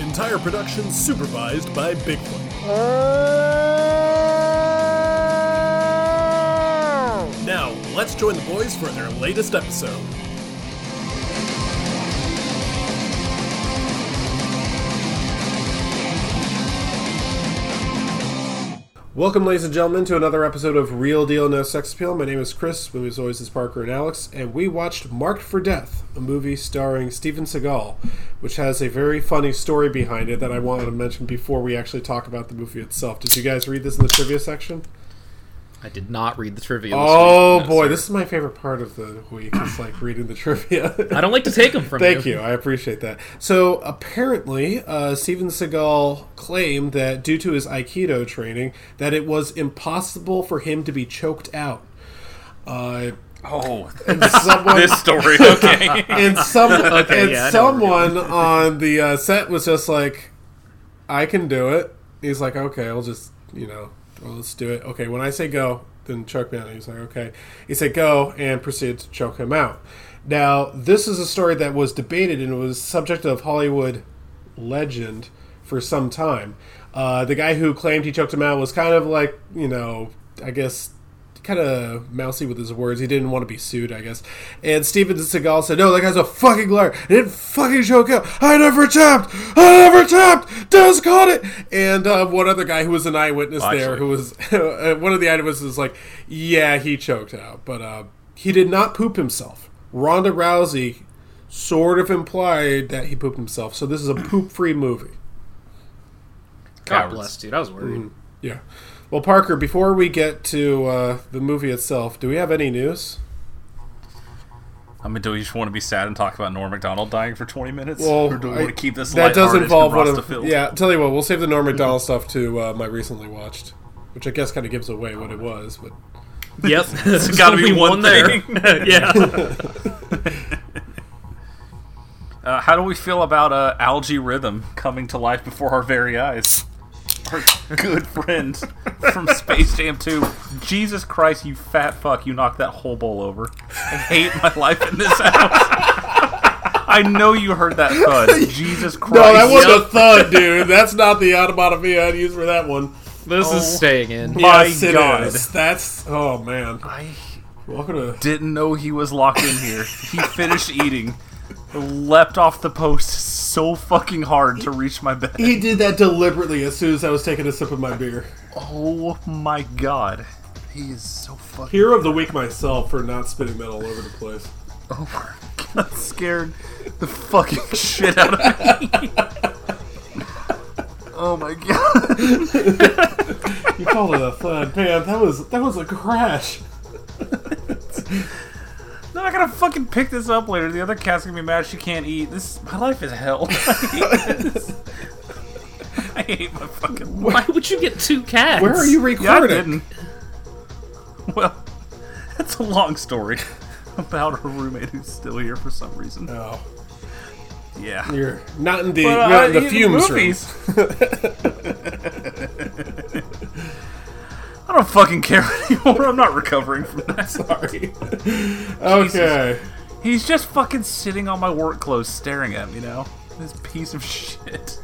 Entire production supervised by Bigfoot. Now, let's join the boys for their latest episode. Welcome, ladies and gentlemen, to another episode of Real Deal No Sex Appeal. My name is Chris. With me, as always, is Parker and Alex, and we watched Marked for Death, a movie starring Steven Seagal, which has a very funny story behind it that I wanted to mention before we actually talk about the movie itself. Did you guys read this in the trivia section? I did not read the trivia. This Oh week. No, boy, sir. this is my favorite part of the week. It's like reading the trivia. I don't like to take them from you. Thank you. I appreciate that. So apparently, uh, Steven Seagal claimed that due to his Aikido training, that it was impossible for him to be choked out. Uh, Oh, and someone, this story. Okay. and some, Okay, and yeah, I know where someone on the uh, set was just like, "I can do it." He's like, "Okay, I'll just, you know, well, let's do it." Okay, when I say go, then choke me out. He's like, "Okay." He said go and proceeded to choke him out. Now, this is a story that was debated and was subject of Hollywood legend for some time. Uh, the guy who claimed he choked him out was kind of like, you know, I guess kind of mousy with his words. He didn't want to be sued, I guess. And Steven Seagal said, "No, that guy's a fucking liar. I didn't fucking choke out. I never tapped. I never tapped. Does caught it." And uh, one other guy who was an eyewitness there, Actually. who was uh, one of the eyewitnesses, was like, "Yeah, he choked out, but uh, he did not poop himself." Ronda Rousey sort of implied that he pooped himself. So this is a poop-free movie. God Cowards. bless, dude. I was worried. Yeah. Well, Parker, before we get to uh, the movie itself, do we have any news? I mean, do we just want to be sad and talk about Norm Macdonald dying for 20 minutes? Well, or do we I- want to keep this that does involve one of yeah. Tell you what, we'll save the Norm Macdonald stuff to uh, my recently watched, which I guess kind of gives away what it was. But Yep, It's gotta be Only one there. thing. yeah. Uh, how do we feel about uh, Al-G Rhythm coming to life before our very eyes? Our good friend from Space Jam 2. Jesus Christ, you fat fuck, you knocked that whole bowl over. I hate my life in this house. I know you heard that thud. Jesus Christ. no, that wasn't a thud, dude. That's not the onomatopoeia I'd use for that one. This Oh. is staying in. My yes, it God. is. That's oh man. I Welcome to didn't know he was locked in here. He finished eating, leapt off the post so fucking hard to reach my bed. he did that deliberately as soon as I was taking a sip of my beer. Oh my god. He is so fucking Hero of the week myself for not spitting that all over the place. Oh that scared the fucking shit out of me. oh my god. You called it a thud, man. That was that was a crash. No, I gotta fucking pick this up later. The other cat's gonna be mad she can't eat. This my life is hell. I hate this. I hate my fucking life. Why would you get two cats? Where are you Yeah, I recording? didn't. Well, it's a long story about her roommate who's still here for some reason. Oh, Yeah. you're not in the But, you're uh, not in the in fumes movies. I don't fucking care anymore. I'm not recovering from that. Sorry. okay. He's just fucking sitting on my work clothes staring at me now. This piece of shit.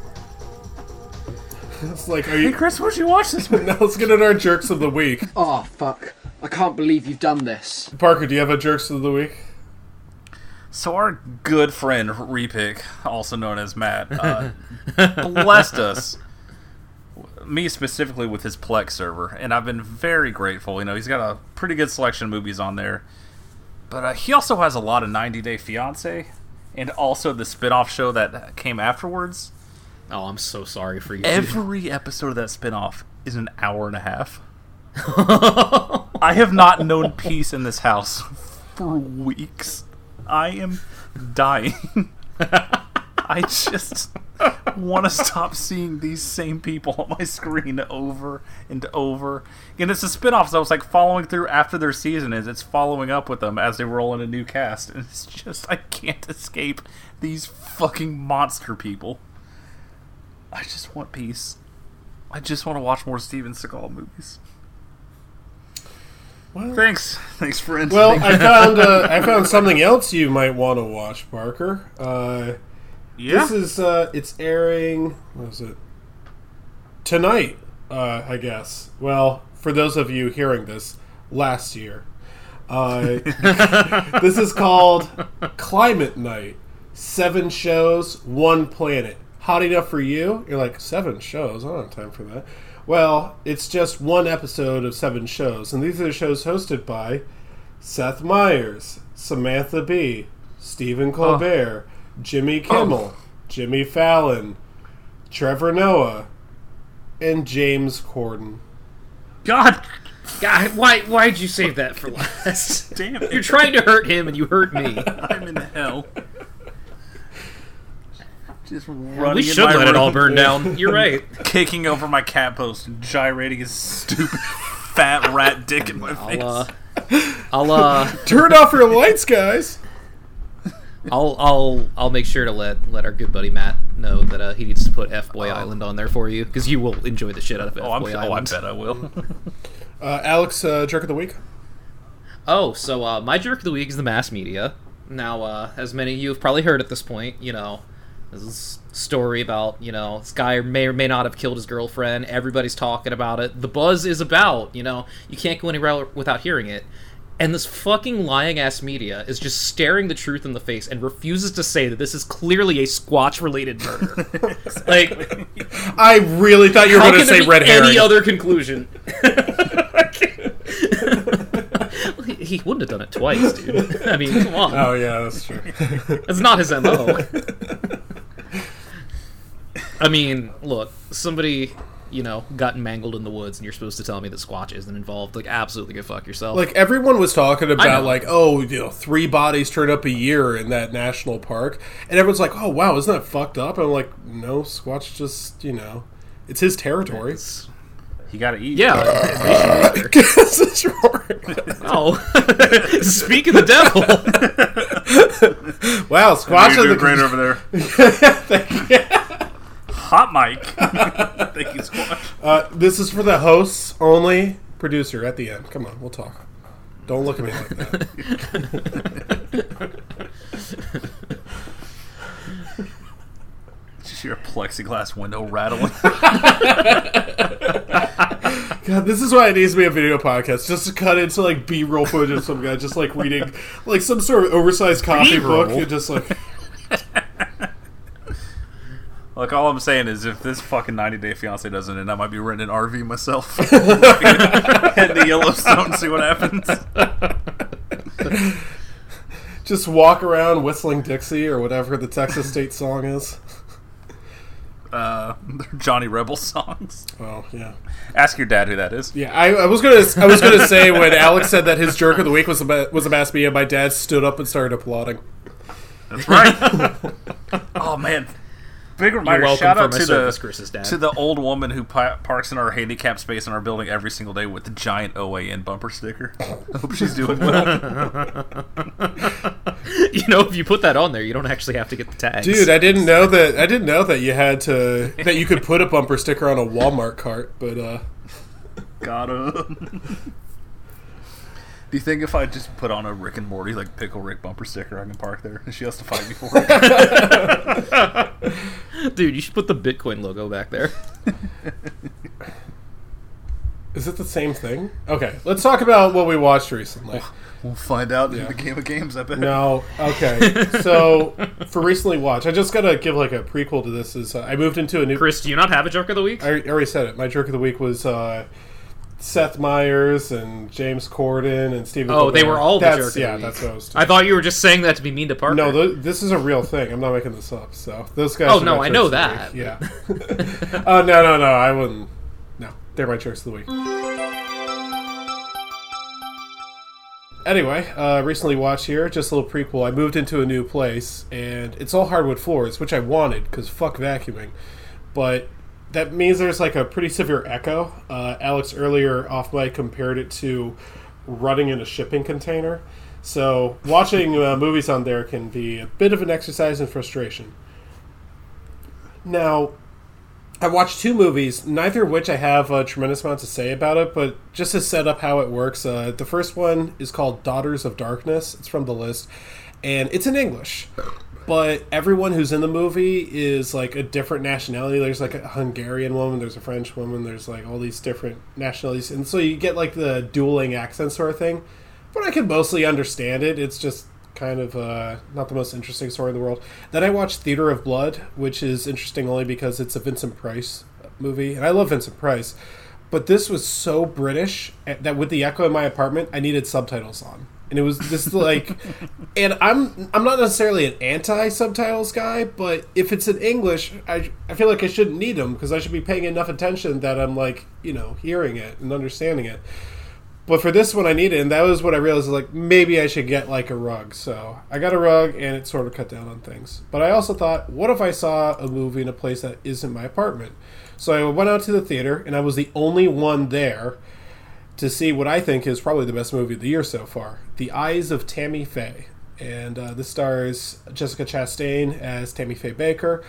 It's like, are Hey you? Chris, what'd you watch this week? Now let's get at our jerks of the week. Oh, fuck. I can't believe you've done this. Parker, do you have a jerks of the week? So our good friend Repick, also known as Matt, uh, blessed us. Me specifically with his Plex server, and I've been very grateful. You know, he's got a pretty good selection of movies on there, but uh, he also has a lot of 90 Day Fiance, and also the spin-off show that came afterwards. Oh, I'm so sorry for you. Every episode of that spin-off is an hour and a half. I have not known peace in this house for weeks. I am dying. I just want to stop seeing these same people on my screen over and over. And it's a spin-off, so it's like following through after their season is. It's following up with them as they roll in a new cast. And it's just, I can't escape these fucking monster people. I just want peace. I just want to watch more Steven Seagal movies. Well- Thanks. Thanks, friend. Well, I found uh, I found something else you might want to watch, Parker. Uh, yeah. This is uh, it's airing. What is it? Tonight, uh, I guess. Well, for those of you hearing this, last year. Uh, this is called Climate Night. Seven shows, one planet. Hot enough for you? You're like seven shows. I don't have time for that. Well, it's just one episode of seven shows, and these are the shows hosted by Seth Meyers, Samantha Bee, Stephen Colbert, Jimmy Kimmel, Jimmy Fallon, Trevor Noah, and James Corden. God God, why why'd you save that for last? damn it. You're trying to hurt him and you hurt me. I'm in hell. Just running We should my let it all burn down. You're right. Kicking over my cat post and gyrating his stupid fat rat dick in my face. I'll uh, I'll uh, Turn off your lights, guys. I'll I'll I'll make sure to let let our good buddy Matt know that uh, he needs to put F Boy Island on there for you because you will enjoy the shit out of F oh, I'm, Boy oh, I Island. bet I will. Uh, Alex, uh, jerk of the week. Oh, so uh, my jerk of the week is the mass media. Now, uh, as many of you have probably heard at this point, you know, this is a story about, you know, this guy may or may not have killed his girlfriend. Everybody's talking about it. The buzz is about, you know, you can't go anywhere without hearing it. And this fucking lying ass media is just staring the truth in the face and refuses to say that this is clearly a Squatch related murder. like, I really thought you were going to say red herring. any other conclusion? he, he wouldn't have done it twice, dude. I mean, come on. oh yeah, that's true. That's not his MO. I mean, look, somebody, you know, gotten mangled in the woods and you're supposed to tell me that Squatch isn't involved. Like, absolutely go fuck yourself. like everyone was talking about like oh you know three bodies turn up a year in that national park and everyone's like oh wow isn't that fucked up i'm like no squatch just you know it's his territory It's- You gotta eat. yeah. they should be there. This is right. Oh. Speak of the devil. wow squatch You're the great over there. Hot mic. Thank you, Squatch. uh, this is for the hosts only producer at the end come on we'll talk don't look at me like that Just hear a plexiglass window rattling. God, this is why it needs to be a video podcast, just to cut into like B-roll footage of some guy just like reading like some sort of oversized copy book, and just like Look, all I'm saying is if this fucking 90 Day Fiance doesn't end, I might be renting an RV myself. Head to Yellowstone and see what happens. just walk around whistling Dixie or whatever the Texas State song is. Uh, they're Johnny Rebel songs. Oh yeah, Ask your dad who that is. yeah. I, I was gonna I was gonna say when Alex said that his jerk of the week was a was a mass media, my dad stood up and started applauding. That's right. oh man, big reminder. welcome Shout for out my to service, the Chris's dad. to the old woman who pa- parks in our handicap space in our building every single day with the giant OAN bumper sticker. I Hope she's doing well. you know, if you put that on there, you don't actually have to get the tags. Dude, I didn't know that. I didn't know that you had to that you could put a bumper sticker on a Walmart cart, but uh, Got him. Do you think if I just put on a Rick and Morty like Pickle Rick bumper sticker, I can park there and she has to fight me for it? Dude, you should put the Bitcoin logo back there. is it the same thing? Okay, let's talk about what we watched recently. we'll find out in the game of games. I bet. No, okay. So for recently watched, I just gotta give like a prequel to this. Is uh, I moved into a new. Chris, do you not have a joke of the week? I already said it. My jerk of the week was uh, Seth Meyers and James Corden and Stephen. Oh, they were all the that's, jerk of the Yeah, that's what I was. I thought you were just saying that to be mean to Parker. no, th- this is a real thing. I'm not making this up. So those guys. Oh, no, I know that. Yeah. Oh no, no, no! I wouldn't. No, they're my jerks of the week. anyway, uh, recently watched here, just a little prequel. I moved into a new place, and it's all hardwood floors, which I wanted because fuck vacuuming. But that means there's like a pretty severe echo. Uh, Alex earlier off mic compared it to running in a shipping container. So watching uh, movies on there can be a bit of an exercise in frustration. Now, I watched two movies, neither of which I have a tremendous amount to say about it, but just to set up how it works, uh, the first one is called Daughters of Darkness. It's from the list, and it's in English. But everyone who's in the movie is like a different nationality. There's like a Hungarian woman, there's a French woman, there's like all these different nationalities. And so you get like the dueling accent sort of thing. But I can mostly understand it. It's just kind of uh, not the most interesting story in the world. Then I watched Theater of Blood, which is interesting only because it's a Vincent Price movie, and I love Vincent Price. But this was so British eh, that with the echo in my apartment, I needed subtitles on, and it was just like, and I'm I'm not necessarily an anti subtitles guy, but if it's in English, I I feel like I shouldn't need them because I should be paying enough attention that I'm like you know hearing it and understanding it. But for this one, I needed, and that was what I realized. Like maybe I should get like a rug. So I got a rug, and it sort of cut down on things. But I also thought, what if I saw a movie in a place that isn't my apartment? So I went out to the theater, and I was the only one there to see what I think is probably the best movie of the year so far: The Eyes of Tammy Faye. And uh, this stars Jessica Chastain as Tammy Faye Bakker,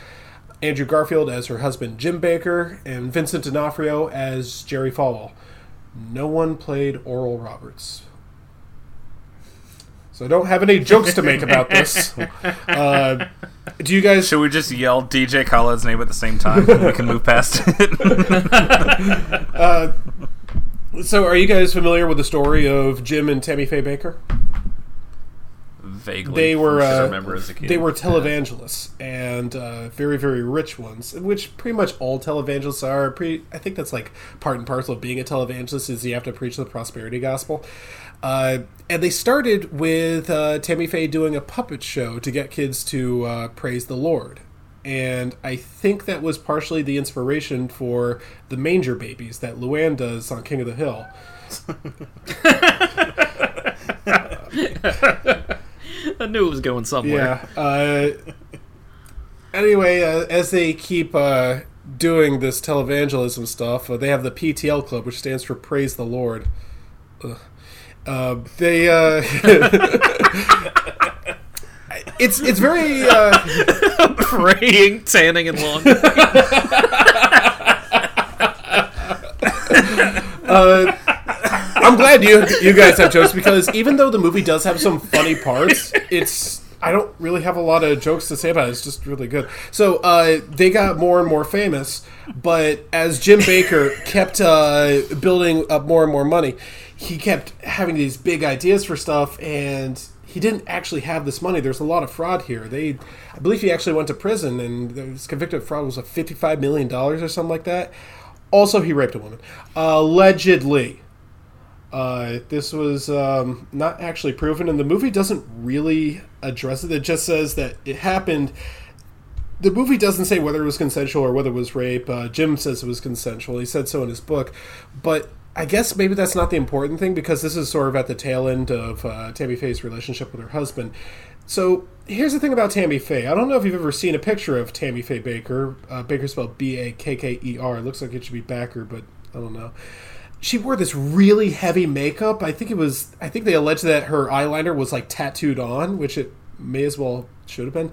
Andrew Garfield as her husband Jim Bakker, and Vincent D'Onofrio as Jerry Falwell no one played Oral Roberts. So I don't have any jokes to make about this. Uh, do you guys? Should we just yell DJ Khaled's name at the same time? we can move past it. Uh, so, are you guys familiar with the story of Jim and Tammy Faye Bakker? Vaguely. They were I uh, remember as a kid. they were televangelists and uh, very very rich ones, which pretty much all televangelists are. Pretty, I think that's like part and parcel of being a televangelist is you have to preach the prosperity gospel. Uh, and they started with uh, Tammy Faye doing a puppet show to get kids to uh, praise the Lord. And I think that was partially the inspiration for the manger babies that Luann does on King of the Hill. I knew it was going somewhere. Yeah. Uh, anyway, uh, as they keep uh, doing this televangelism stuff, uh, they have the PTL Club, which stands for Praise the Lord. Uh, they. It's it's very. Uh, Praying, tanning, and long. uh, I'm glad you you guys have jokes because even though the movie does have some funny parts, it's I don't really have a lot of jokes to say about it. It's just really good. So uh, they got more and more famous, but as Jim Bakker kept uh, building up more and more money, he kept having these big ideas for stuff, and he didn't actually have this money. There's a lot of fraud here. They, I believe, he actually went to prison and was convicted of fraud. Was a 55 million dollars or something like that. Also, he raped a woman, allegedly. Uh, this was um, not actually proven, and the movie doesn't really address it. It just says that it happened. The movie doesn't say whether it was consensual or whether it was rape. Uh, Jim says it was consensual. He said so in his book, but I guess maybe that's not the important thing because this is sort of at the tail end of uh, Tammy Faye's relationship with her husband. So here's the thing about Tammy Faye. I don't know if you've ever seen a picture of Tammy Faye Bakker. Uh, Bakker spelled B A K K E R. It looks like it should be Backer, but I don't know she wore this really heavy makeup. I think it was. I think they alleged that her eyeliner was like tattooed on, which it may as well should have been.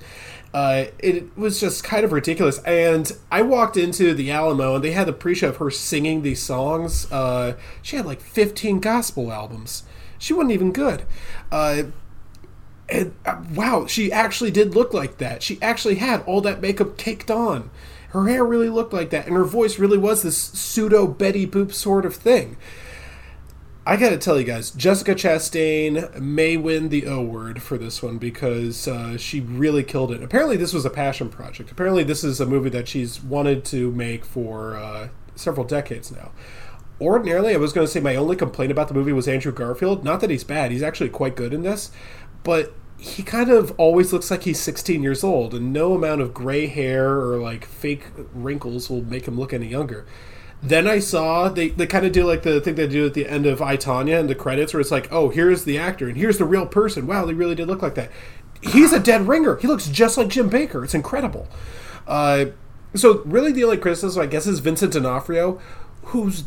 Uh, it was just kind of ridiculous. And I walked into the Alamo, and they had the pre-show of her singing these songs. Uh, she had like 15 gospel albums. She wasn't even good. Uh, and uh, wow, she actually did look like that. She actually had all that makeup caked on her hair really looked like that, and her voice really was this pseudo Betty Boop sort of thing. I gotta tell you guys, Jessica Chastain may win the O word for this one because uh, she really killed it. Apparently, this was a passion project. Apparently, this is a movie that she's wanted to make for uh, several decades now. Ordinarily, I was going to say my only complaint about the movie was Andrew Garfield. Not that he's bad, he's actually quite good in this, but he kind of always looks like he's 16 years old, and no amount of gray hair or like fake wrinkles will make him look any younger. Then I saw they, they kind of do like the thing they do at the end of I, Tonya in the credits, where it's like, oh, here's the actor and here's the real person. Wow, they really did look like that. He's a dead ringer. He looks just like Jim Bakker. It's incredible. Uh, so really, the only criticism I guess is Vincent D'Onofrio, who's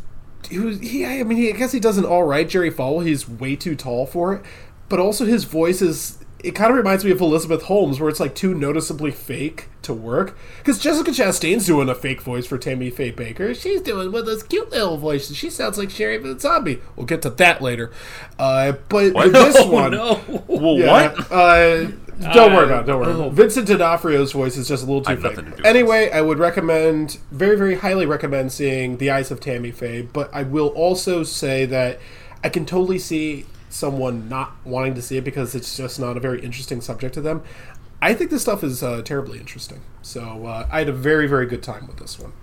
who's he. I mean, he, I guess he does an all right Jerry Falwell. He's way too tall for it, but also his voice is. It kind of reminds me of Elizabeth Holmes, where it's like too noticeably fake to work. Because Jessica Chastain's doing a fake voice for Tammy Faye Bakker. She's doing one of those cute little voices. She sounds like Sherry the Zombie. We'll get to that later. Uh, but with this Oh one, no! Well, yeah, what? Uh, don't worry about it. Don't worry. oh. Vincent D'Onofrio's voice is just a little too fake. to Anyway, I would recommend, very, very highly recommend seeing The Eyes of Tammy Faye. But I will also say that I can totally see someone not wanting to see it because it's just not a very interesting subject to them. I think this stuff is uh, terribly interesting. So uh, I had a very, very good time with this one.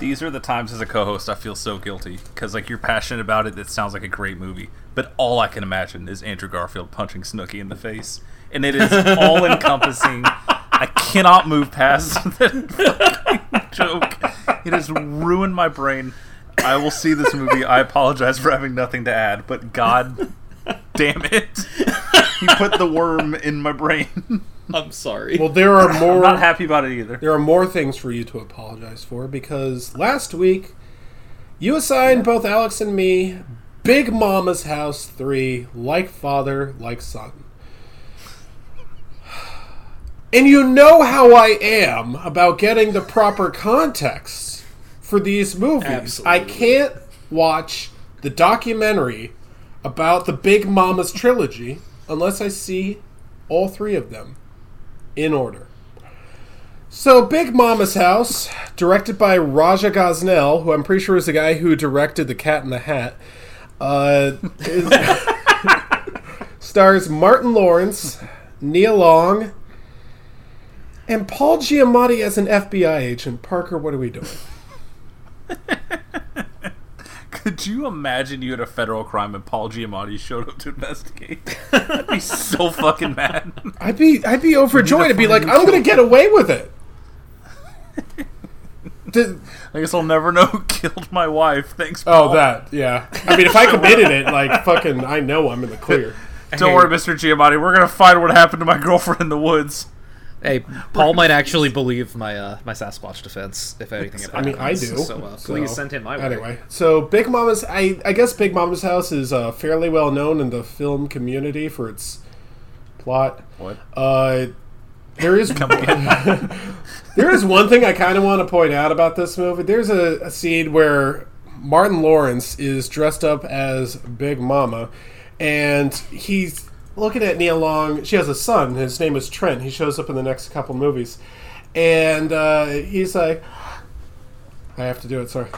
These are the times as a co-host I feel so guilty because like you're passionate about it. It sounds like a great movie, but all I can imagine is Andrew Garfield punching Snooki in the face, and it is all encompassing. I cannot move past that joke. It has ruined my brain. I will see this movie. I apologize for having nothing to add, but God damn it, he put the worm in my brain. I'm sorry. Well, there are more. I'm not happy about it either. There are more things for you to apologize for because last week you assigned both Alex and me Big Mama's House 3 like father, like son. And you know how I am about getting the proper context for these movies. Absolutely. I can't watch the documentary about the Big Mama's trilogy unless I see all three of them in order. So, Big Mama's House, directed by Raja Gosnell, who I'm pretty sure is the guy who directed The Cat in the Hat, uh, is- stars Martin Lawrence, Nia Long, and Paul Giamatti as an FBI agent. Parker, what are we doing? Could you imagine you had a federal crime and Paul Giamatti showed up to investigate? I'd be so fucking mad. I'd be I'd be overjoyed. I'd be like, I'm gonna get away with it. Did- I guess I'll never know who killed my wife. Thanks. oh, that yeah. I mean, if I committed it, like fucking, I know I'm in the clear. Don't worry, Mr. Giamatti. We're gonna find what happened to my girlfriend in the woods. Hey, Paul might actually believe my uh, my Sasquatch defense if anything. Happens. I mean, I do. So, uh, please send him my way. Anyway, so Big Mama's, I, I guess Big Mama's House is uh, fairly well known in the film community for its plot. What? Uh, there is there is one thing I kind of want to point out about this movie. There's a, a scene where Martin Lawrence is dressed up as Big Mama, and he's looking at Nia Long. She has a son. His name is Trent. He shows up in the next couple movies, and uh, he's like, "I have to do it." Sorry.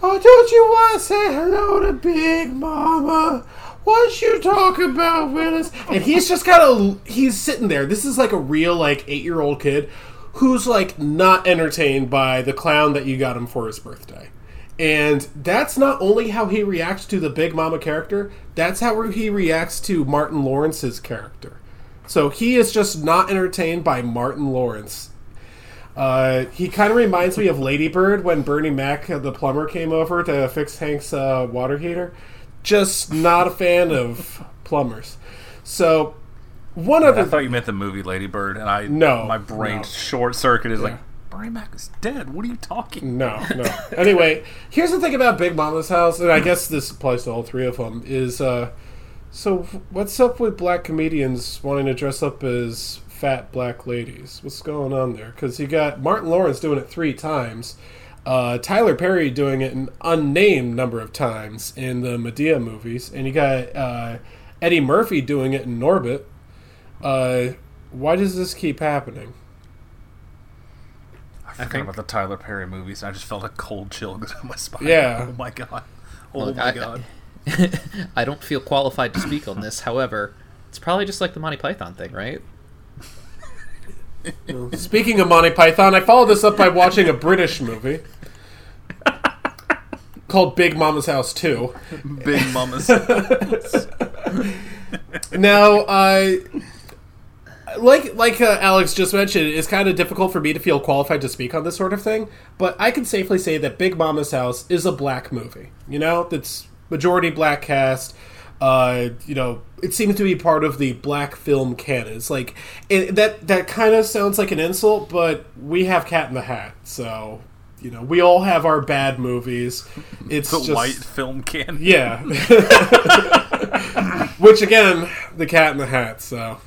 Oh, don't you want to say hello to Big Mama? What you talk about, Willis? And he's just kind of he's sitting there. This is like a real like eight year old kid who's like not entertained by the clown that you got him for his birthday. And that's not only how he reacts to the Big Mama character, that's how he reacts to Martin Lawrence's character. So he is just not entertained by Martin Lawrence. Uh, he kind of reminds me of Ladybird when Bernie Mac, uh, the plumber, came over to fix Hank's uh, water heater. Just not a fan of plumbers. So, one I other thought you meant the movie Lady Bird, and I No, my brain no. short circuit is like Bernie Mac is dead. What are you talking? No, no. anyway, here's the thing about Big Mama's house, and I guess this applies to all three of them. Is uh, so what's up with black comedians wanting to dress up as fat black ladies? What's going on there? Because you got Martin Lawrence doing it three times, uh, Tyler Perry doing it an unnamed number of times in the Madea movies, and you got uh, Eddie Murphy doing it in Norbit. Uh, why does this keep happening? I forgot think- about the Tyler Perry movies. I just felt a cold chill go down my spine. Yeah. Oh my god. Oh Look, my I- god. I don't feel qualified to speak on this. However, it's probably just like the Monty Python thing, right? Speaking of Monty Python, I followed this up by watching a British movie called Big Mama's House 2. Big mamas. House. Now, uh, like like uh, Alex just mentioned, it's kind of difficult for me to feel qualified to speak on this sort of thing. But I can safely say that Big Mama's House is a black movie. You know, that's majority black cast. Uh, you know, it seems to be part of the black film canon. It's like it, that. That kind of sounds like an insult, but we have Cat in the Hat, so you know, we all have our bad movies. It's The just, white film can. yeah. Which again, the Cat in the Hat. So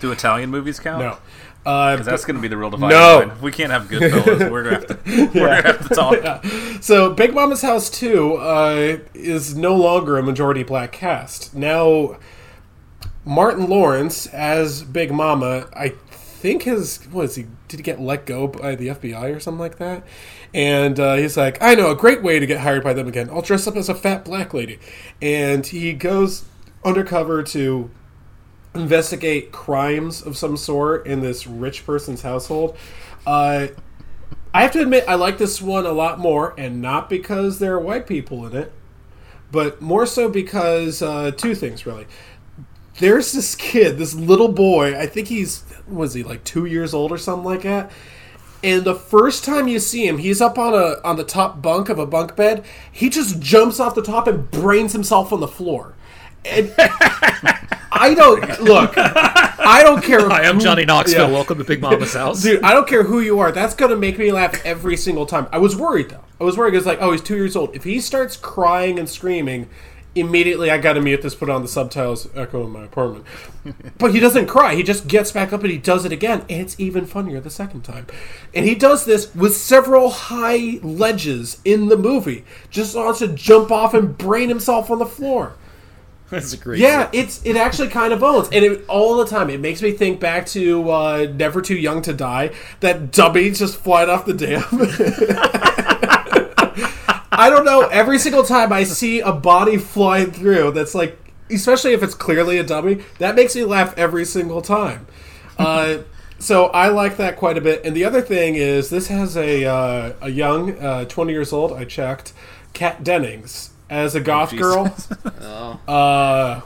Do Italian movies count? no. Uh, Because that's going to be the real divide. No. We can't have good fellas. We're going to have to. We're going to have to talk. So, Big Mama's House 2 uh, is no longer a majority black cast. Now, Martin Lawrence as Big Mama, I think his, what is he, did he get let go by the FBI or something like that? And uh, he's like, I know a great way to get hired by them again. I'll dress up as a fat black lady. And he goes undercover to investigate crimes of some sort in this rich person's household. Uh, I have to admit, I like this one a lot more, and not because there are white people in it, but more so because uh, two things really. There's this kid, this little boy. I think he's was he like two years old or something like that. And the first time you see him, he's up on a on the top bunk of a bunk bed. He just jumps off the top and brains himself on the floor. And I don't look. I don't care. Hi, I'm who- Johnny Knoxville. Yeah. Welcome to Big Mama's house. Dude, I don't care who you are. That's gonna make me laugh every single time. I was worried though. I was worried because like, oh, he's two years old. If he starts crying and screaming, immediately I gotta mute this, put on the subtitles, echo in my apartment. but he doesn't cry. He just gets back up and he does it again, and it's even funnier the second time. And he does this with several high ledges in the movie. Just wants to jump off and brain himself on the floor. That's a great. Yeah, it's it actually kind of owns, and it, all the time it makes me think back to uh, "Never Too Young to Die." That dummy just flying off the dam. I don't know. Every single time I see a body flying through, that's like, especially if it's clearly a dummy, that makes me laugh every single time. Uh, so I like that quite a bit. And the other thing is, this has a uh, a young, uh, twenty years old. I checked, Kat Dennings as a goth girl. Uh,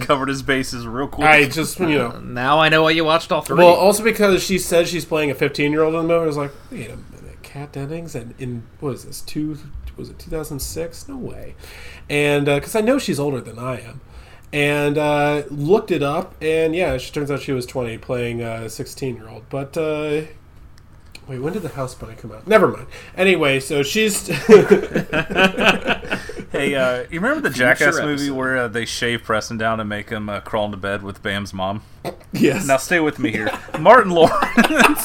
Covered his bases real quick. I just you know. Now I know why you watched all three. Well, also because she says she's playing a 15 year old in the movie, I was like, wait a minute, Kat Dennings, and in what is this? Two was it 2006? No way. And because I know she's older than I am, and uh, looked it up, and yeah, she turns out she was 20, playing a 16 year old. But uh, wait, when did the House Bunny come out? Never mind. Anyway, so she's Hey, uh, you remember the Jackass movie where uh, they shave Preston down and make him uh, crawl into bed with Bam's mom? yes. Now stay with me here. Martin Lawrence.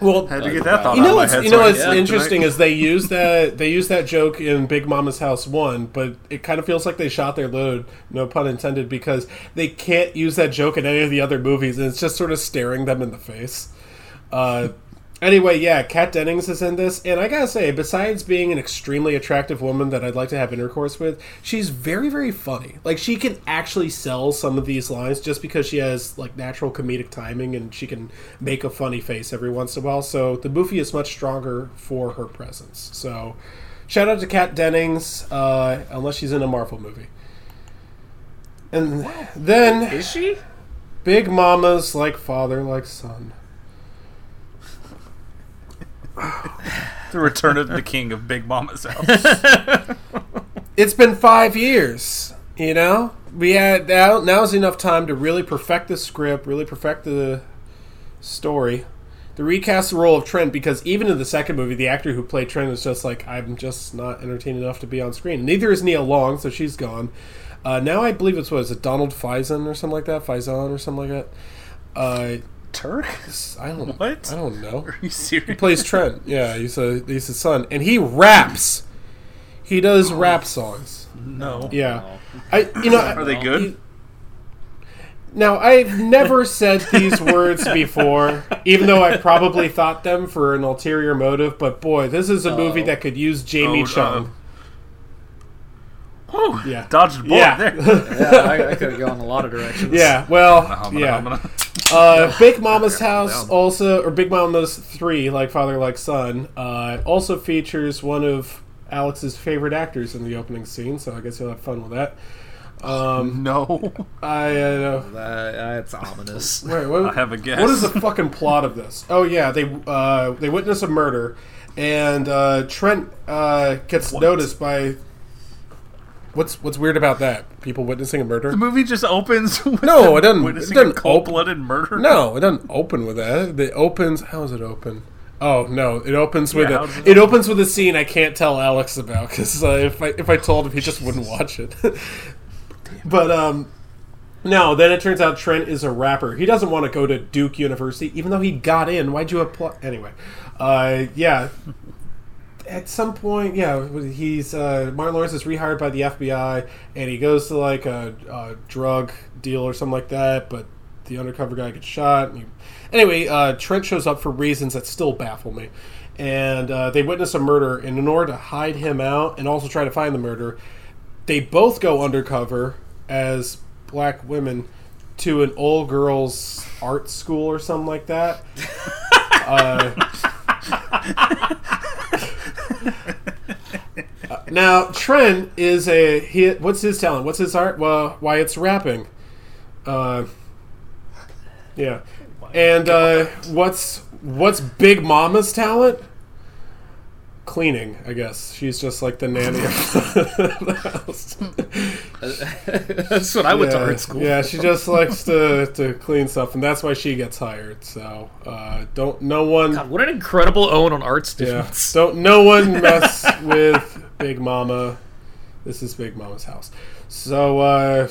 well, Had to get that thought you know my what's head. you know what's can sleep interesting tonight. is they use that they use that joke in Big Mama's House one, but it kind of feels like they shot their load, no pun intended, because they can't use that joke in any of the other movies, and it's just sort of staring them in the face. Uh, anyway, yeah, Kat Dennings is in this, and I gotta say, besides being an extremely attractive woman that I'd like to have intercourse with, she's very, very funny. Like she can actually sell some of these lines just because she has like natural comedic timing, and she can make a funny face every once in a while. So the movie is much stronger for her presence. So shout out to Kat Dennings, uh, unless she's in a Marvel movie. And then is she? Big Mamas like father, like son. The Return of the King of Big Mama's house. it's been five years. You know, we had now. Now's enough time to really perfect the script, really perfect the story, to recast the role of Trent. Because even in the second movie, the actor who played Trent was just like, I'm just not entertained enough to be on screen. Neither is Nia Long, so she's gone. Uh, now I believe it's what is it, Donald Faison or something like that, Faison or something like that. Uh, Turk? I don't. What? I don't know. Are you serious? He plays Trent. Yeah, he's a he's his son, and he raps. He does rap songs. No. Yeah, I you know Are they good? you- now I've never said these words before, even though I probably thought them for an ulterior motive. But boy, this is a movie that could use Jamie Oh, Chung. Whew, Yeah. Dodged a bullet Yeah. there. Yeah, I, I could have gone a lot of directions. yeah, well, Humana, yeah. humana. Uh, Big Mama's House also, or Big Mama's Three, like father, like son, uh, also features one of Alex's favorite actors in the opening scene, so I guess you'll have fun with that. Um, no, I uh, That, that's ominous. wait, what, I have a guess. What is the fucking plot of this? Oh yeah, they uh, they witness a murder, and uh, Trent uh, gets noticed by. What's what's weird about that? People witnessing a murder? the movie just opens. With No, it doesn't- it doesn't a cold-blooded murder. No, it doesn't open with that. It opens. How does it open? Oh no! It opens with Yeah, a. it It opens with a scene I can't tell Alex about because uh, if I if I told him, he just wouldn't watch it. but um, no. Then it turns out Trent is a rapper. He doesn't want to go to Duke University, even though he got in. Why'd you apply? Anyway, uh, yeah. At some point, yeah, he's uh, Martin Lawrence is rehired by the FBI, and he goes to like a, a drug deal or something like that. But the undercover guy gets shot. And he, anyway, uh, Trent shows up for reasons that still baffle me, and uh, they witness a murder. And in order to hide him out and also try to find the murder, they both go undercover as black women to an old girls art school or something like that. uh, now Trent is a he. What's his talent? What's his art? Well, why it's rapping. Uh, yeah, and uh, what's what's Big Mama's talent? Cleaning, I guess. She's just like the nanny of the house. that's what I went yeah, to art school. Yeah, she just likes to, to clean stuff, and that's why she gets hired. So uh, don't no one God, what an incredible own on art yeah students. don't no one mess with Big Mama. This is Big Mama's house. So uh,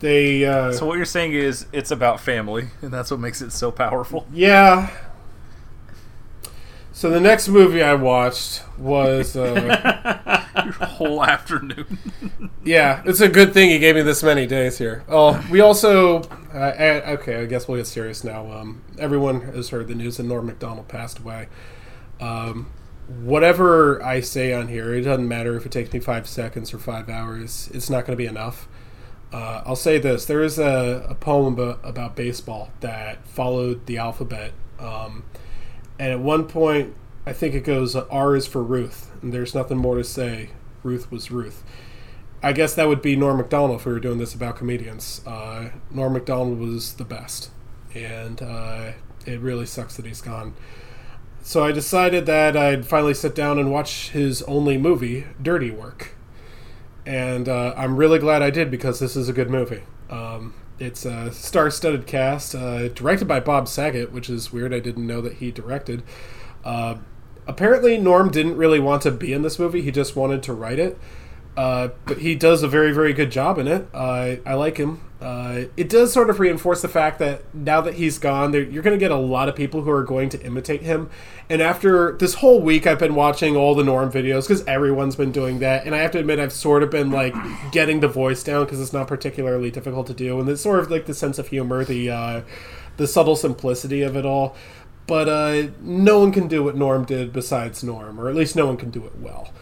they uh, So what you're saying is it's about family, and that's what makes it so powerful. yeah. So the next movie I watched was uh, Your whole afternoon. Yeah, it's a good thing he gave me this many days here. Oh, we also uh, okay. I guess we'll get serious now. Um, everyone has heard the news that Norm Macdonald passed away. Um, whatever I say on here, it doesn't matter if it takes me five seconds or five hours. It's not going to be enough. Uh, I'll say this: there is a, a poem about, about baseball that followed the alphabet, um, and at one point, I think it goes R is for Ruth, and there's nothing more to say. Ruth was Ruth. I guess that would be Norm Macdonald if we were doing this about comedians. Uh, Norm Macdonald was the best, and uh, it really sucks that he's gone. So I decided that I'd finally sit down and watch his only movie, Dirty Work, and uh, I'm really glad I did because this is a good movie. Um, it's a star-studded cast, uh, directed by Bob Saget, which is weird. I didn't know that he directed. Uh, apparently, Norm didn't really want to be in this movie; he just wanted to write it. Uh, but he does a very, very good job in it. Uh, I like him. Uh, it does sort of reinforce the fact that now that he's gone, you're going to get a lot of people who are going to imitate him. And after this whole week, I've been watching all the Norm videos because everyone's been doing that. And I have to admit, I've sort of been like getting the voice down because it's not particularly difficult to do. And it's sort of like the sense of humor, the uh, the subtle simplicity of it all. But uh, no one can do what Norm did besides Norm, or at least no one can do it well.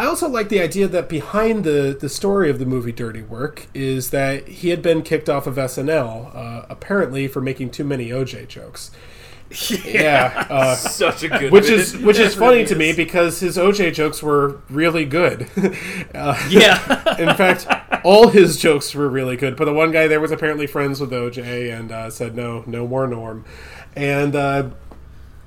I also like the idea that behind the, the story of the movie Dirty Work is that he had been kicked off of SNL, uh, apparently for making too many OJ jokes. Yeah, uh, Such a good which is which is funny to me because his OJ jokes were really good. uh, Yeah. in fact, all his jokes were really good. But the one guy there was apparently friends with OJ and uh, said no, no more Norm, and uh,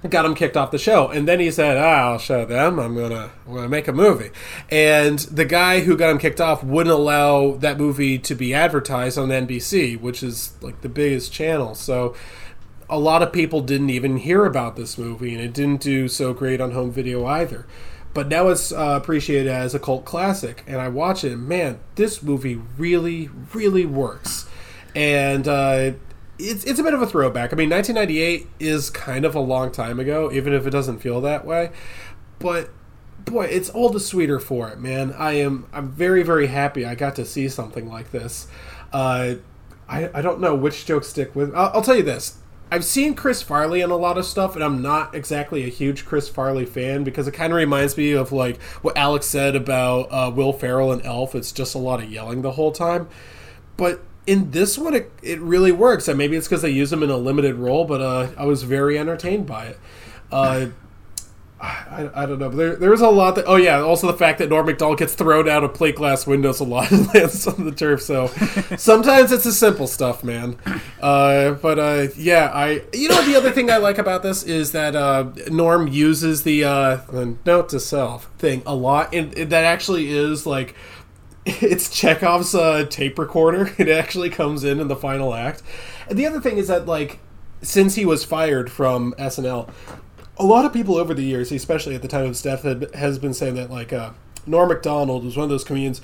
got him kicked off the show. And then he said, ah, "I'll show them. I'm gonna, I'm gonna make a movie." And the guy who got him kicked off wouldn't allow that movie to be advertised on NBC, which is like the biggest channel. So a lot of people didn't even hear about this movie, and it didn't do so great on home video either. But now it's uh, appreciated as a cult classic, and I watch it. And man, this movie really, really works, and uh, it's it's a bit of a throwback. I mean, 1998 is kind of a long time ago, even if it doesn't feel that way. But boy, it's all the sweeter for it, man. I am I'm very very happy I got to see something like this. Uh, I I don't know which jokes stick with. I'll, I'll tell you this. I've seen Chris Farley in a lot of stuff, and I'm not exactly a huge Chris Farley fan because it kind of reminds me of like what Alex said about uh, Will Ferrell and Elf. It's just a lot of yelling the whole time. But in this one, it, it really works. And maybe it's because they use him in a limited role, but uh, I was very entertained by it. Uh, I, I don't know, but there, there's a lot that. Oh yeah, also the fact that Norm Macdonald gets thrown out of plate glass windows a lot and lands on the turf. So sometimes it's the simple stuff, man. Uh, but uh, yeah, I. You know the other thing I like about this is that uh, Norm uses the uh, the note to self thing a lot, and, and that actually is like it's Chekhov's uh, tape recorder. It actually comes in in the final act. And the other thing is that like since he was fired from SNL, a lot of people over the years, especially at the time of his death, had, has been saying that like uh, Norm Macdonald was one of those comedians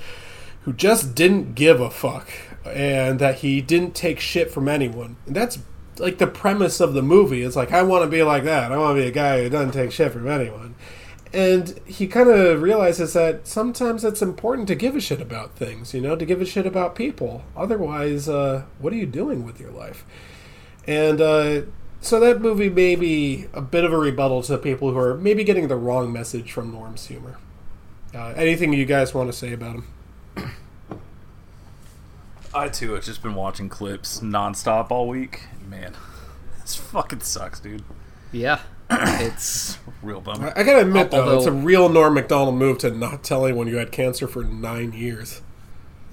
who just didn't give a fuck, and that he didn't take shit from anyone. And that's like the premise of the movie. It's like I want to be like that. I want to be a guy who doesn't take shit from anyone. And he kind of realizes that sometimes it's important to give a shit about things, you know, to give a shit about people. Otherwise, uh, what are you doing with your life? And uh, so that movie may be a bit of a rebuttal to people who are maybe getting the wrong message from Norm's humor. Uh, anything you guys want to say about him? I too have just been watching clips nonstop all week. Man, this fucking sucks, dude. Yeah, it's Real bummer. I gotta admit, though, Although- it's a real Norm Macdonald move to not tell anyone you had cancer for nine years.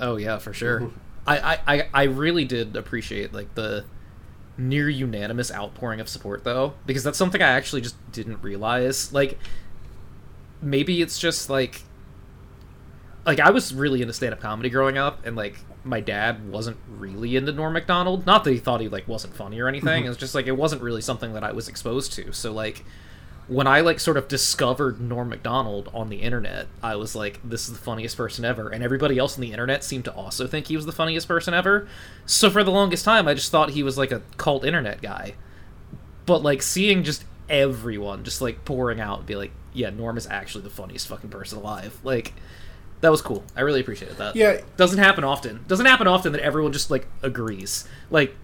Oh yeah, for sure. Mm-hmm. I, I, I, I really did appreciate like the near unanimous outpouring of support though, because that's something I actually just didn't realize. Like maybe it's just like like I was really into stand up comedy growing up and like my dad wasn't really into Norm Macdonald. Not that he thought he like wasn't funny or anything. Mm-hmm. It was just like it wasn't really something that I was exposed to. So like when I like sort of discovered Norm Macdonald on the internet, I was like, this is the funniest person ever. And everybody else on the internet seemed to also think he was the funniest person ever. So for the longest time, I just thought he was like a cult internet guy. But like seeing just everyone just like pouring out and be like, yeah, Norm is actually the funniest fucking person alive. Like, that was cool. I really appreciated that. Yeah. Doesn't happen often. Doesn't happen often that everyone just like agrees. Like,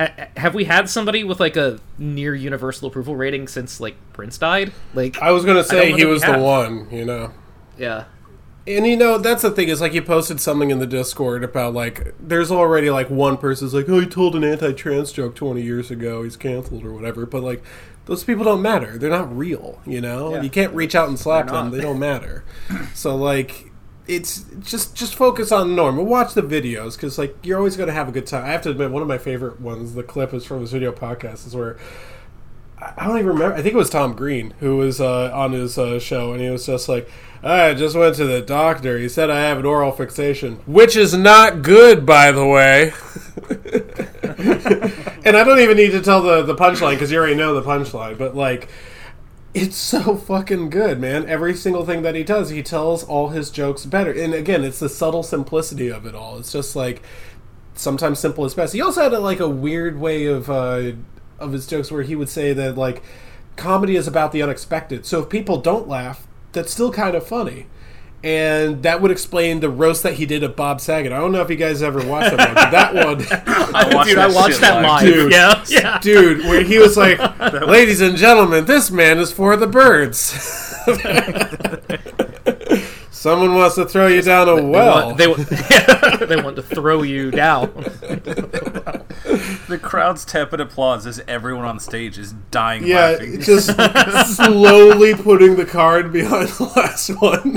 ha- have we had somebody with like a near universal approval rating since like Prince died? Like, I was gonna say he was the one, you know. yeah. And you know, that's the thing is like you posted something in the Discord about like there's already like one person's like, oh, he told an anti-trans joke 20 years ago, he's canceled or whatever. But like those people don't matter. They're not real, you know. Yeah. You can't reach out and slap them. They don't matter. so like. It's just just focus on Norm and watch the videos because like you're always going to have a good time. I have to admit, one of my favorite ones, the clip is from his video podcast, is where I don't even remember. I think it was Tom Green who was uh, on his uh, show, and he was just like, "I just went to the doctor. He said I have an oral fixation, which is not good, by the way." and I don't even need to tell the the punchline because you already know the punchline. But like, it's so fucking good, man. Every single thing that he does, he tells all his jokes better. And again, it's the subtle simplicity of it all. It's just like sometimes simple is best. He also had a, like a weird way of uh, of his jokes where he would say that like comedy is about the unexpected. So if people don't laugh, that's still kind of funny. And that would explain the roast that he did of Bob Saget. I don't know if you guys ever watched that one, but that one, I watched Dude, I that watched shit that live. Dude. Yeah, yeah. dude, where he was like, "Ladies and gentlemen, this man is for the birds." Someone wants to throw you down a They well. want, they, want, they want to throw you down. The crowd's tepid applause as everyone on stage is dying yeah, laughing. just slowly putting the card behind the last one.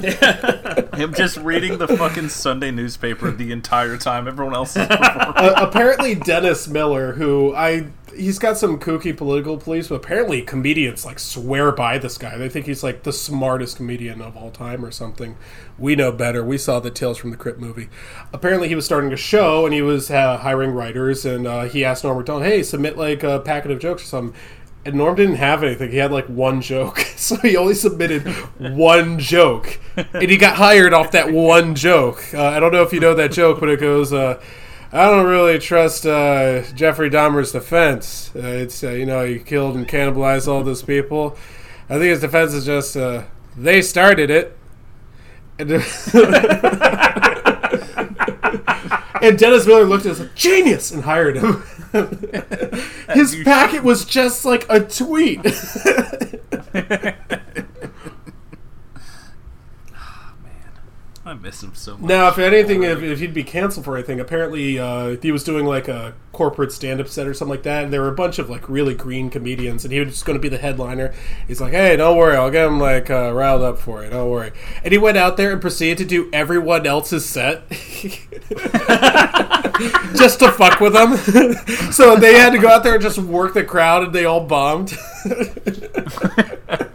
Him just reading the fucking Sunday newspaper the entire time everyone else is performing. uh, apparently Dennis Miller, who I he's got some kooky political beliefs, but apparently comedians like swear by this guy. They think he's like the smartest comedian of all time or something. We know better. We saw the Tales from the Crypt movie. Apparently, he was starting a show and he was uh, hiring writers, and uh, he asked Norm Macdonald, "Hey, submit like a packet of jokes or something." And Norm didn't have anything. He had like one joke. So he only submitted one joke. And he got hired off that one joke. Uh, I don't know if you know that joke, but it goes, uh, I don't really trust uh, Jeffrey Dahmer's defense. Uh, it's, uh, you know, he killed and cannibalized all those people. I think his defense is just, uh, they started it. And, and Dennis Miller looked at us like, genius, and hired him. His packet was just like a tweet. I miss him so much. Now, if anything, if, if he'd be canceled for anything, apparently uh, he was doing like a corporate stand-up set or something like that, and there were a bunch of like really green comedians, and he was just going to be the headliner. He's like, "Hey, don't worry, I'll get him like uh, riled up for you. Don't worry." And he went out there and proceeded to do everyone else's set, just to fuck with them. so they had to go out there and just work the crowd, and they all bombed.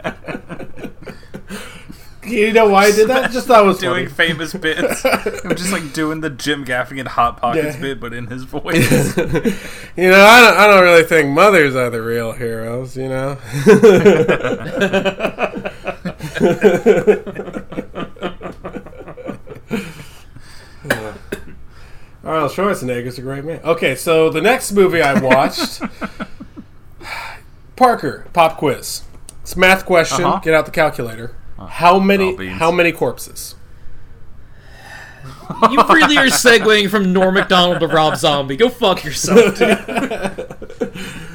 you know why I did that? Just thought it was doing funny. famous bits. I'm just like doing the Jim Gaffigan Hot Pockets Yeah. bit, but in his voice. You know, I don't, I don't really think mothers are the real heroes, you know? Arnold Schwarzenegger's a great man. Okay, so the next movie I watched Parker, pop quiz. It's a math question. Uh-huh. Get out the calculator. How many how many corpses? You really are segueing from Norm Macdonald to Rob Zombie. Go fuck yourself, dude.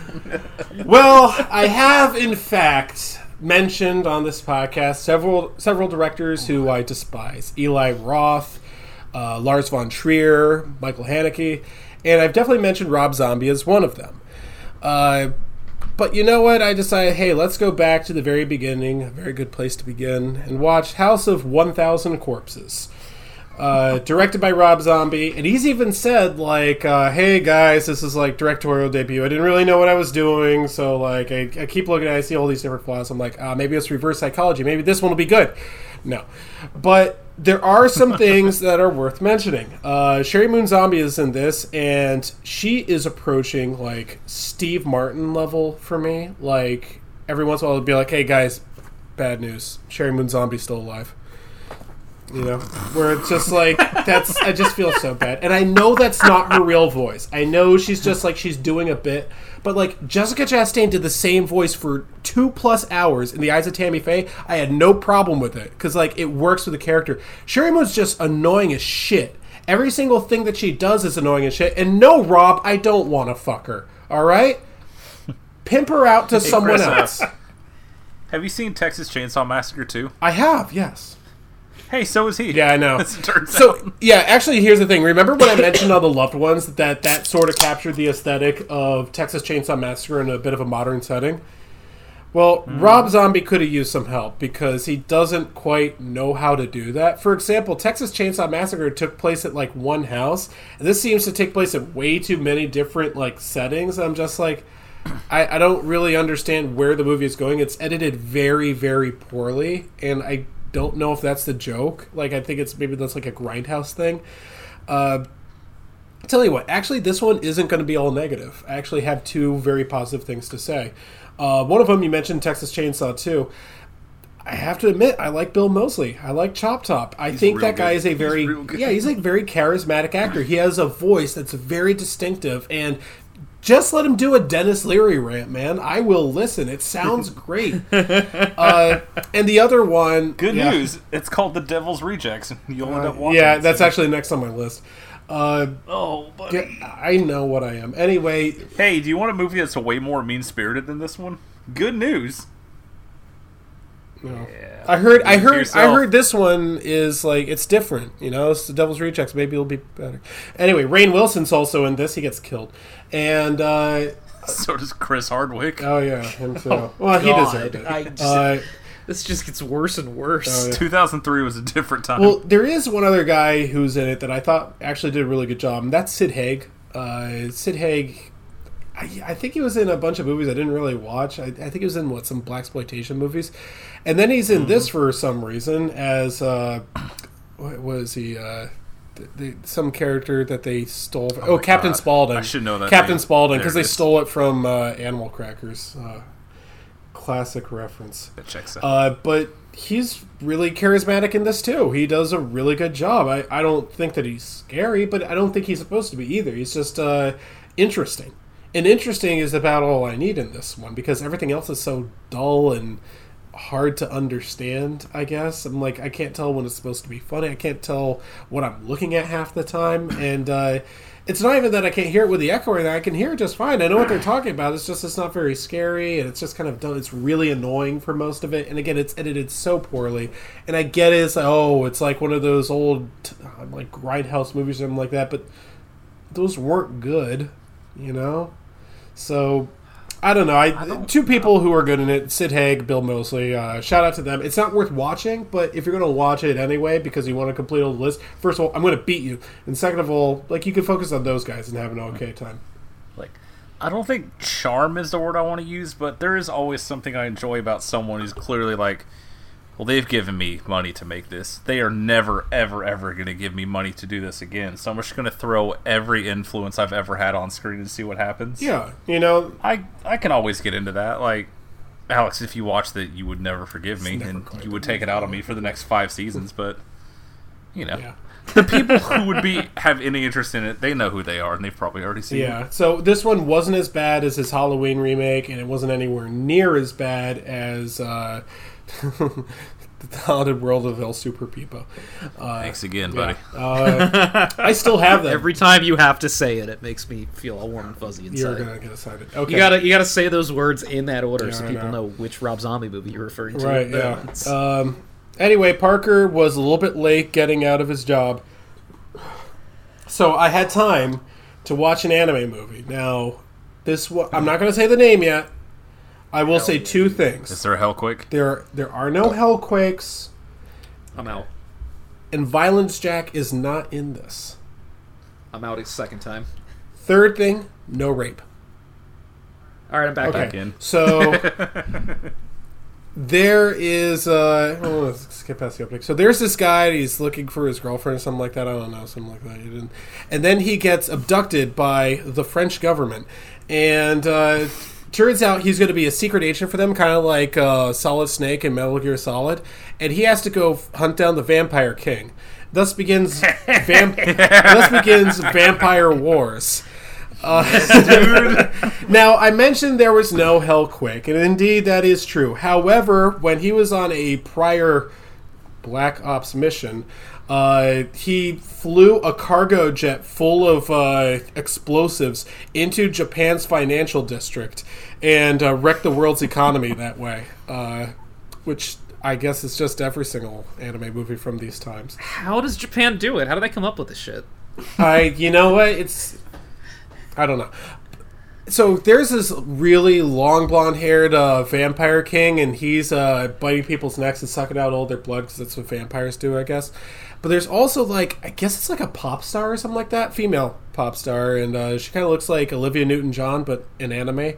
Well, I have in fact mentioned on this podcast several several directors who I despise: Eli Roth, uh, Lars von Trier, Michael Haneke, and I've definitely mentioned Rob Zombie as one of them. Uh, but you know what? I decided, hey, let's go back to the very beginning, a very good place to begin, and watch House of 1,000 Corpses. Uh, directed by Rob Zombie, and he's even said like, uh, "Hey guys, this is like directorial debut. I didn't really know what I was doing, so like, I, I keep looking at, it, I see all these different flaws. I'm like, ah, maybe it's reverse psychology. Maybe this one will be good. No, but there are some things that are worth mentioning. Uh, Sheri Moon Zombie is in this, and she is approaching like Steve Martin level for me. Like every once in a while, it'll be like, "Hey guys, bad news. Sheri Moon Zombie's still alive." You know, where it's just like that's. I just feel so bad, and I know that's not her real voice. I know she's just like she's doing a bit, but like Jessica Chastain did the same voice for two plus hours in the eyes of Tammy Faye. I had no problem with it because like it works with the character. Sheri Moon's just annoying as shit. Every single thing that she does is annoying as shit. And no, Rob, I don't want to fuck her. All right, pimp her out to someone Chris, uh, else. Have you seen Texas Chainsaw Massacre 2? I have, yes. Hey, so is he. Yeah, I know. So out. yeah, actually, here's the thing. Remember when I mentioned all the loved ones that that sort of captured the aesthetic of Texas Chainsaw Massacre in a bit of a modern setting? Well, hmm. Rob Zombie could have used some help because he doesn't quite know how to do that. For example, Texas Chainsaw Massacre took place at like one house, and this seems to take place at way too many different like settings. I'm just like, I, I don't really understand where the movie is going. It's edited very, very poorly, and I don't know if that's the joke. Like, I think it's maybe that's like a grindhouse thing. Uh, tell you what, actually, this one isn't going to be all negative. I actually have two very positive things to say. Uh, one of them, you mentioned Texas Chainsaw 2. I have to admit, I like Bill Moseley. I like Chop Top. I think that guy good. is a very good. yeah, he's a very charismatic actor. He has a voice that's very distinctive, and just let him do a Denis Leary rant, man. I will listen. It sounds great. uh, and the other one, Good yeah. news. It's called The Devil's Rejects. You'll end up watching Yeah, it that's soon. actually next on my list. Uh, Oh, buddy. yeah, I know what I am. Anyway, Hey, do you want a movie that's way more mean spirited than this one? Good news. No. I heard. I Leave it heard. I heard this one is like it's different. You know, it's the Devil's Rejects. Maybe it'll be better. Anyway, Rainn Wilson's also in this. He gets killed, and uh, So does Chris Hardwick. oh yeah, him too. well, he God, deserved it. I just- uh, This just gets worse and worse. Oh, yeah. 2003 was a different time. well, there is one other guy who's in it that I thought actually did a really good job, and that's Sid Haig. Uh, Sid Haig. I, I think he was in a bunch of movies I didn't really watch. I, I think he was in what some black exploitation movies, and then he's in this for some reason as uh, what was he? Uh, some character that they stole. From, oh, my Captain God. Spaulding. I should know that Captain name. Spaulding because they stole it from uh, Animal Crackers. Uh, classic reference. that checks out. Uh, but he's really charismatic in this too. He does a really good job. I, I don't think that he's scary, but I don't think he's supposed to be either. He's just uh, interesting. And interesting is about all I need in this one because everything else is so dull and hard to understand, I guess. I'm like, I can't tell when it's supposed to be funny. I can't tell what I'm looking at half the time. And uh, it's not even that I can't hear it with the echo or. I can hear it just fine. I know what they're talking about. It's just it's not very scary, and it's just kind of done. It's really annoying for most of it. And again, it's edited so poorly. And I get it. It's like, oh, it's like one of those old uh, like grindhouse movies or something like that. But those weren't good, you know. So I don't know. I, two people who are good in it: Sid Haig, Bill Moseley. Uh, shout out to them. It's not worth watching, but if you're going to watch it anyway because you want to complete all the list, first of all, I'm going to beat you, and second of all, like you can focus on those guys and have an okay time. Like, I don't think charm is the word I want to use, but there is always something I enjoy about someone who's clearly like, well, they've given me money to make this. They are never, ever, ever going to give me money to do this again. So I'm just going to throw every influence I've ever had on screen and see what happens. Yeah, you know, I I can always get into that. Like, Alex, if you watched it, you would never forgive me, never and you would take it out on me for the next five seasons. But you know, yeah. the people who would be have any interest in it, they know who they are, and they've probably already seen it. Yeah, so this one wasn't as bad as his Halloween remake, and it wasn't anywhere near as bad as uh, the talented World of El Superbeasto. Uh, Thanks again, buddy. uh, I still have them. Every time you have to say it, it makes me feel all warm and fuzzy inside. You're inside. gonna get excited. Okay, You gotta you gotta say those words in that order so Yeah, I people know. know which Rob Zombie movie you're referring to. right? Yeah, Yeah. Um, anyway, Parker was a little bit late getting out of his job, so I had time to watch an anime movie. Now, this wa- I'm not gonna say the name yet. I will say two things. Is there a Hellquake? There, there are no hellquakes, I'm out. and Violence Jack is not in this. I'm out a second time. Third thing, no rape. All right, I'm back. Okay, in. so there is. Uh, oh, let's skip past the opening. So there's this guy. He's looking for his girlfriend or something like that. I don't know, something like that. He didn't. And then he gets abducted by the French government, and uh, turns out he's going to be a secret agent for them, kind of like uh, Solid Snake and Metal Gear Solid. And he has to go hunt down the Vampire King. Thus begins. Vamp- thus begins Vampire Wars. Now, I mentioned there was no Hellquake, and indeed that is true. However, when he was on a prior Black Ops mission, uh, he flew a cargo jet full of uh, explosives into Japan's financial district and uh, wrecked the world's economy that way. Uh, which I guess is just every single anime movie from these times. How does Japan do it? How do they come up with this shit? I, you know what? It's, I don't know. So there's this really long blonde haired uh, vampire king, and he's uh, biting people's necks and sucking out all their blood because that's what vampires do, I guess. But there's also like, I guess it's like a pop star or something like that, female pop star, and uh, she kind of looks like Olivia Newton John, but in anime.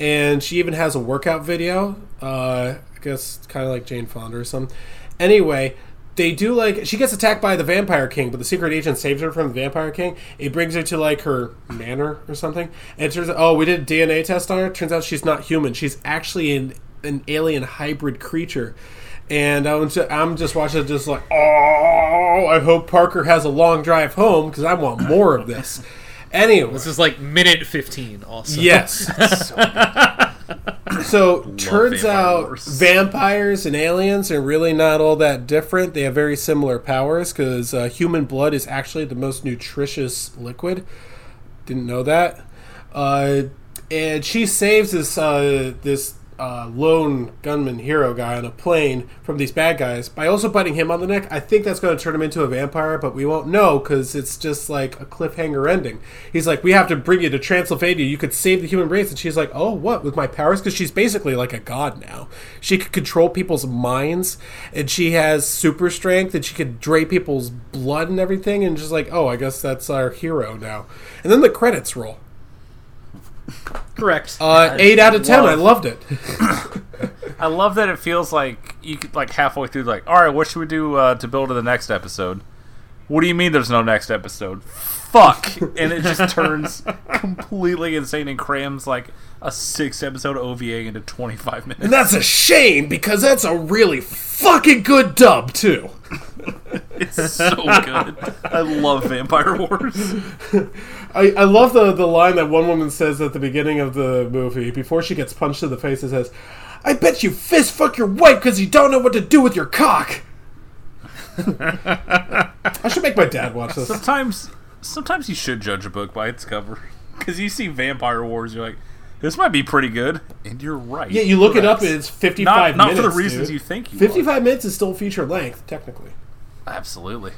And she even has a workout video. Uh, I guess kind of like Jane Fonda or something. Anyway, they do like she gets attacked by the vampire king, but the secret agent saves her from the vampire king. It brings her to like her manor or something, and it turns out oh we did a DNA test on her. Turns out she's not human. She's actually an an alien hybrid creature. And I'm just, I'm just watching it, just like oh I hope Parker has a long drive home because I want more of this. Anyway, This is like minute 15 also. Yes. so turns Vampire out vampires and aliens are really not all that different. They have very similar powers because uh, human blood is actually the most nutritious liquid. Didn't know that. Uh, and she saves this uh, this uh, lone gunman hero guy on a plane from these bad guys by also biting him on the neck. I think that's going to turn him into a vampire, but we won't know because it's just like a cliffhanger ending. He's like, "We have to bring you to Transylvania. You could save the human race," and she's like, "Oh, what with my powers?" Because she's basically like a god now. She could control people's minds, and she has super strength, and she could drain people's blood and everything. And just like, "Oh, I guess that's our hero now." And then the credits roll. Correct. Uh, eight out of ten. I loved it. I love that it feels like you could like halfway through, like, all right, what should we do uh, to build to the next episode? What do you mean there's no next episode? Fuck! and it just turns completely insane and crams like a six episode OVA into 25 minutes. And that's a shame because that's a really fucking good dub too. It's so good. I love Vampire Wars. I, I love the the line that one woman says at the beginning of the movie before she gets punched in the face. It says, "I bet you fist fuck your wife because you don't know what to do with your cock." I should make my dad watch this. Sometimes sometimes you should judge a book by its cover because you see Vampire Wars, you're like, this might be pretty good, and you're right. Yeah, you look it up. Correct. It's fifty-five not, not minutes. for the reasons dude. you think. You Fifty-five minutes is still feature length, technically. Absolutely.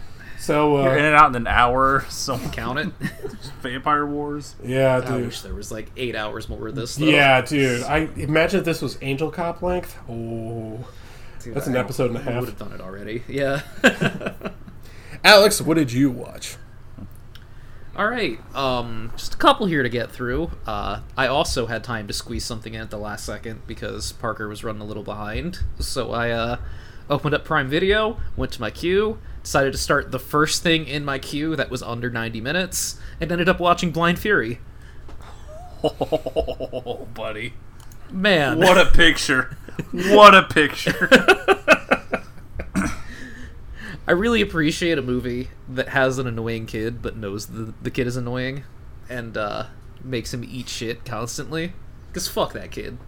So You're in uh, and out in an hour. So Count it. Vampire Wars. yeah, dude. I wish there was like eight hours more of this. Though. Yeah, dude. I imagine if this was Angel Cop length. Oh, Dude, that's an I episode and a half. I would have done it already. Yeah. Alex, what did you watch? All right, um, just a couple here to get through. Uh, I also had time to squeeze something in at the last second because Parker was running a little behind. So I uh, opened up Prime Video, went to my queue, decided to start the first thing in my queue that was under 90 minutes, and ended up watching Blind Fury. Oh, buddy. Man, What a picture. What a picture. I really appreciate a movie that has an annoying kid but knows the, the kid is annoying and uh, makes him eat shit constantly. Because fuck that kid.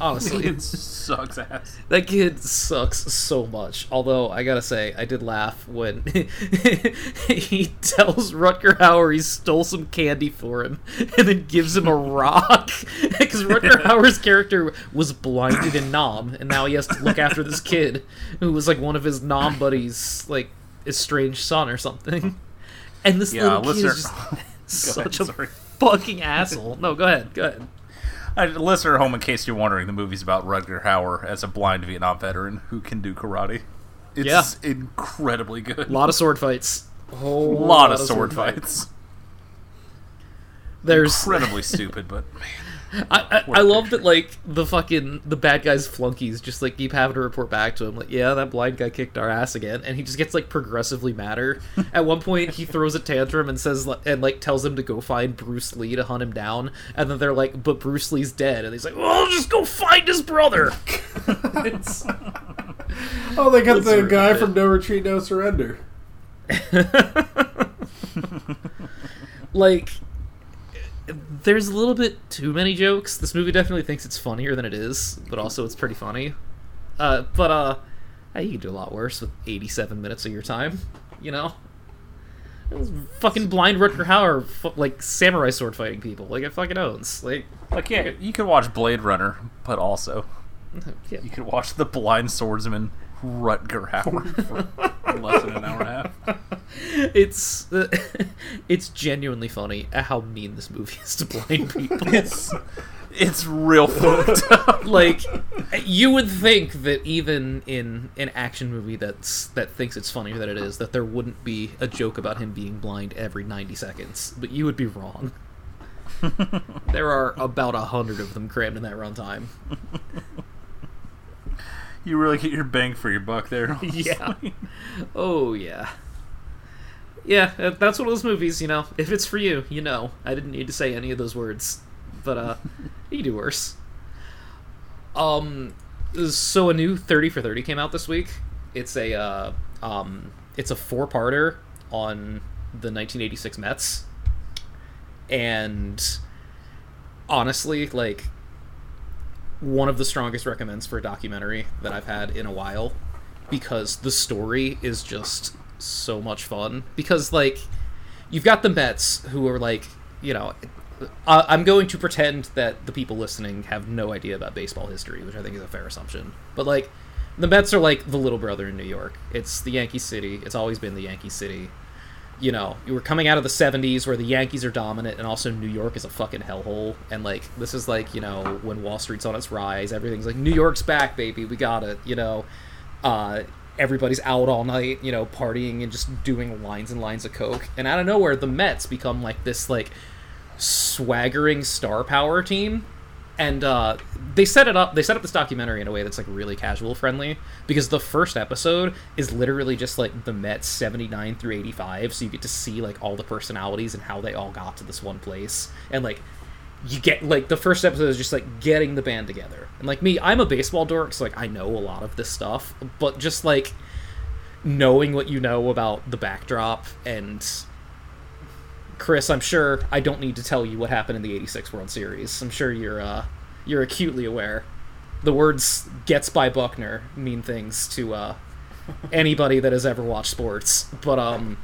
Honestly. it sucks ass. That kid sucks so much. Although I gotta say, I did laugh when he tells Rutger Hauer he stole some candy for him, and then gives him a rock. Because Rutger Hauer's character was blinded in Nam, and now he has to look after this kid who was like one of his Nam buddies, like estranged son or something. And this Yeah, little kid is just ahead, such a fucking asshole. No, go ahead, go ahead. Uh, listener at home, in case you're wondering, the movie's about Rutger Hauer as a blind Vietnam veteran who can do karate. It's Yeah. incredibly good. A lot of sword fights. A whole A lot of sword fights. There's Incredibly stupid, but I, I, I love that like the fucking the bad guys flunkies just like keep having to report back to him like yeah that blind guy kicked our ass again and he just gets like progressively madder. At one point he throws a tantrum and says and like tells him to go find Bruce Lee to hunt him down and then they're like but Bruce Lee's dead and he's like well just go find his brother. it's, Oh, they got the guy from No Retreat, No Surrender. like there's a little bit too many jokes. This movie definitely thinks it's funnier than it is, but also it's pretty funny. Uh, but uh, you can do a lot worse with 87 minutes of your time. You know, fucking blind Rutger Hauer, fu- like samurai sword fighting people. Like it fucking owns. Like, like yeah, you could watch Blade Runner, but also yeah. you could watch the blind swordsman Rutger Hauer for less than an hour and a half. it's uh, it's genuinely funny how mean this movie is to blind people. It's it's real fucked up. like you would think that even in an action movie that's that thinks it's funnier than it is that there wouldn't be a joke about him being blind every 90 seconds but you would be wrong there are about a hundred of them crammed in that runtime You really get your bang for your buck there. yeah. Oh yeah. Yeah that's one of those movies you know. If it's for you you know. I didn't need to say any of those words. But uh you do worse. Um so a new 30 for 30 came out this week. It's a uh um it's a four-parter on the 1986 mets. And honestly like one of the strongest recommends for a documentary that i've had in a while because the story is just so much fun. Because like you've got the mets who are like you know I- i'm going to pretend that the people listening have no idea about baseball history which i think is a fair assumption. But like the mets are like the little brother in new york. It's the yankee city. It's always been the yankee city you know, you were coming out of the 70s where the Yankees are dominant and also New York is a fucking hellhole. And, like, this is like, you know, when Wall Street's on its rise, everything's like, New York's back, baby, we got it, you know. Uh, everybody's out all night, you know, partying and just doing lines and lines of Coke. And out of nowhere, the Mets become, like, this, like, swaggering star power team and uh, they set it up they set up this documentary in a way that's like really casual friendly because the first episode is literally just like the mets 79 through 85 so you get to see like all the personalities and how they all got to this one place. And like you get like the first episode is just like getting the band together. And like me i'm a baseball dork so like i know a lot of this stuff but just like knowing what you know about the backdrop and Chris, I'm sure I don't need to tell you what happened in the 86 World Series. I'm sure you're uh you're acutely aware. The words gets by Buckner mean things to uh anybody that has ever watched sports. But um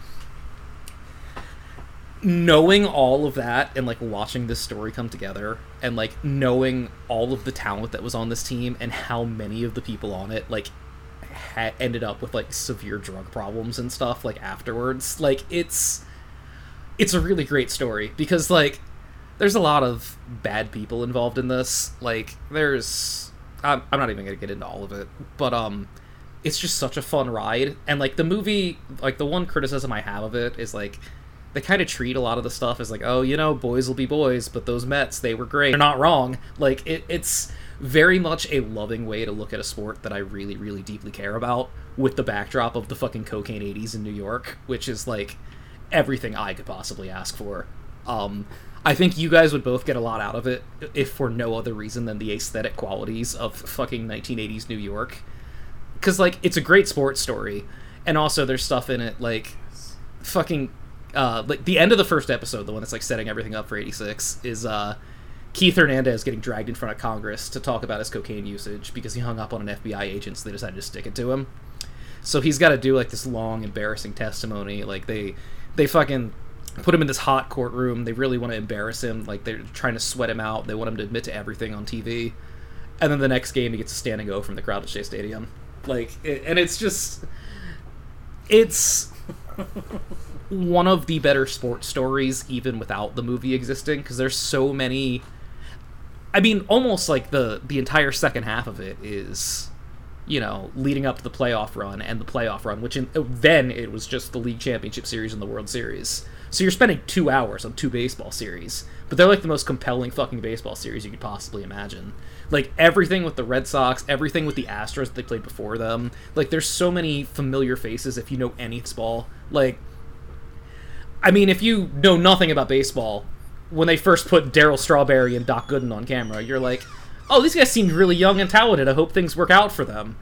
knowing all of that and like watching this story come together and like knowing all of the talent that was on this team and how many of the people on it like ha- ended up with like severe drug problems and stuff like afterwards like it's it's a really great story because like there's a lot of bad people involved in this. Like there's I'm, I'm not even gonna get into all of it but um it's just such a fun ride. And like the movie like the one criticism i have of it is like they kind of treat a lot of the stuff as like oh you know boys will be boys but those mets they were great. They're not wrong. Like it, it's very much a loving way to look at a sport that i really really deeply care about with the backdrop of the fucking cocaine 80s in new york which is like everything i could possibly ask for. Um I think you guys would both get a lot out of it if for no other reason than the aesthetic qualities of fucking 1980s New York. Because like it's a great sports story and also there's stuff in it like fucking uh like the end of the first episode the one that's like setting everything up for 86 is uh keith hernandez getting dragged in front of congress to talk about his cocaine usage because he hung up on an fbi agent so they decided to stick it to him. So he's got to do like this long embarrassing testimony like they they fucking put him in this hot courtroom. They really want to embarrass him. Like they're trying to sweat him out. They want him to admit to everything on tv and then the next game he gets a standing o from the crowd at shea stadium. Like it, and it's just it's one of the better sports stories even without the movie existing because there's so many i mean almost like the the entire second half of it is you know leading up to the playoff run and the playoff run which in, then it was just the league championship series and the world series. So you're spending two hours on two baseball series but they're like the most compelling fucking baseball series you could possibly imagine. Like everything with the red sox everything with the astros that they played before them like there's so many familiar faces if you know any baseball. Like I mean, if you know nothing about baseball, when they first put Darryl Strawberry and Doc Gooden on camera, you're like, oh, these guys seem really young and talented. I hope things work out for them.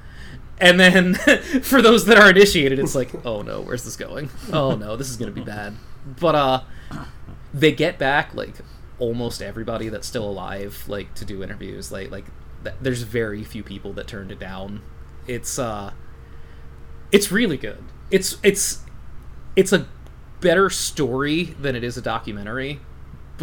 And then for those that are initiated, it's like, oh no, where's this going? Oh no, this is gonna be bad. But uh, they get back like almost everybody that's still alive, like to do interviews. Like like th- there's very few people that turned it down. It's uh, it's really good. It's it's it's a better story than it is a documentary,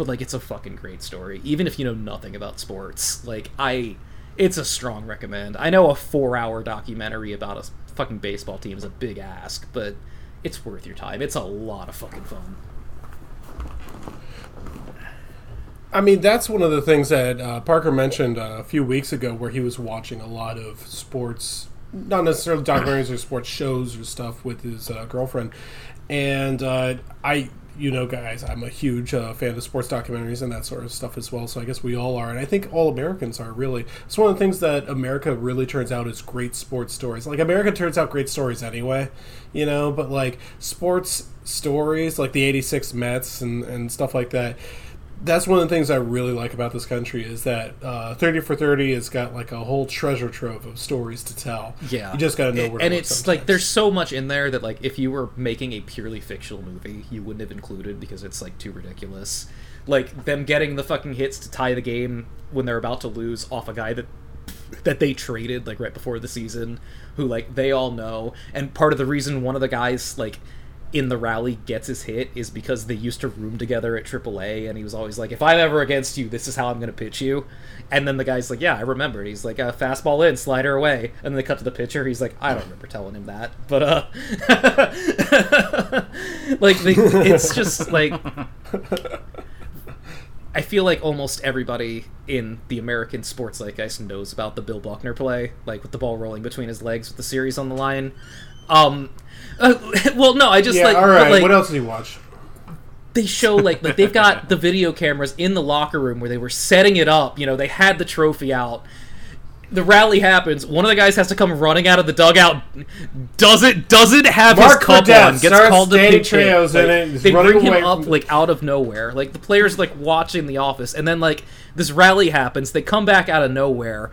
but like it's a fucking great story. Even if you know nothing about sports, like I, it's a strong recommend. I know a four-hour documentary about a fucking baseball team is a big ask, but it's worth your time. It's a lot of fucking fun. I mean, that's one of the things that uh, Parker mentioned uh, a few weeks ago, where he was watching a lot of sports, not necessarily documentaries or sports shows or stuff with his uh, girlfriend. And uh, I, you know, guys, I'm a huge uh, fan of sports documentaries and that sort of stuff as well. So I guess we all are, and I think all Americans are really. It's one of the things that America really turns out is great sports stories. Like America turns out great stories anyway, you know, but like sports stories, like the '86 Mets and and stuff like that that's one of the things I really like about this country is that uh, Thirty for Thirty has got like a whole treasure trove of stories to tell. Yeah, you just got to know where. to and it's sometimes. like there's so much in there that like if you were making a purely fictional movie, you wouldn't have included because it's like too ridiculous. Like them getting the fucking hits to tie the game when they're about to lose off a guy that that they traded like right before the season, who like they all know, and part of the reason one of the guys like in the rally gets his hit is because they used to room together at AAA, and he was always like, "If I'm ever against you, this is how I'm going to pitch you." And then the guy's like, "Yeah, I remember." He's like, uh, "Fastball in, slider away," and then they cut to the pitcher. He's like, "I don't remember telling him that," but uh, like they, it's just like. I feel like almost everybody in the American sports zeitgeist knows about the Bill Buckner play, like with the ball rolling between his legs with the series on the line. Um, uh, well, no, I just yeah. like, all but, like, what else did you watch? they show like like they've got the video cameras in the locker room where they were setting it up. You know, they had the trophy out. The rally happens. One of the guys has to come running out of the dugout. Doesn't doesn't have Mark his cup on. Gets called to pitch hit. Trejo's in Like, it, They bring him up from- like out of nowhere. Like the players like watching the office, and then like this rally happens. They come back out of nowhere.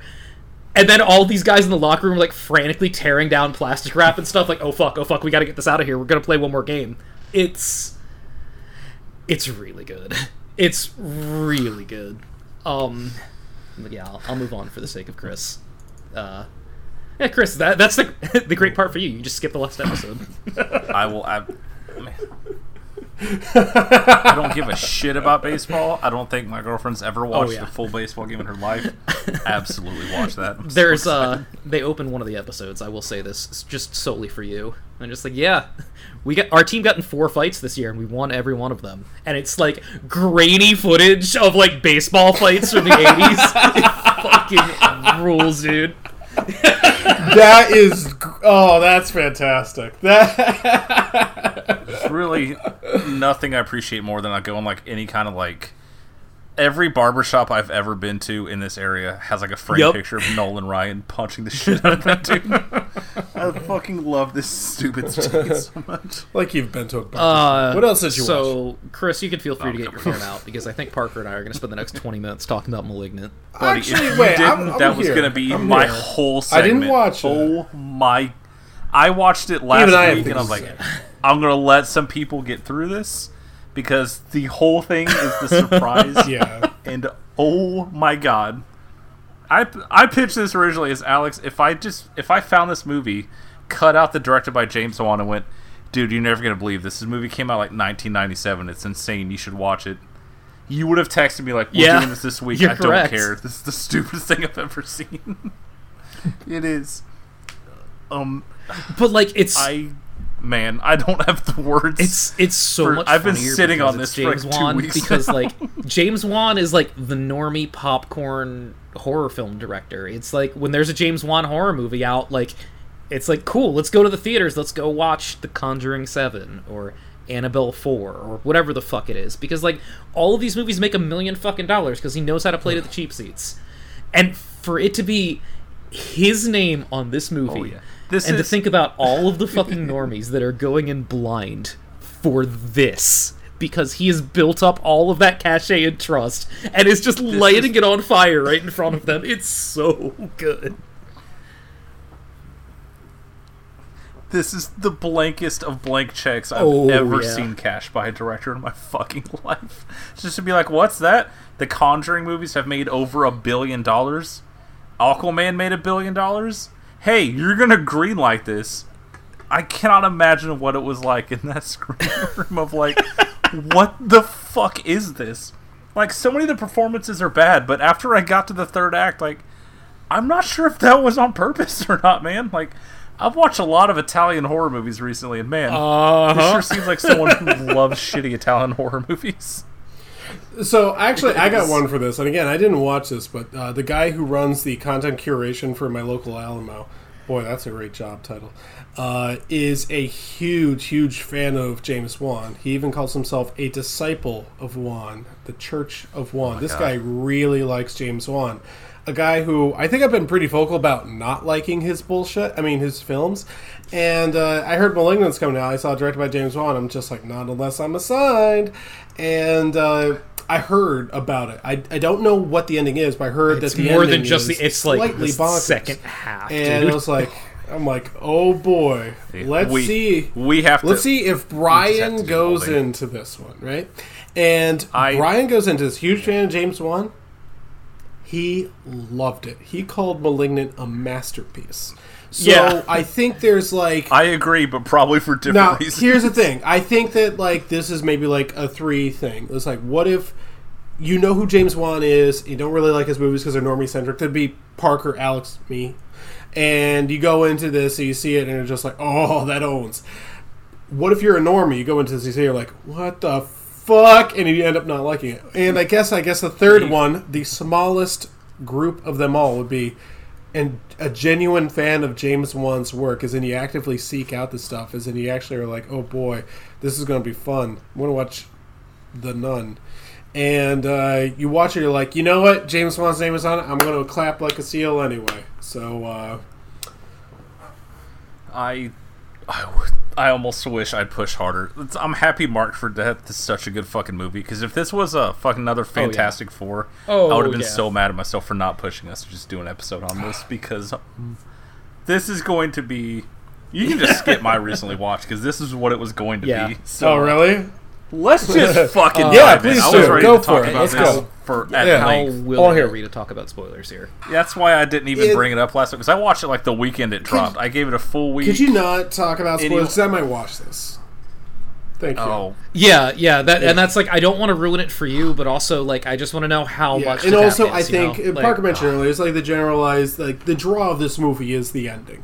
And then all these guys in the locker room are like frantically tearing down plastic wrap and stuff. Like, oh fuck, oh fuck, we got to get this out of here. We're gonna play one more game. It's it's really good. It's really good. Um, but yeah, I'll, I'll move on for the sake of Chris. Uh, yeah, Chris, that that's the the great part for you. You just skip the last episode. I will. I, I don't give a shit about baseball. I don't think my girlfriend's ever watched yeah. a full baseball game in her life. Absolutely watch that. I'm There's excited. uh they open one of the episodes, I will say this, just solely for you. And just like, yeah, we got our team got in four fights this year and we won every one of them. And it's like grainy footage of like baseball fights from the 80s. it fucking rules, dude. That is, oh, that's fantastic. That There's really nothing I appreciate more than I go on like any kind of like every barbershop I've ever been to in this area has like a frame Yup. picture of Nolan Ryan punching the shit out of that dude. I fucking love this stupid shit so much. like you've been to a bunch. Uh, what else did you watch? So, Chris, you can feel free to get your come phone out because I think Parker and I are going to spend the next 20 minutes talking about Malignant. Buddy, Actually, if you wait, I'm- didn't, I'm that was gonna be I'm my here. whole I didn't watch it. Oh my! I watched it last Even I week, and I was like. I'm gonna let some people get through this because the whole thing is the surprise. yeah. And oh my god, I I pitched this originally as Alex. If I just if I found this movie, cut out the directed by James Wan and went, dude, you're never gonna believe this. This movie came out like 1997. It's insane. You should watch it. You would have texted me like, "We're Yeah, doing this this week." I correct. don't care. This is the stupidest thing I've ever seen. it is. Um, But like it's I, man, I don't have the words. It's it's so For- much. I've been sitting on this for, like, James two Wan weeks because now. like James Wan is like the normie popcorn horror film director. It's like when there's a James Wan horror movie out, like it's like cool. Let's go to the theaters. Let's go watch The Conjuring Seven or Annabelle Four or whatever the fuck it is. Because like all of these movies make a million fucking dollars because he knows how to play to the cheap seats, and for it to be his name on this movie. Oh, yeah. This and to think about all of the fucking normies that are going in blind for this because he has built up all of that cachet and trust and is just lighting it on fire right in front of them. It's so good. This is the blankest of blank checks I've Oh, ever yeah. seen cashed by a director in my fucking life. Just to be like, what's that? The Conjuring movies have made over a billion dollars. Aquaman made a billion dollars. Hey, you're gonna green greenlight this. I cannot imagine what it was like in that screen room of like, what the fuck is this? Like, so many of the performances are bad, but after I got to the third act, like, I'm not sure if that was on purpose or not, man. Like, I've watched a lot of Italian horror movies recently, and man, this uh-huh. sure seems like someone who loves shitty Italian horror movies. So actually, I got one for this, and again, I didn't watch this, but uh, the guy who runs the content curation for my local Alamo, boy, that's a great job title, uh, is a huge, huge fan of James Wan. He even calls himself a disciple of Wan, the Church of Wan. this God. guy really likes James Wan. A guy who I think I've been pretty vocal about not liking his bullshit. I mean, his films. And uh, I heard *Malignant's* coming out. I saw it directed by James Wan. I'm just like, not unless I'm assigned. And uh, I heard about it. I, I don't know what the ending is, but I heard It's that the more ending than just the. It's like slightly the bonkers. second half, And dude. I was like, I'm like, oh boy, let's we, see. We have to. Let's see if Brian goes the whole thing. into this one, right? And I- Brian goes into this huge fan of James Wan. He loved it. He called *Malignant* a masterpiece. So Yeah. I think there's like I agree, but probably for different now, reasons. here's the thing. I think that like this is maybe like a three thing. It's like, what if you know who James Wan is? You don't really like his movies because they're normie centric. Could be Parker, Alex, me, and you go into this and you see it and you're just like, oh, that owns. What if you're a normie? You go into this, you see, you're like, what the fuck, and you end up not liking it. And I guess, I guess the third one, the smallest group of them all, would be and a genuine fan of James Wan's work is in you actively seek out the stuff is in you actually are like, oh boy, this is going to be fun. I want to watch The Nun. And uh, you watch it, you're like, you know what? James Wan's name is on it. I'm going to clap like a seal anyway. So, uh, I, I, would- I almost wish I'd push harder. It's, I'm happy Mark for Death is such a good fucking movie. Because if this was a fucking another oh, Fantastic Four, Oh, I would have been yeah. so mad at myself for not pushing us to just do an episode on this. Because um, this is going to be. You can just skip my recently watched because this is what it was going to Yeah. be. Oh, so oh, really? Let's just fucking uh, Yeah, dive in. please I was ready Go to for talk it. about Let's this go. For at Yeah. How length. willing All are here. we to talk about spoilers here? That's why I didn't even It- bring it up last week because I watched it like the weekend it dropped. I gave it a full week. Could you not talk about spoilers? spoilers? 'Cause I might watch this. Thank you. Oh, Yeah, yeah, that and that's like I don't want to ruin it for you, but also like I just want to know how Yeah, much. and the tap also I is, you know? think uh, Like, Parker mentioned uh, earlier, it's like the generalized like the draw of this movie is the ending,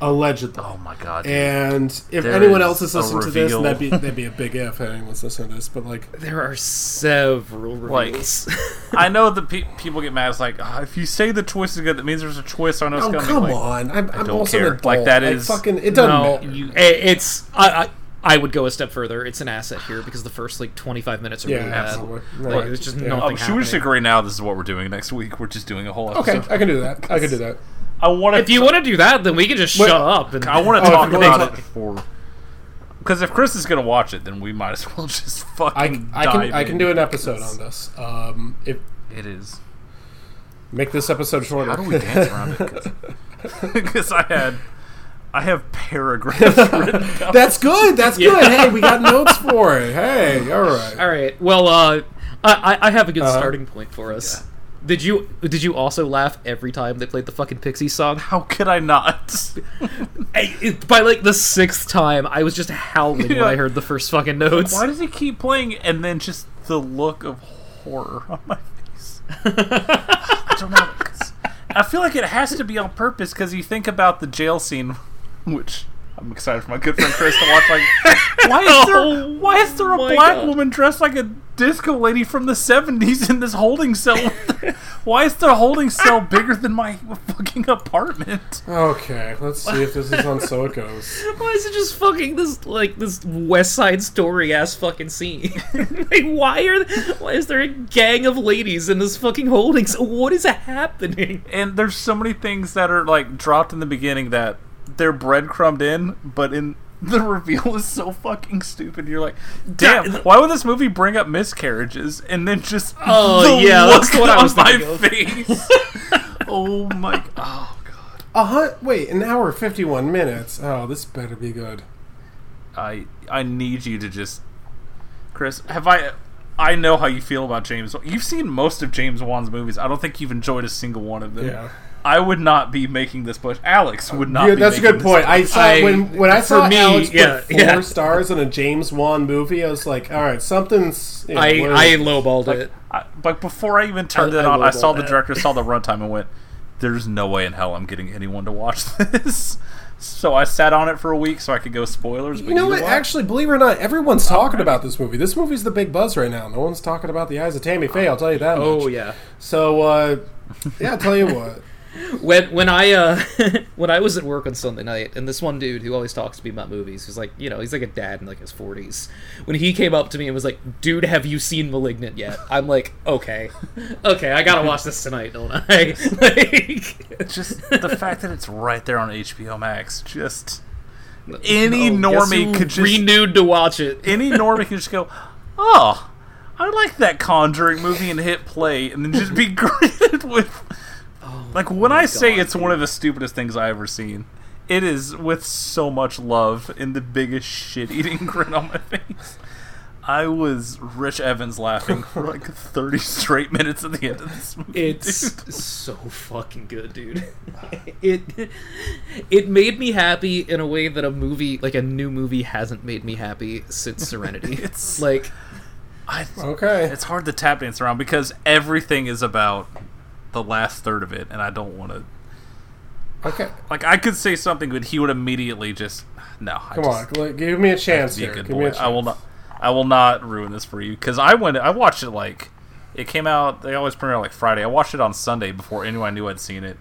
allegedly. oh my god. dude. And if There anyone else is listening to this, reveal. that'd be that'd be a big if anyone's listening to this. But like, there are several Like. I know that pe- people get mad. It's like "Ah, if you say the twist is good, that means there's a twist. I know it's oh gonna come like, on, I'm, I'm don't also care. an adult. Like, that is I fucking it doesn't no, matter. you, it's I, I I would go a step further. It's an asset here because the first like 25 minutes are Yeah, really bad. absolutely. Like, it's just Yeah. nothing Oh, should we just happening. agree now? This is what we're doing next week. We're just doing a whole Okay, episode. I can do that. I can do that. I want to. If you want to do that, then we can just Wait, shut up and I want Oh, to talk you about it for. Because if Chris is gonna watch it, then we might as well just fucking. I, I can dive I can do an episode on this. Um, if It is. make this episode shorter. How do we dance around it? Because I had, I have paragraphs written. That's good. That's good. Hey, we got notes for it. Hey, all right. All right. Well, uh, I I- I have a good Uh-huh. starting point for us. Did you did you also laugh every time they played the fucking Pixie song? How could I not? I- it- by like the sixth time, I was just howling when I heard the first fucking notes. Why does he keep playing and then just the look of horror on my face? I don't know. I feel like it has to be on purpose because you think about the jail scene, which I'm excited for my good friend Chris to watch. Like, why is there oh why is there a Oh black God. woman dressed like a disco lady from the '70s in this holding cell? why is the holding cell bigger than my fucking apartment? Okay, let's see if this is on So It Goes. Why is it just fucking this like this West Side Story ass fucking scene? like, why are why is there a gang of ladies in this fucking holding? cell? what is happening? and there's so many things that are like dropped in the beginning that they're breadcrumbed in, but in the reveal is so fucking stupid. You're like, damn, why would this movie bring up miscarriages and then just Oh, the yeah, look that's what I was my thinking of. face? oh my, oh god, Uh huh. Wait, an hour fifty-one minutes. Oh, this better be good. I I need you to just, Chris, have I? I know how you feel about James. You've seen most of James Wan's movies. I don't think you've enjoyed a single one of them. Yeah. I would not be making this push. Alex would not. Yeah, be that's a good point. I saw I- when when I saw me, Alex put four yeah. stars in a James Wan movie. I was like, all right, something's. You know, I I is- lowballed it. I, but before I even turned I- it on, I will saw the that. director, saw the runtime, and went, "There's no way in hell I'm getting anyone to watch this." so I sat on it for a week so I could go spoilers. But You know what? what? Actually, believe it or not, everyone's talking about this movie. This movie's the big buzz right now. No one's talking about the eyes of Tammy Faye. I'll tell you that. Oh much. yeah. So, uh, yeah, I'll tell you what. When when I uh when I was at work on Sunday night, and this one dude who always talks to me about movies, who's like, you know, he's like a dad in like his forties. When he came up to me and was like, "Dude, have you seen *Malignant* yet?" I'm like, "Okay, okay, I gotta watch this tonight, don't I?" like, just the fact that it's right there on HBO Max, just any guess normie could just renewed to watch it. any normie could just go, "Oh, I like that Conjuring movie," and hit play, and then just be greeted with. Oh like when I say God, it's one of the stupidest things I ever seen, it is with so much love and the biggest shit-eating grin on my face. I was Rich Evans laughing for like 30 straight minutes at the end of this movie. It's dude. so fucking good, dude. it it made me happy in a way that a movie like a new movie hasn't made me happy since Serenity. It's- like I, Okay. it's hard to tap dance around because everything is about the last third of it, and I don't want to. Okay. Like I could say something, but he would immediately just no. I Come just, on. Give me a chance here. good Give me a boy. chance. I will not. I will not ruin this for you because I went. I watched it like it came out. They always premiere like Friday. I watched it on Sunday before anyone knew I'd seen it,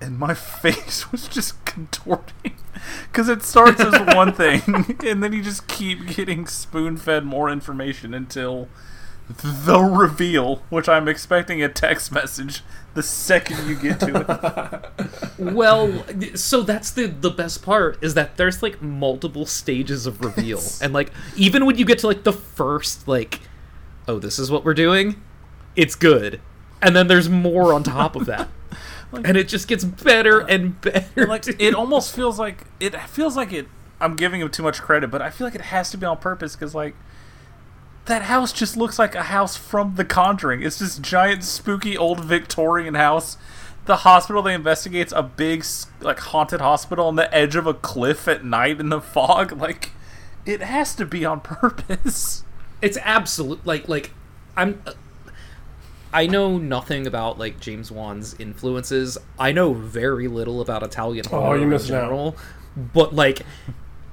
and my face was just contorting because it starts as one thing, and then you just keep getting spoon fed more information until the reveal, which I'm expecting a text message the second you get to it. well so that's the the best part is that there's like multiple stages of reveal. And like even when you get to like the first like oh this is what we're doing? It's good. And then there's more on top of that. And it just gets better and better like it almost feels like it feels like it i'm giving him too much credit but i feel like it has to be on purpose because like that house just looks like a house from the conjuring it's this giant spooky old victorian house the hospital they investigate's a big like haunted hospital on the edge of a cliff at night in the fog like it has to be on purpose. It's absolute like like I'm uh, I know nothing about like James Wan's influences. I know very little about Italian Oh, horror you're in missing out. general. But like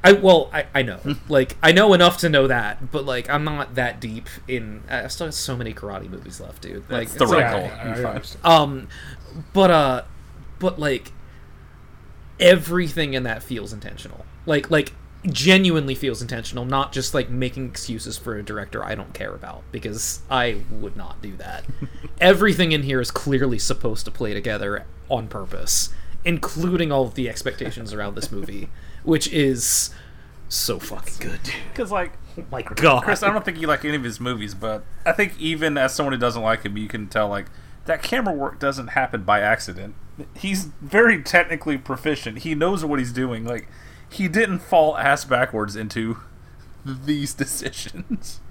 I well, I, I know. like I know enough to know that, but like I'm not that deep in I still have so many karate movies left, dude. Like That's the it's right like- call. I- I You're fine. understand. um but uh but like everything in that feels intentional like like genuinely feels intentional not just like making excuses for a director i don't care about because i would not do that everything in here is clearly supposed to play together on purpose including all of the expectations around this movie which is so fucking good Because like, oh my god Chris, I don't think you like any of his movies, but I think even as someone who doesn't like him, you can tell like that camera work doesn't happen by accident. He's very technically proficient. He knows what he's doing. Like he didn't fall ass backwards into these decisions.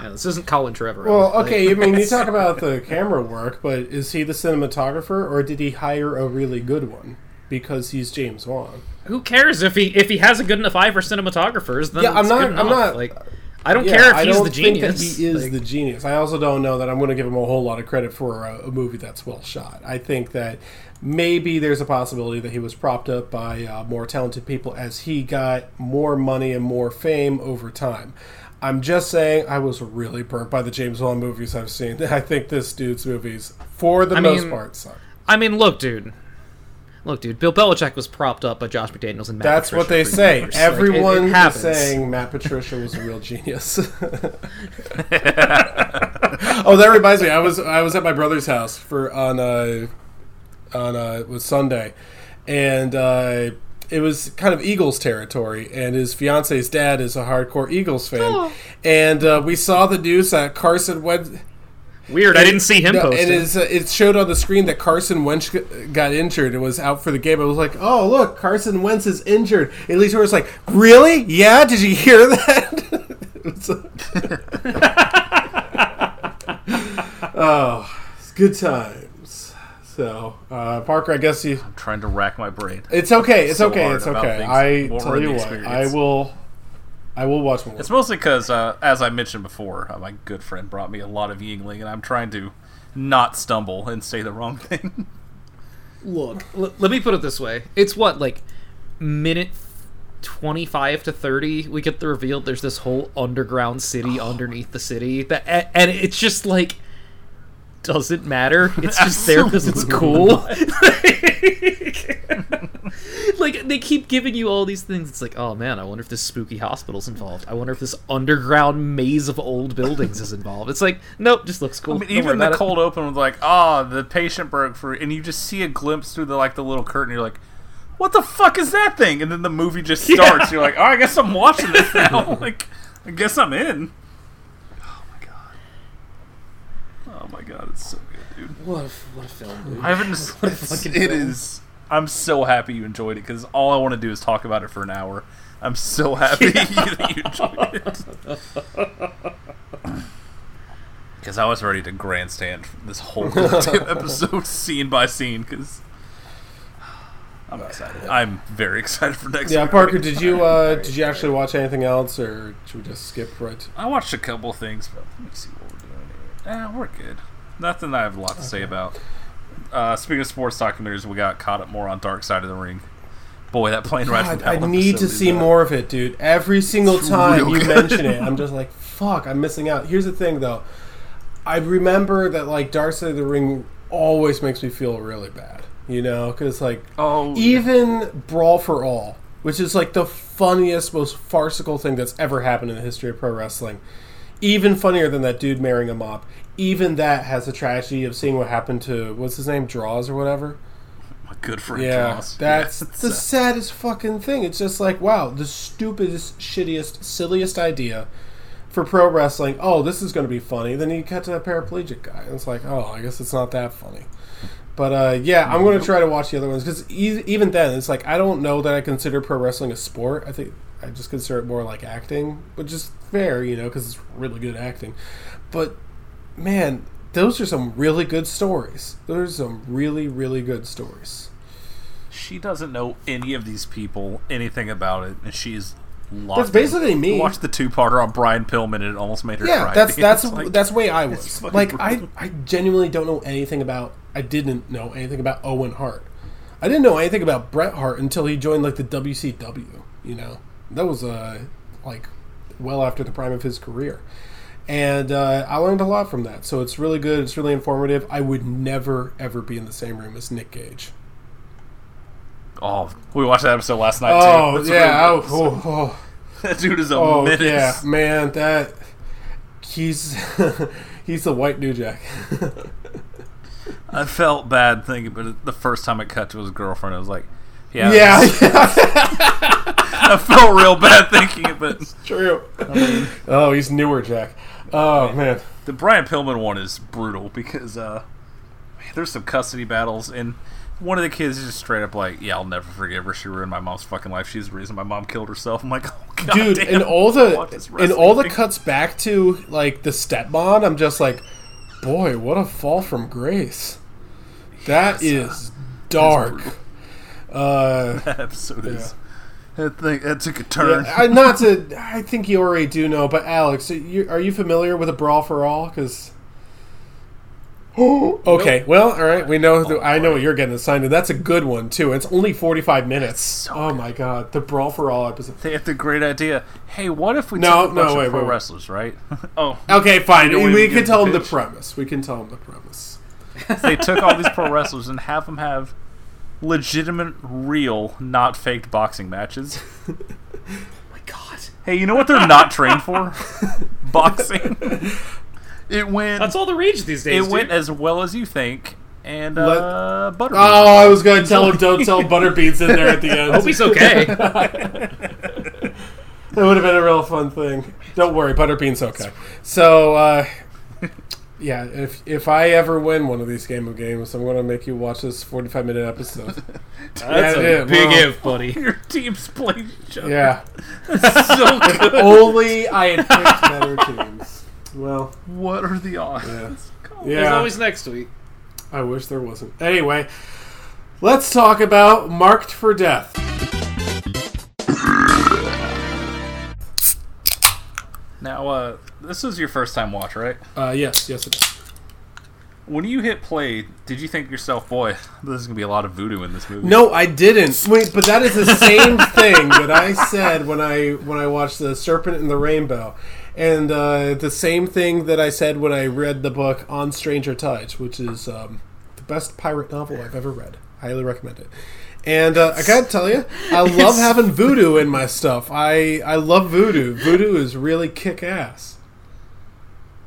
Yeah, this isn't Colin Trevorrow Well, okay, I mean, you talk about the camera work, but is he the cinematographer, or did he hire a really good one because he's James Wan? Who cares if he if he has a good enough eye for cinematographers? Then Yeah, I'm not- I'm not- like. I don't Yeah, care if I he's the genius. he is Like, the genius. I also don't know that I'm going to give him a whole lot of credit for a, a movie that's well shot. I think that maybe there's a possibility that he was propped up by uh, more talented people as he got more money and more fame over time. I'm just saying, I was really burnt by the James Wan movies I've seen. I think this dude's movies, for the I most mean, part, suck. I mean, look, dude. Look, dude. Bill Belichick was propped up by Josh McDaniels and Matt That's Patricia what they say. years. Like, it- it Everyone saying Matt Patricia was a real genius. oh, that reminds me. I was I was at my brother's house for on uh on uh it was Sunday, and uh, it was kind of Eagles territory. And his fiance's dad is a hardcore Eagles fan, and uh, we saw the news that Carson Wentz. Weird. I didn't see him No, post And it. it's, uh, it showed on the screen that Carson Wentz got injured and was out for the game. I was like, "Oh, look, Carson Wentz is injured." At least we was like, "Really? Yeah? Did you hear that?" It oh, it's good times. So, uh, Parker, I guess you. I'm trying to rack my brain. It's okay. It's So okay. It's okay. things I more tell you what. I will. I will watch more. It's mostly because, uh, as I mentioned before, uh, my good friend brought me a lot of Yuengling, and I'm trying to not stumble and say the wrong thing. Look, l- let me put it this way. It's what like minute 25 to 30 we get the reveal there's this whole underground city underneath the city that and it's just like doesn't matter. It's just there because it's cool. like they keep giving you all these things. It's like, oh man, I wonder if this spooky hospital's involved. I wonder if this underground maze of old buildings is involved. It's like, nope, just looks cool. I mean, even the about it. cold open was like, "Ah, the patient broke for," and you just see a glimpse through the like the little curtain. You're like, "What the fuck is that thing?" And then the movie just starts. You're like, "Oh, I guess I'm watching this now." like, I guess I'm in. Oh my god. Oh my god, it's so good, dude. What a, what a film, dude. I haven't. Just, What a it's- fucking it film. is. I'm so happy you enjoyed it because all I want to do is talk about it for an hour. I'm so happy that you enjoyed it. Because I was ready to grandstand this whole episode, scene by scene. Because I'm excited. I'm very excited for next. yeah, week. Parker, did you uh, did you actually watch anything else, or should we just skip right? I watched a couple things, but let me see what we're doing here. Eh, we're good. Nothing I have a lot to say about. Uh, speaking of sports documentaries, we got caught up more on Dark Side of the Ring. Boy, that plane ride from God, I need to see more of it, dude. Every single time you mention it, I'm just like, fuck, I'm missing out. Here's the thing, though. I remember that like Dark Side of the Ring always makes me feel really bad, you know, because like Oh, even Brawl for All, which is like the funniest, most farcical thing that's ever happened in the history of pro wrestling. Even funnier than that dude marrying a mop. Even that has the tragedy of seeing what happened to what's his name, Droz or whatever. my good friend. Yeah, Ross. that's Yeah, the saddest fucking thing. It's just like, wow, the stupidest, shittiest, silliest idea for pro wrestling. Oh, this is going to be funny. Then you cut to that paraplegic guy, and it's like, oh, I guess it's not that funny. But uh, yeah, I'm going to try to watch the other ones because e- even then, it's like I don't know that I consider pro wrestling a sport. I think I just consider it more like acting, which is fair, you know, because it's really good acting. But man, those are some really good stories. Those are some really, really good stories. she doesn't know any of these people, anything about it, and she's locked That's basically in. me. Watched the two-parter on Brian Pillman, and it almost made her Yeah, cry. that's that's like- that's the way I was. Like I. I genuinely don't know anything about. I didn't know anything about Owen Hart. I didn't know anything about Bret Hart until he joined like the WCW. You know, that was uh like well after the prime of his career, and uh, I learned a lot from that. So it's really good. It's really informative. I would never ever be in the same room as Nick Gage. Oh, we watched that episode last night Oh too. Yeah, really oh, good oh, oh. that dude is a Oh menace. yeah, man, that he's he's the white New Jack. I felt bad thinking, but the first time it cut to his girlfriend, I was like, yeah, yeah, I felt real bad thinking it, but true. oh, he's newer Jack. Oh man, the Brian Pillman one is brutal because uh, man, there's some custody battles, and one of the kids is just straight up like, "Yeah, I'll never forgive her. She ruined my mom's fucking life. She's the reason my mom killed herself." I'm like, "Oh god, dude, damn, and all the and all the cuts back to like the stepmom, I'm just like, boy, what a fall from grace. That is dark. Uh, that episode is. That thing that took a turn. yeah, I, not to. I think you already do know, but Alex, are you, are you familiar with a brawl for all? Because okay, well, all right, we know. the, oh, I know what you're getting assigned, and that's a good one too. It's only 45 minutes. oh my god, the brawl for all episode. They had the great idea. Hey, what if we No, took a no, bunch wait, of pro wait, wait. wrestlers, right? oh, Okay, fine. You don't We, can tell the them the premise. We can tell them the premise. they took all these pro wrestlers and have them have legitimate, real, not faked boxing matches. my God. Hey, you know what they're not trained for? boxing. It went. That's all the rage these days. it dude. went as well as you think, and Let- uh, Butterbean. Oh, I was going to tell him don't tell Butterbean's in there at the end. Hope he's okay. That would have been a real fun thing. Don't worry, Butterbean's okay. So, uh, yeah, if if I ever win one of these game of games, I'm going to make you watch this 45 minute episode. That's Yeah, a yeah, big well- if, buddy. Your teams played each other. Yeah, So good. only I had picked better teams. Well, What are the odds? yeah, There's yeah. always next week. I wish there wasn't. Anyway, let's talk about Marked for Death. Now, uh, this was your first time watch, right? Uh, yes, yes, it is. When you hit play, did you think to yourself, "Boy, this is gonna be a lot of voodoo in this movie"? No, I didn't. Wait, but that is the same thing that I said when I when I watched the Serpent and the Rainbow, and uh, the same thing that I said when I read the book On Stranger Tides, which is um, the best pirate novel I've ever read. Highly recommend it. And uh, I gotta tell you, I love having voodoo in my stuff. I I love voodoo. Voodoo is really kick ass.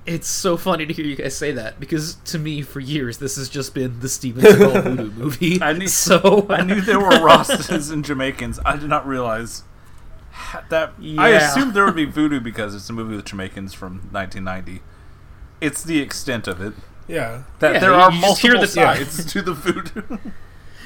It's so funny to hear you guys say that because to me, for years, this has just been the Steven Seagal voodoo movie. I knew so I knew there were Rastas and Jamaicans. I did not realize ha- that. I assumed there would be voodoo because it's a movie with Jamaicans from 1990. It's the extent of it Yeah. that Yeah, there you- are you multiple the- yeah. sides to the voodoo.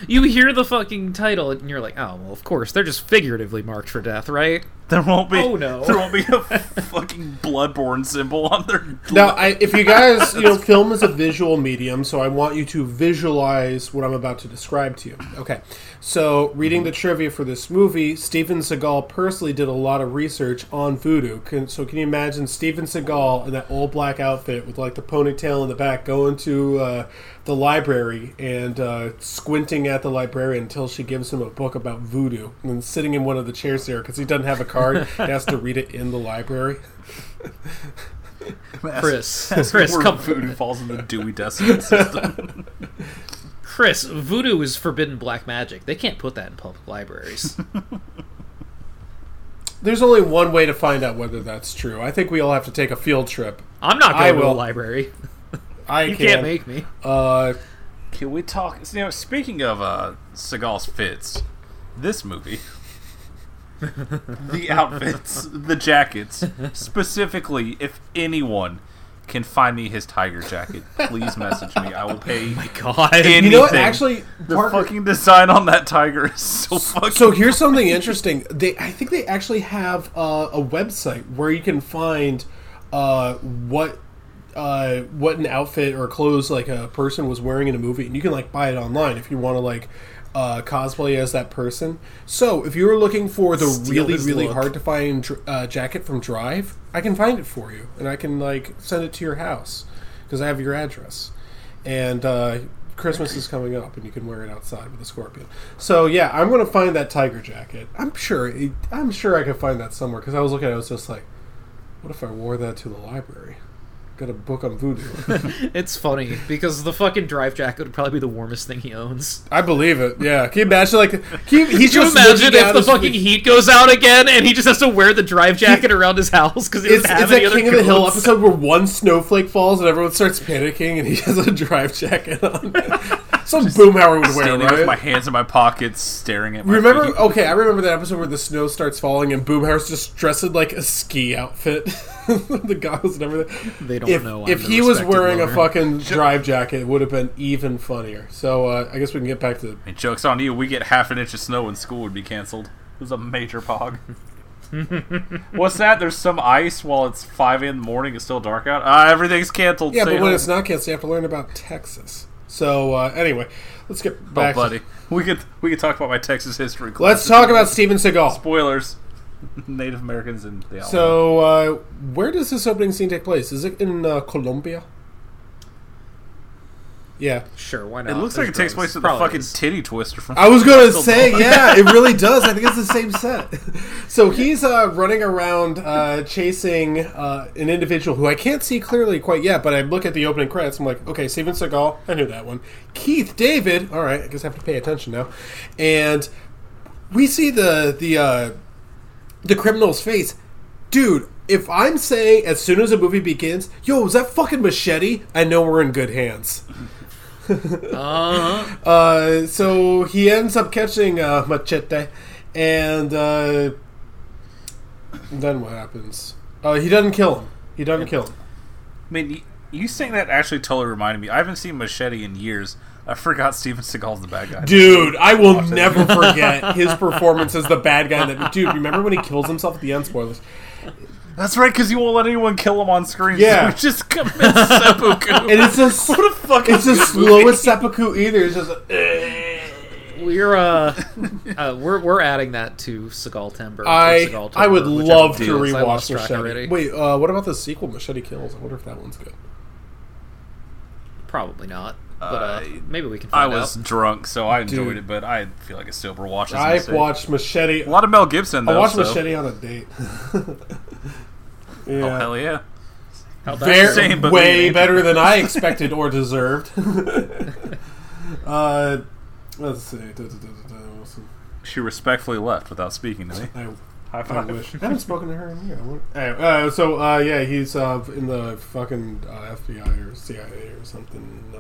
You hear the fucking title and you're like, oh well, of course they're just figuratively marked for death, right? There won't be. Oh, no. There won't be a fucking bloodborne symbol on their. Now, I, if you guys, you know, film is a visual medium, so I want you to visualize what I'm about to describe to you. Okay, so reading the trivia for this movie, Steven Seagal personally did a lot of research on voodoo. Can, so, can you imagine Steven Seagal in that old black outfit with like the ponytail in the back, going to uh, the library and uh, squinting at the librarian until she gives him a book about voodoo, and then sitting in one of the chairs there because he doesn't have a card, he has to read it in the library. Chris, That's Chris, where come, voodoo falls in the Dewey Decimal System. Chris, voodoo is forbidden black magic. They can't put that in public libraries. There's only one way to find out whether that's true. I think we all have to take a field trip. I'm not I going to will. the library. I You can. can't make me. Uh, Can we talk? You know, speaking of uh, Seagal's fits, this movie, the outfits, the jackets, specifically, if anyone can find me his tiger jacket, please message me. I will pay. My God. anything. you know what? Actually, the Parker. fucking design on that tiger is so fucking. so here's something interesting. They, I think they actually have uh, a website where you can find uh, what. Uh, what an outfit or clothes like a person was wearing in a movie, and you can like buy it online if you want to like uh, cosplay as that person. So if you were looking for the Steal really really look. hard to find uh, jacket from Drive, I can find it for you, and I can like send it to your house because I have your address. And uh, Christmas is coming up, and you can wear it outside with a scorpion. So yeah, I'm gonna find that tiger jacket. I'm sure. It, I'm sure I can find that somewhere because I was looking at it. I was just like, what if I wore that to the library? Got a book on voodoo. It's funny because the fucking drive jacket would probably be the warmest thing he owns. I believe it. Yeah. Can you imagine? Like, can you, he's Can you just imagine if the fucking heat goes out again and he just has to wear the drive jacket around his house because It's, it's that King of the Hill episode where one snowflake falls and everyone starts panicking and he has a drive jacket on. Some Boomhauer would wear, Standing right? with my hands in my pockets, staring at my Remember? feet. Okay, I remember that episode where the snow starts falling and Boomhauer's just dressed in like a ski outfit, the goggles and everything. They don't if, know I'm If the he was respected wearing a lover. fucking drive jacket, it would have been even funnier. So uh, I guess we can get back to. I mean, joke's on you. We get half an inch of snow and school would be canceled. It was a major pog. What's that? There's some ice while it's 5 in the morning. It's still dark out. Ah, everything's canceled. Yeah, but when it's not canceled, you have to learn about Texas. So uh, anyway, let's get Oh, back. to- buddy. We could we could talk about my Texas history class. Let's talk about Steven Seagal. spoilers. Native Americans and the. So, uh, where does this opening scene take place? Is it in uh, Colombia? Yeah, Sure, why not? it looks like it There's takes place at the Probably fucking is. titty twister from. I was gonna Still say, going. yeah, it really does. I think it's the same set. So he's uh, running around uh, chasing uh, an individual who I can't see clearly quite yet, but I look at the opening credits. I'm like, okay, Steven Seagal, I knew that one. Keith David, all right, I guess I have to pay attention now. And we see the the uh, the criminal's face, dude. If I'm saying as soon as the movie begins, yo, is that fucking machete? I know we're in good hands. Uh-huh. Uh, so he ends up catching uh, Machete, and uh, then what happens? Uh, he doesn't kill him. He doesn't kill him. I mean, you, you saying that actually totally reminded me. I haven't seen Machete in years. I forgot Steven Seagal's the bad guy. Dude, I will never forget his performance as the bad guy. in That dude, remember when he kills himself at the end? Spoilers. That's right, because you won't let anyone kill him on screen. Yeah. so he just commits seppuku. And it's a what a fuck. It's the slowest seppuku either. It's just. A, We're uh, uh, we're we're adding that to Seagal Timber. I Seagal I would love to it is. I lost rewatch track Machete. already. Wait, uh, what about the sequel, Machete Kills? I wonder if that one's good. Probably not, but uh, Uh, maybe we can I was out. drunk, so I enjoyed Dude. it, but I feel like a sober watch. is a I've watched Machete. a lot of Mel Gibson. Though, I watched so- Machete on a date. yeah. Oh hell yeah! How'd that Very. Same, but way better than I expected or deserved. uh, let's see. She respectfully left without speaking to me. I, High I wish. I haven't spoken to her in a year. Anyway, uh, so, uh, yeah, he's uh, in the fucking uh, FBI or CIA or something.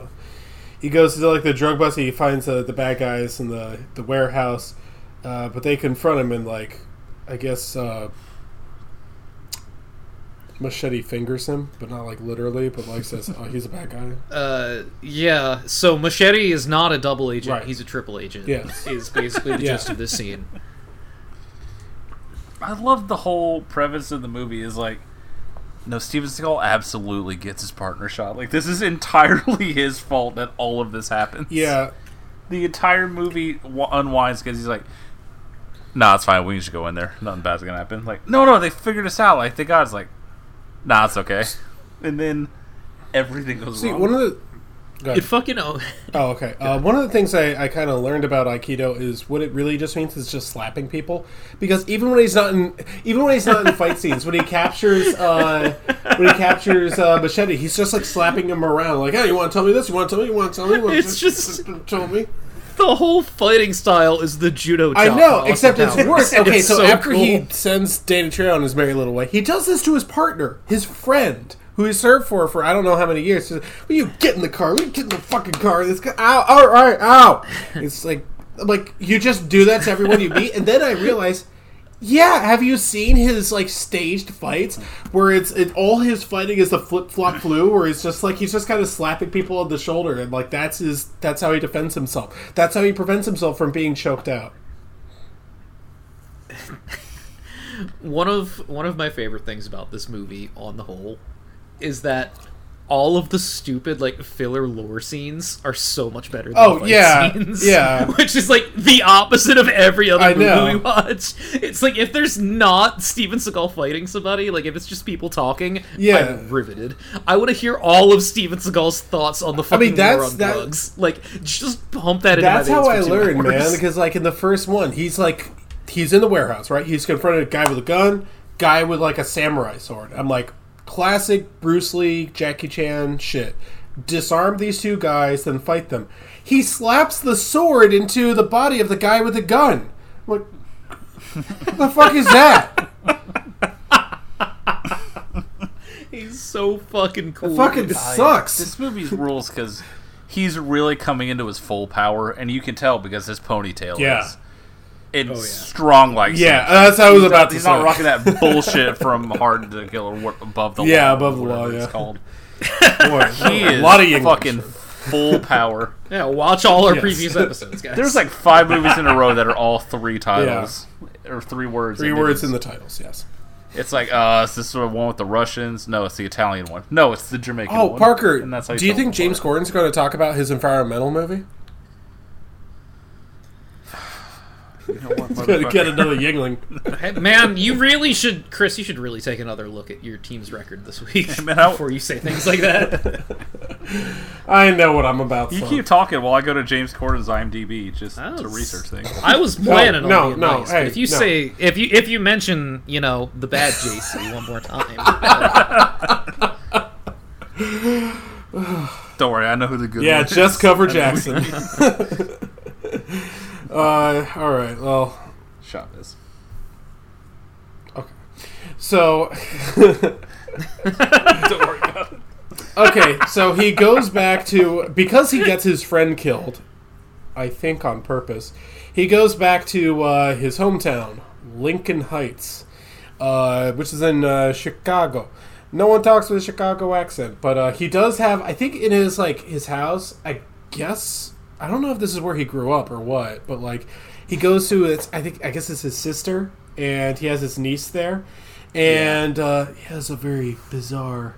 He goes to like the drug bust. He finds uh, the bad guys in the the warehouse, uh, but they confront him and like, I guess. Uh, Machete fingers him, but not like literally, but like says, "Oh, he's a bad guy." Uh, yeah. So Machete is not a double agent; Right. he's a triple agent. Yes. is basically the Yeah. gist of this scene. I love the whole premise of the movie is like, no, Steven Seagal absolutely gets his partner shot. Like this is entirely his fault that all of this happens. Yeah, the entire movie w- unwinds because he's like, "Nah, it's fine. We just go in there. Nothing bad's gonna happen." Like, no, no, they figured us out. Like, the god's like, "Nah, it's okay," and then everything goes see, wrong. one of the. It fucking oh, Oh, okay. Uh, one of the things I, I kind of learned about Aikido is what it really just means is just slapping people. Because even when he's not in, even when he's not in fight scenes, when he captures, uh, when he captures uh, Machete, he's just like slapping him around, like, "Hey, you want to tell me this? You want to tell me? You want to tell me? You wanna It's just- tell me." the whole fighting style is the judo. I know, except it's worse. Okay, It's so, after he sends Danny Trejo on his merry little way, he does this to his partner, his friend, who he served for for I don't know how many years. Says, Will you get in the car? Will you get in the fucking car? This guy, ow, all right, ow. It's like, like you just do that to everyone you meet, and then I realize. Yeah, have you seen his like staged fights where it's it all his fighting is the flip flop flu where he's just like he's just kind of slapping people on the shoulder and like that's his that's how he defends himself. That's how he prevents himself from being choked out. one of one of my favorite things about this movie on the whole is that all of the stupid like filler lore scenes are so much better than Oh, fight yeah, scenes. yeah. Which is like the opposite of every other I movie know. we watch. It's like if there's not Steven Seagal fighting somebody, like if it's just people talking, Yeah. I'm riveted. I want to hear all of Steven Seagal's thoughts on the fucking war that's- on that- drugs. Like just pump that into That's how I learned, hours. man. Because like in the first one, he's like he's in the warehouse, right? He's confronted a guy with a gun, guy with like a samurai sword. I'm like classic Bruce Lee, Jackie Chan shit. Disarm these two guys, then fight them. He slaps the sword into the body of the guy with the gun. I'm like, what the fuck is that? He's so fucking cool. Fucking sucks. This movie rules because he's really coming into his full power, and you can tell because his ponytail Yeah. is. It's strong like Yeah, Simpson. that's what I was He's about not, to He's not say. rocking that bullshit from Hard to Kill or what- above the Yeah, law. above the whatever law, It's called. Boy, He a is lot of English. fucking full power. Yeah, watch all our Yes. previous episodes, guys. There's like five movies in a row that are all three titles or three words. three and words it's- in the titles. Yes. It's like, uh, is this the one with the Russians? No, it's the Italian one. No, it's the Jamaican Oh, one. Parker, And that's how do you think James apart. Corden's going to talk about his environmental movie? You know what, Got to motherfucker? get another Yuengling. Hey, man, you really should, Chris. You should really take another look at your team's record this week man, I- before you say things like that. I know what I'm about. You son. keep talking while I go to James Corden's IMDb just I to research things. I was planning no, on being no, nice, hey, but if you no. say if you if you mention you know the bad JC one more time, Don't worry, I know who the good Yeah, one is. just cover Jackson. Uh, all right. Well, Chavez. okay. So, Don't worry about it. okay. So he goes back to because he gets his friend killed. I think on purpose. He goes back to uh, his hometown, Lincoln Heights, uh, which is in uh, Chicago. No one talks with a Chicago accent, but uh, he does have. I think in his like his house. I guess I don't know if this is where he grew up or what, but like he goes to it's. I think I guess it's his sister, and he has his niece there, and uh, he has a very bizarre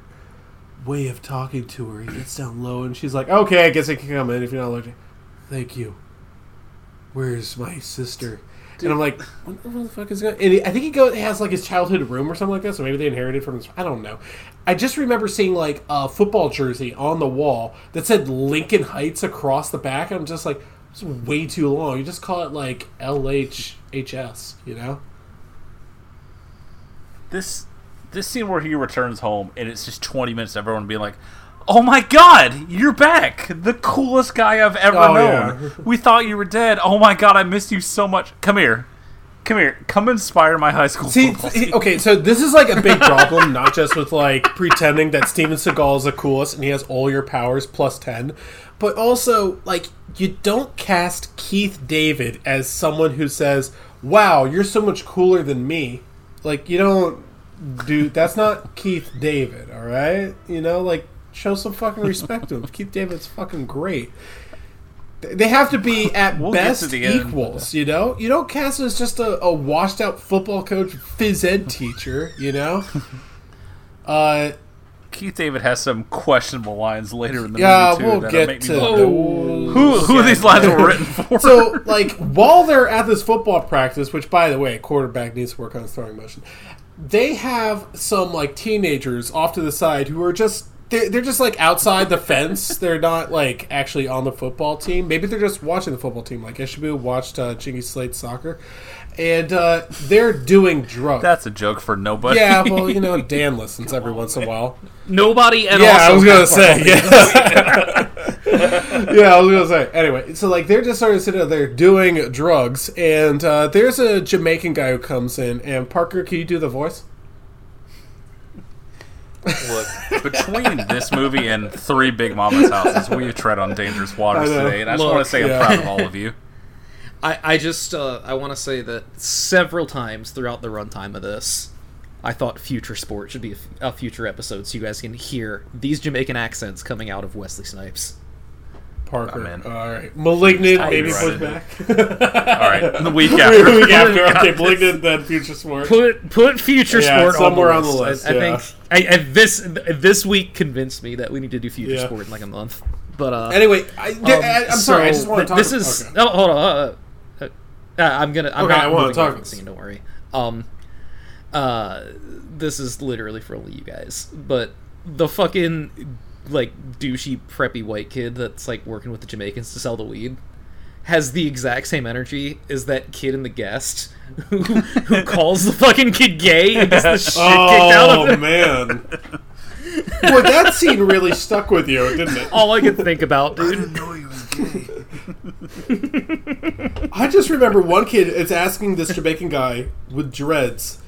way of talking to her. He gets down low, and she's like, "Okay, I guess I can come in if you're not allergic." Thank you. Where's my sister? And I'm like, what the fuck is going? And he, I think he goes he has like his childhood room or something like that. So maybe they inherited from his. I don't know. I just remember seeing like a football jersey on the wall that said Lincoln Heights across the back. I'm just like, it's way too long. You just call it like LHHS, you know? This this scene where he returns home and it's just 20 minutes everyone being like, "Oh my god, you're back! The coolest guy I've ever Oh, known. yeah. We thought you were dead. Oh my god, I missed you so much. Come here, come here, come inspire my high school See, football team." okay, so this is like a big problem, not just with like pretending that Steven Seagal is the coolest and he has all your powers plus 10, but also like you don't cast Keith David as someone who says, "Wow, you're so much cooler than me." Like you don't do that's not Keith David, all right? You know, like show some fucking respect to him. Keith David's fucking great. They have to be at We'll best equals, you know. You don't cast him as just a, a washed out football coach, phys ed teacher, you know. Uh, Keith David has some questionable lines later in the yeah, movie too we'll that get make to who who these lines were written for. so like while they're at this football practice, which by the way, quarterback needs to work on his throwing motion. They have some like teenagers off to the side who are just they're, they're just like outside the fence. They're not like actually on the football team. Maybe they're just watching the football team. Like Ishibu watched uh, Chingy Slate soccer, and uh, they're doing drugs. That's a joke for nobody. yeah, well, you know, Dan listens every once in a while. nobody and yeah, also I was gonna say. Yeah. yeah, I was gonna say. Anyway, so like they're just sort of sitting there doing drugs, and uh, there's a Jamaican guy who comes in. And Parker, can you do the voice? Look, between this movie and Three Big Mama's Houses, we tread on dangerous waters today, and I just want to say yeah. I'm proud of all of you. I, I just uh, I want to say that several times throughout the runtime of this, I thought future sport should be a, f- a future episode so you guys can hear these Jamaican accents coming out of Wesley Snipes. Parker. I'm in. All right, Malignant. I Maybe agree. push back. All right, the week after, Week after. after. Okay, Malignant, then Future Sport. Put put future Yeah, sport somewhere on on the the list. list, I, I think I, I, this this week convinced me that we need to do future Yeah. sport in like a month. But uh, Anyway, I, um, I, am sorry. I just want to talk. This is okay. oh hold on. Uh, uh, uh, I'm gonna. I'm Okay, not I wanna talk away the scene. Don't worry. Um, uh, this is literally for only you guys. But the fucking like douchey preppy white kid that's like working with the Jamaicans to sell the weed has the exact same energy as that kid in the guest who, who calls the fucking kid gay and gets the shit kicked out of Oh him. man. Boy, that scene really stuck with you, didn't it? All I could think about, dude. I just remember one kid is asking this Jamaican guy with dreads.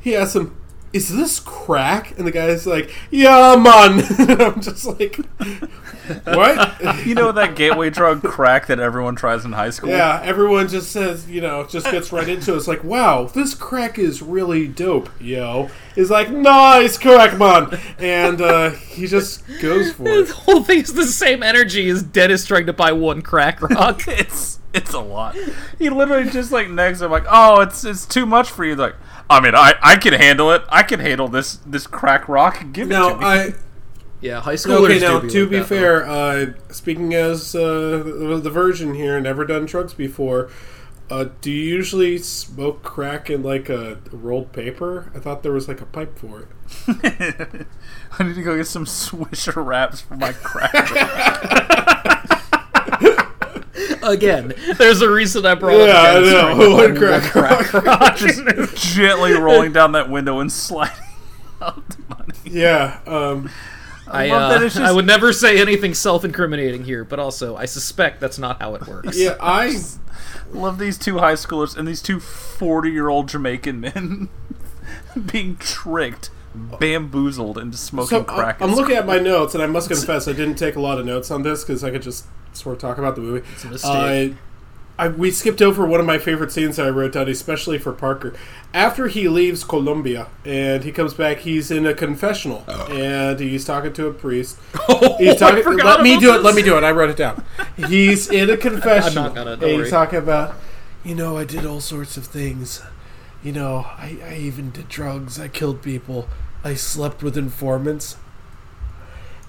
He asks him, "Is this crack?" And the guy's like, "Yeah, man." I'm just like, "What?" You know that gateway drug crack that everyone tries in high school? Yeah, everyone just says, you know, just gets right into it. It's like, wow, this crack is really dope, yo. He's like, nice crack, man. And uh, he just goes for it. The whole thing is the same energy as Dennis trying to buy one crack rock. It's it's a lot. He literally just like next I'm like, oh, it's it's too much for you. Like, I mean, I I can handle it. I can handle this this crack rock. Give it Now, to me. I. yeah, high schoolers. Okay, do now, to like be that, fair, uh, speaking as uh, the the virgin here, never done drugs before, uh, do you usually smoke crack in like a rolled paper? I thought there was like a pipe for it. I need to go get some Swisher wraps for my crack. though. Again, there's a reason I brought Yeah, I up Dennis know. trying to One buy crack one rock. Gently rolling down that window and sliding out the money. Yeah. Um, I, love uh, that it's I would never say anything self-incriminating here, but also I suspect that's not how it works. yeah, I. Love these two high schoolers and these two 40 year old Jamaican men being tricked, bamboozled into smoking So crack. I, I'm looking at my notes, and I must confess, I didn't take a lot of notes on this because I could just sort of talk about the movie. a mistake. Uh, I, we skipped over one of my favorite scenes that I wrote down, especially for Parker. After he leaves Colombia and he comes back, he's in a confessional and he's talking to a priest. He's talking. forgot let me about do it. Let me do it. I wrote it down. He's in a confessional. gonna, don't and he's worry. talking about, you know, I did all sorts of things. You know, I, I even did drugs. I killed people. I slept with informants.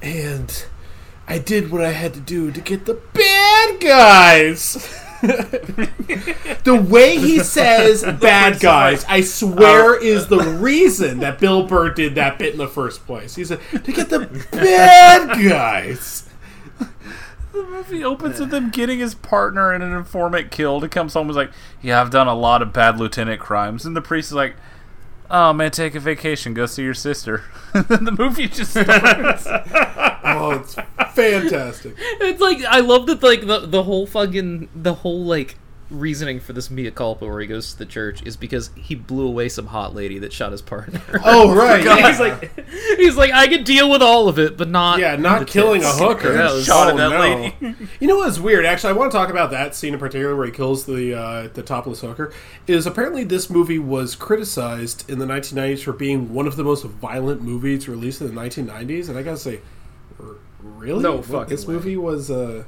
And I did what I had to do to get the bad guys. the way he says bad guys, I swear, oh. is the reason that Bill Burr did that bit in the first place. He said, to get the bad guys. The movie opens with him getting his partner and an informant killed. He comes home and is like, Yeah, I've done a lot of bad lieutenant crimes. And the priest is like, Oh man, take a vacation, go see your sister. then the movie just starts. Oh, it's fantastic. It's like I love that like the the whole fucking the whole like reasoning for this mea culpa where he goes to the church is because he blew away some hot lady that shot his partner. Oh, right. Yeah. he's like he's like I could deal with all of it, but not Yeah, not the killing a hooker. That was- Shot at Oh, that no. lady. You know what's weird? Actually, I want to talk about that scene in particular where he kills the uh, the topless hooker. Is apparently this movie was criticized in the 1990s for being one of the most violent movies released in the 1990s, and I gotta say, r- really, No What, fucking This way. movie was. Uh,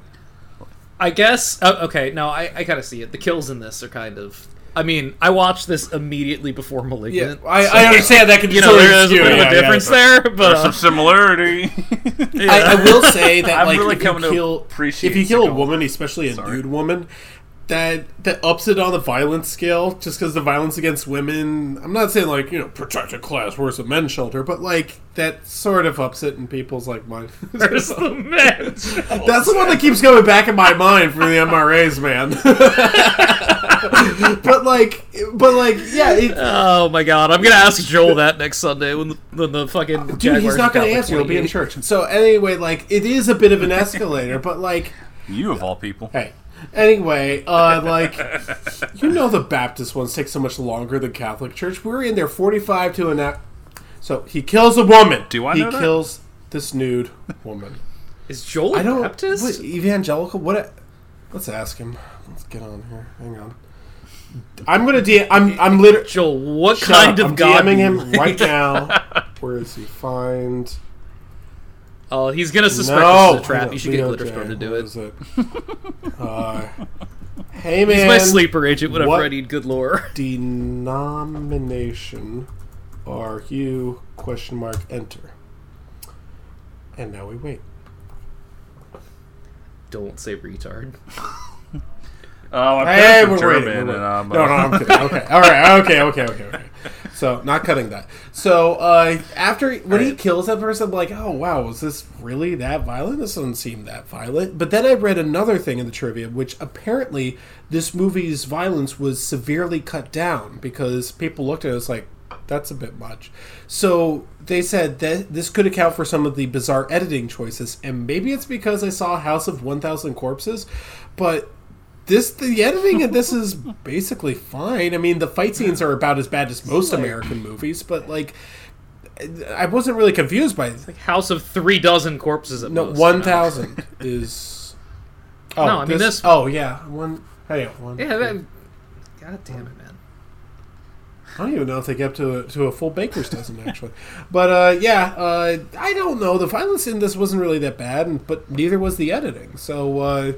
I guess. Uh, okay, no, I, I kind of see it. The kills in this are kind of. I mean, I watched this immediately before yeah, 'Malignant. I, so, I understand that can You know, there is a skew- bit of a yeah, difference yeah. there, but There's uh, some similarity. I, I will say that I'm like really if you kill if you kill a woman, especially a Sorry. nude woman, that that ups it on the violence scale. Just because the violence against women, I'm not saying like you know protected class, where's the men's shelter, but like that sort of ups it in people's like mind. there's the men. That's the one that keeps coming back in my mind for the MRAs, man. but like, but like, yeah, it, Oh my god, I'm gonna ask Joel that next Sunday when the, when the fucking dude, Jaguars he's not gonna answer. He'll be in church. So anyway, like, it is a bit of an escalator, but like. you of all people. Hey. Anyway, uh, like, you know, the Baptist ones take so much longer than Catholic Church. We're in there 45 to an hour. So he kills a woman. Do I He know that? kills this nude woman. Is Joel I don't. Baptist? What, evangelical? What? Let's ask him. Let's get on here. Hang on. I'm gonna DM. I'm. I'm literally. Joel, what kind of I'm god? DMing him like? right now. Where is he? Find. Oh, he's gonna suspect no, this is a trap. You should get Leo Glitterstorm J, to do it. it? uh, hey man, He's my sleeper agent whenever what I need good lore. denomination are you? Question mark. Enter. And now we wait. Don't say retard. Oh, I'm Hey, we're German, waiting. we're and waiting. I'm, no, no, I'm kidding. Okay, all right, okay, okay, okay, okay. So, not cutting that. So, uh, after when he kills that person, I'm like, oh wow, was this really that violent? This doesn't seem that violent. But then I read another thing in the trivia, which apparently this movie's violence was severely cut down because people looked at it as like, that's a bit much. So they said that this could account for some of the bizarre editing choices, and maybe it's because I saw House of One Thousand Corpses, but this the editing of this is basically fine. I mean, the fight scenes are about as bad as most American movies, but like, I wasn't really confused by it. Like House of three dozen corpses at No, most. one you know? thousand is. Oh, No, I mean this- Oh yeah, one. Hey, one. Yeah, that, God damn it, man. I don't even know if they get to a, to a full baker's dozen actually, but uh, yeah, uh, I don't know. The violence in this wasn't really that bad, and, but neither was the editing. So uh,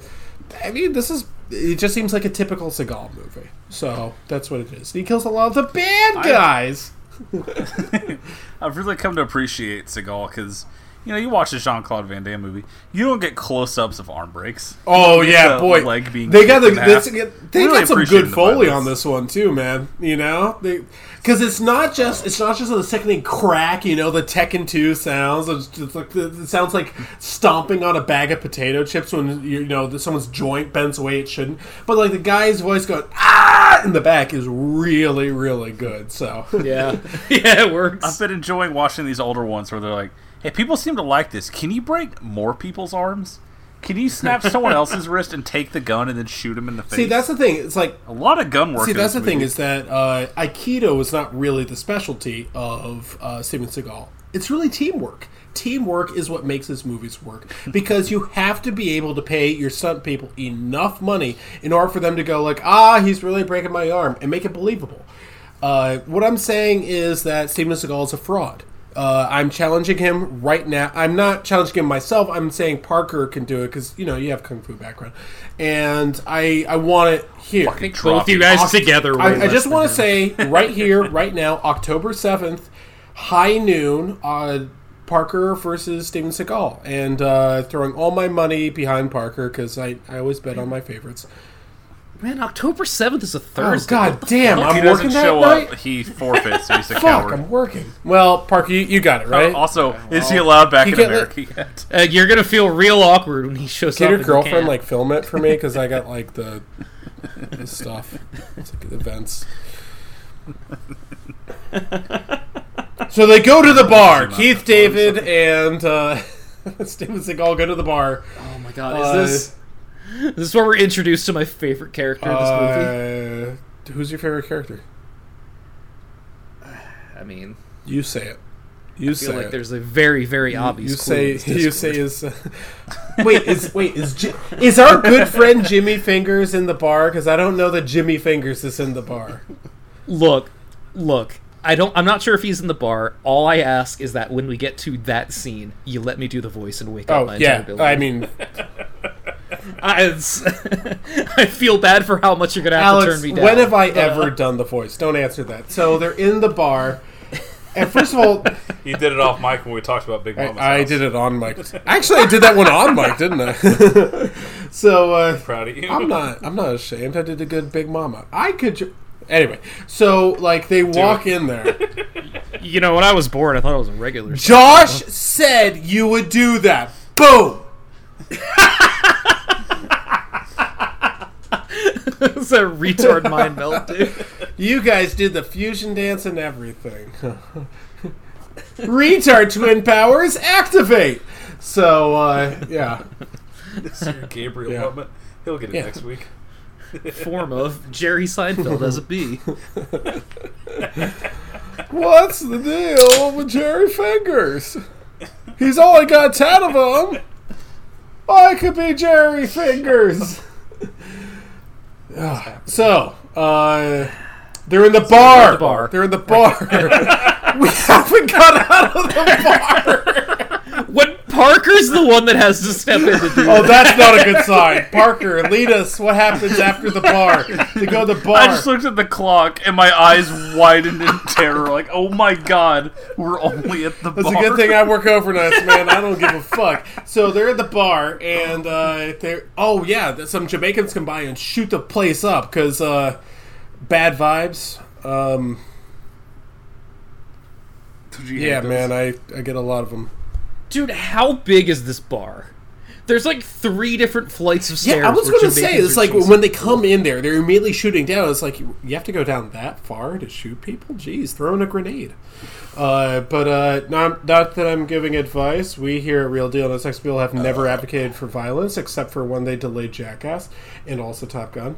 I mean, this is it just seems like a typical Seagal movie. So that's what it is. He kills a lot of the bad guys. I've really come to appreciate Seagal because you know you watch a Jean Claude Van Damme movie, you don't get close ups of arm breaks. Oh yeah, the boy! leg being they got the this, they Really got some good foley on this one too, man. You know, because it's not just it's not just the sickening crack. You know, the Tekken two sounds. It's just like it sounds like stomping on a bag of potato chips when you know someone's joint bends away it shouldn't. But like the guy's voice going ah in the back is really really good. So Yeah, yeah, it works. I've been enjoying watching these older ones where they're like, "Hey, people seem to like this. Can you break more people's arms? Can you snap someone else's wrist and take the gun and then shoot him in the face?" see, that's the thing. It's like a lot of gun work. See, that's the thing is that uh, Aikido is not really the specialty of uh, Steven Seagal. It's really teamwork. Teamwork is what makes his movies work because you have to be able to pay your stunt people enough money in order for them to go like, ah, he's really breaking my arm and make it believable. Uh, what I'm saying is that Steven Seagal is a fraud. Uh, I'm challenging him right now. I'm not challenging him myself. I'm saying Parker can do it because you know you have kung fu background, and I I want it here. I both you guys together. I, I just want to say right here, right now, October seventh, high noon, uh, Parker versus Steven Seagal, and uh, throwing all my money behind Parker because I, I always bet on my favorites. Man, October seventh is a Thursday. Oh Thursday. God damn! If I'm he doesn't working that show night. up, he forfeits. So he's a Fuck! coward. I'm working. Well, Parker, you, you got it right. Uh, also, is he allowed back You in get America yet? Uh, you're gonna feel real awkward when he shows Get up. your in girlfriend camp. like film it for me because I got like the, the stuff. It's like events. so they go to the bar. Keith David and uh, Steven Seagal go to the bar. Oh my god, Uh, is this? This is where we're introduced to my favorite character in this movie. Uh, who's your favorite character? I mean, You say it. You I feel say like it. there's a very, very obvious. you say you say is wait is wait is is our good friend Jimmy Fingers in the bar? Because I don't know that Jimmy Fingers is in the bar. Look, look. I don't. I'm not sure if he's in the bar. All I ask is that when we get to that scene, you let me do the voice and wake up Oh my yeah. I mean I, I feel bad for how much you're gonna have to turn me down. when have I but, ever done the voice? Don't answer that. So they're in the bar, and first of all, You did it off mic when we talked about Big Mama. I, I did it on mic. Actually, I did that one on mic, didn't I? so uh, Proud of you. I'm not. I'm not ashamed. I did a good Big Mama. I could. Ju- anyway, so like they walk in there. You know, when I was born, I thought it was a regular. Josh said you would do that. Boom. It's a retard mind melt, dude. You guys did the fusion dance and everything. Retard twin powers activate. So uh, yeah. Sir Gabriel Yeah. moment. He'll get it Yeah. next week. Form of Jerry Seinfeld as a bee. What's the deal with Jerry Fingers? He's only got ten of them. I could be Jerry Fingers. Ah, so, uh, they're in the bar. the bar. They're in the bar. we haven't got out of the bar. When Parker's the one that has to step in to do Oh, that. that's not a good sign. Parker, lead us. What happens after the bar? They go to the bar. I just looked at the clock and my eyes widened in terror. Like, oh my god, we're only at the bar. It's bar. a good thing I work overnights, man. I don't give a fuck. So they're at the bar, and uh, they're oh yeah, some Jamaicans come by and shoot the place up because uh, bad vibes. Um, yeah, man, I I get a lot of them. Dude, how big is this bar? There's like three different flights of stairs. Yeah, I was going to say it's like when they come in there, they're immediately shooting down. It's like you, you have to go down that far to shoot people. Jeez, throwing a grenade. Uh, but uh, not not that I'm giving advice. We here at Real Deal and Sex Bill have never advocated for violence, except for when they delayed Jackass and also Top Gun.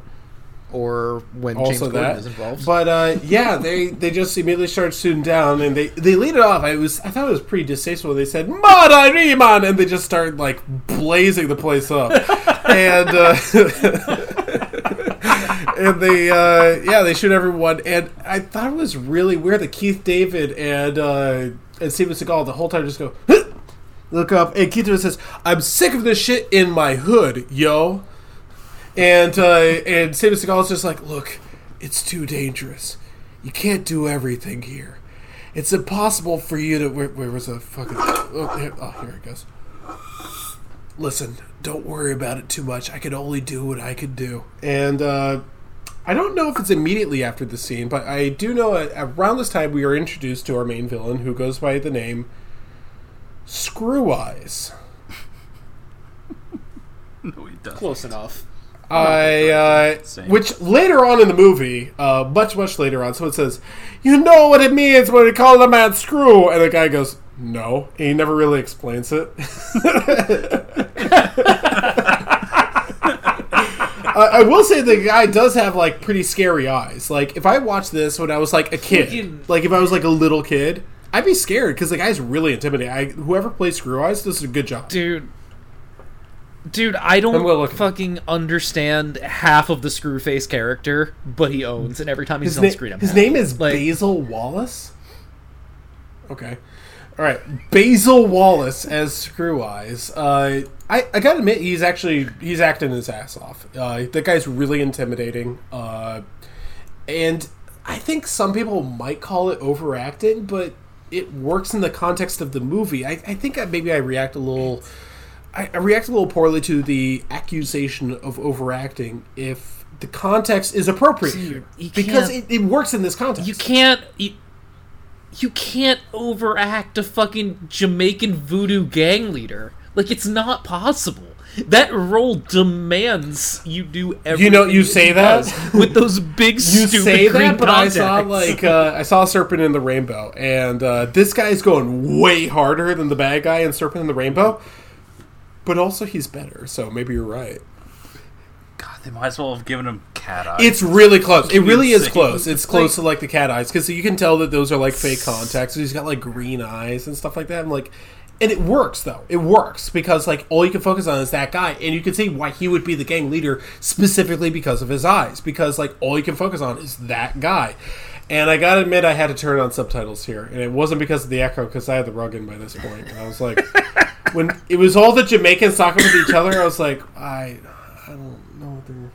Or when Also James that, is involved. but uh, yeah, they they just immediately started shooting down, and they they lead it off. I was I thought it was pretty distasteful. They said "Mada Riemann," and they just started like blazing the place up, and uh, and they uh, yeah they shoot everyone. And I thought it was really weird that Keith David and uh, and Steven Seagal the whole time just go. Look up, and Keith David says, "I'm sick of this shit in my hood, yo." And uh, and Steven Seagal's just like, look, it's too dangerous. You can't do everything here. It's impossible for you to. Where, where was the fucking? Oh here, oh, here it goes. Listen, don't worry about it too much. I can only do what I can do. And uh, I don't know if it's immediately after the scene, but I do know at, around this time we are introduced to our main villain, who goes by the name Screw Eyes. No, he doesn't. Close enough. I, uh, which later on in the movie, uh, much much later on, someone says, "You know what it means when we call a man screw," and the guy goes, "No," and he never really explains it. I I will say the guy does have like pretty scary eyes. Like if I watched this when I was like a kid, like if I was like a little kid, I'd be scared because the guy's really intimidating. I, whoever plays Screw Eyes does a good job. Dude. Dude, I don't looking. fucking understand half of the Screwface character, but he owns, and every time he's His, on na- screen, I'm his happy. name is Like- Basil Wallace. Okay, all right, Basil Wallace as Screw Eyes. Uh, I I gotta admit, he's actually he's acting his ass off. Uh, that guy's really intimidating, uh, and I think some people might call it overacting, but it works in the context of the movie. I, I think I, maybe I react a little. I, I react a little poorly to the accusation of overacting if the context is appropriate you because it, it works in this context. You can't. You, you can't overact a fucking Jamaican voodoo gang leader. Like it's not possible. That role demands you do everything. You know, you say that? with those big You stupid say that, but I saw like uh, I saw Serpent in the Rainbow, and uh, this guy's going way harder than the bad guy in Serpent in the Rainbow. But also, he's better, so maybe you're right. God, they might as well have given him cat eyes. It's really close. It really is close. It's close to like the cat eyes because you can tell that those are like fake contacts. He's got like green eyes and stuff like that. I'm like, and it works though. It works because like all you can focus on is that guy, and you can see why he would be the gang leader specifically because of his eyes. Because like all you can focus on is that guy. And I gotta admit, I had to turn on subtitles here, and it wasn't because of the echo, because I had the rug in by this point. And I was like, when it was all the Jamaicans talking with each other, I was like, I, I don't know what they're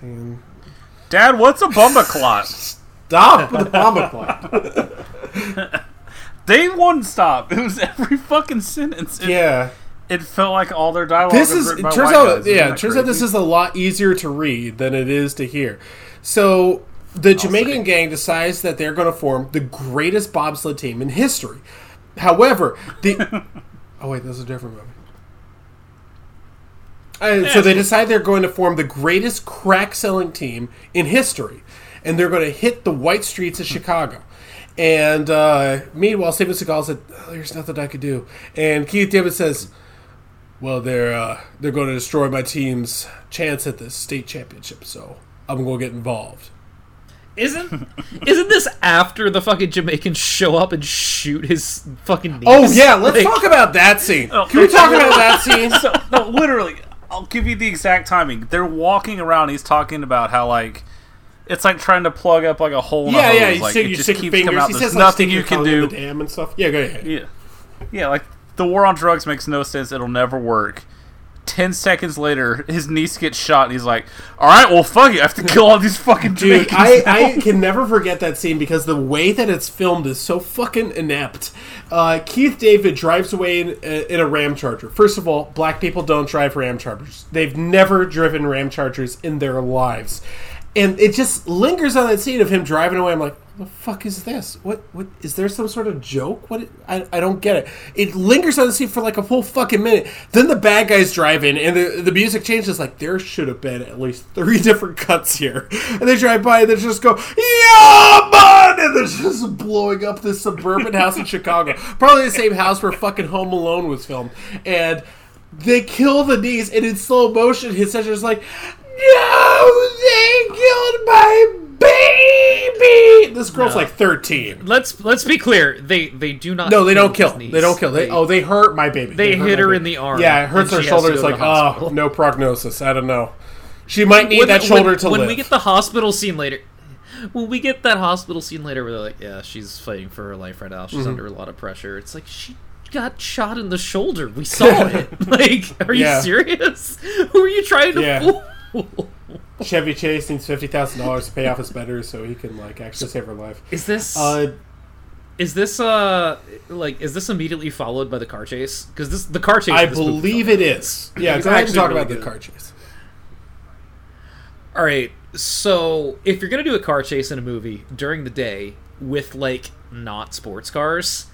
saying. Dad, what's a bumba clot? Stop with the bomba they wouldn't stop. It was every fucking sentence. It, Yeah. it felt like all their dialogue. This was is it turns out guys. Yeah, it turns out this is a lot easier to read than it is to hear. So the Jamaican gang decides that they're going to form the greatest bobsled team in history. However, the Oh wait, this is a different movie. Uh, so they decide they're going to form the greatest crack selling team in history, and they're going to hit the white streets of Chicago. And uh, meanwhile, Steven Seagal said, oh, "There's nothing I could do," and Keith David says, "Well, they're uh, they're going to destroy my team's chance at the state championship, so I'm going to get involved." Isn't isn't this after the fucking Jamaicans show up and shoot his fucking knees? Oh yeah, let's Like, talk about that scene. Oh, Can we talk about that scene? so no, literally, I'll give you the exact timing. They're walking around. He's talking about how like it's like trying to plug up like a hole in Yeah, a hose. yeah. You like, stick, it you just stick your keeps coming fingers. out. He There's says nothing stick you can do. the dam and stuff. Yeah, go ahead. Yeah, yeah. Like the war on drugs makes no sense. It'll never work. Ten seconds later, his niece gets shot, and he's like, "All right, well, fuck it. I have to kill all these fucking Dude, I. I can never forget that scene because the way that it's filmed is so fucking inept. Uh, Keith David drives away in, uh, in a Ramcharger. First of all, black people don't drive Ramchargers. They've never driven Ramchargers in their lives. And it just lingers on that scene of him driving away. I'm like, the fuck is this? What? What is there? Some sort of joke? What? I, I don't get it. It lingers on the scene for like a full fucking minute. Then the bad guys drive in, and the the music changes. Like there should have been at least three different cuts here. And they drive by, and they just go, yeah, man, and they're just blowing up this suburban house in Chicago, probably the same house where fucking Home Alone was filmed, and. They kill the niece, and in slow motion, his sister's like, "No, they killed my baby." This girl's No. like thirteen. Let's let's be clear. They they do not. No, they don't kill. niece. They don't kill. They, oh, they hurt my baby. They hurt hit her baby. in the arm, Yeah, it hurts her she has to shoulder. It's like, the oh, no prognosis. I don't know. She might need When- that shoulder when, to when live. we get the hospital scene later. When we get that hospital scene later, where they're like, "Yeah, she's fighting for her life right now. She's Mhm. under a lot of pressure." It's like she got shot in the shoulder. We saw it. Like, are Yeah. you serious? Who are you trying to Yeah. fool? Chevy Chase needs fifty thousand dollars to pay off his betters so he can like actually save her life. Is this? Uh, is this uh like is this immediately followed by the car chase? Because this the car chase. I in this movie believe it is. Yeah, go ahead and talk really about the car chase. All right, so if you're gonna do a car chase in a movie during the day with like not sports cars,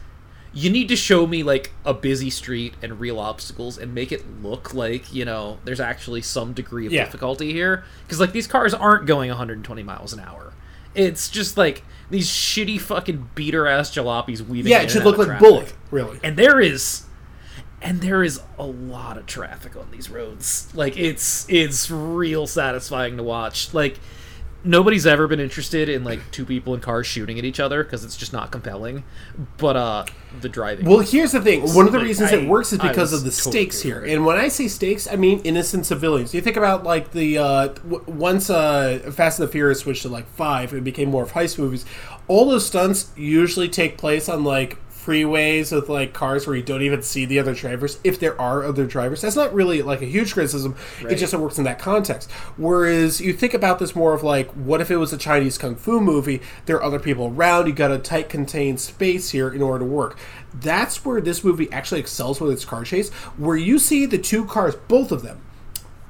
you need to show me like a busy street and real obstacles and make it look like you know there's actually some degree of Yeah. difficulty here. Because like these cars aren't going 120 miles an hour. It's just like these shitty fucking beater ass jalopies weaving. Yeah, it should look like. Bullitt, really. And there is and there is a lot of traffic on these roads. Like it's it's real satisfying to watch. Like nobody's ever been interested in like two people in cars shooting at each other because it's just not compelling. But uh the driving. Well, here's the thing. One of the Like, reasons I- it works is because of the totally stakes for here. And when I say stakes, I mean innocent civilians. You think about like the uh, w- once uh, Fast and the Furious switched to like five, it became more of heist movies. All those stunts usually take place on like freeways with like cars where you don't even see the other drivers if there are other drivers. That's not really like a huge criticism. It just it works in that context. Whereas you think about this more of like what if it was a chinese kung fu movie? There are other people around. You got a tight contained space here in order to work. That's where this movie actually excels with its car chase where you see the two cars both of them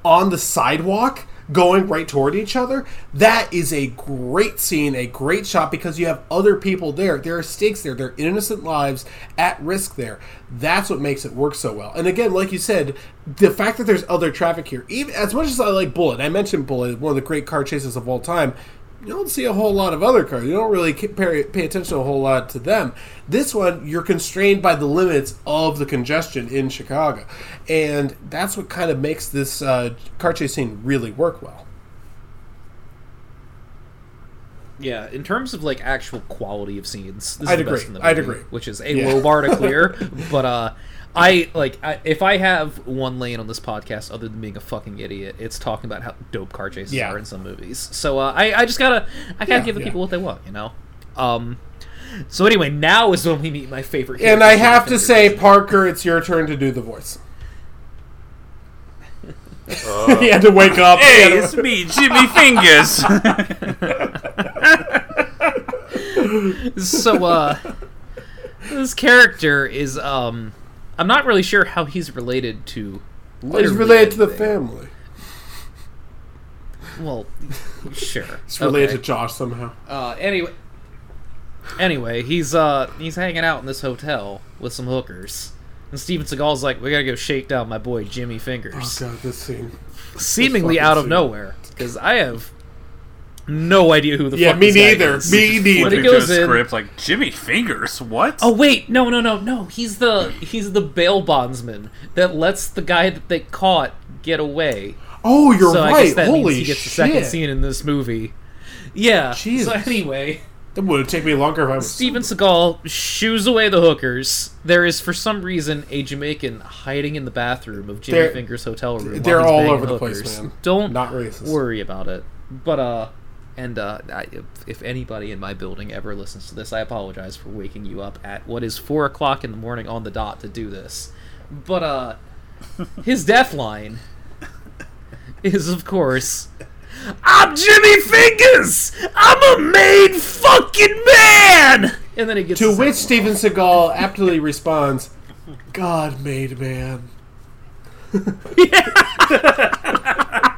on the sidewalk going right toward each other that is a great scene a great shot because you have other people there. There are stakes there. There are innocent lives at risk there. That's what makes it work so well. And again like you said the fact that there's other traffic here even as much as i like Bullitt i mentioned Bullitt one of the great car chases of all time you don't see a whole lot of other cars. You don't really pay, pay attention a whole lot to them. This one, you're constrained by the limits of the congestion in Chicago, and that's what kind of makes this uh, car chase scene really work well. Yeah, in terms of like actual quality of scenes, this I'd is the best agree. in the I'd movie, agree. Which is a Yeah. low bar to clear, but uh, I like I, if I have one lane on this podcast other than being a fucking idiot, it's talking about how dope car chases Yeah. are in some movies. So uh, I I just gotta I gotta Yeah, give the yeah. people what they want, you know. Um. So anyway, now is when we meet my favorite. And I have to Fingers. say, Parker, it's your turn to do the voice. he had to wake up. Hey, to- it's me, Jimmy Fingers. so uh this character is um I'm not really sure how he's related to He's related to the family. Well, sure. It's related Okay. to Josh somehow. Uh anyway Anyway, he's uh he's hanging out in this hotel with some hookers. And Steven Seagal's like, "We got to go shake down my boy Jimmy Oh Fingers." god, this scene. Seemingly fucking out of scene. nowhere cuz I have no idea who the Yeah, fuck me this guy neither. is. Me neither. When he goes in, script like Jimmy Fingers. What? Oh wait, no, no, no, no. He's the he's the bail bondsman that lets the guy that they caught get away. Oh, you're so right. I guess that Holy means he gets the second scene in this movie. Yeah. Jesus. So anyway, That would take me longer if I was. Steven Seagal shoos away the hookers. There is, for some reason, a Jamaican hiding in the bathroom of Jimmy They're- Finger's hotel room. they're all over the place, hookers. man. Don't Not racist. worry about it. But uh, And uh, I, if, if anybody in my building ever listens to this, I apologize for waking you up at what is four o'clock in the morning on the dot to do this. But uh, his death line is, of course, "I'm Jimmy Fingers. I'm a made fucking man." And then he gets To which Steven Seagal aptly responds, "God made man." Do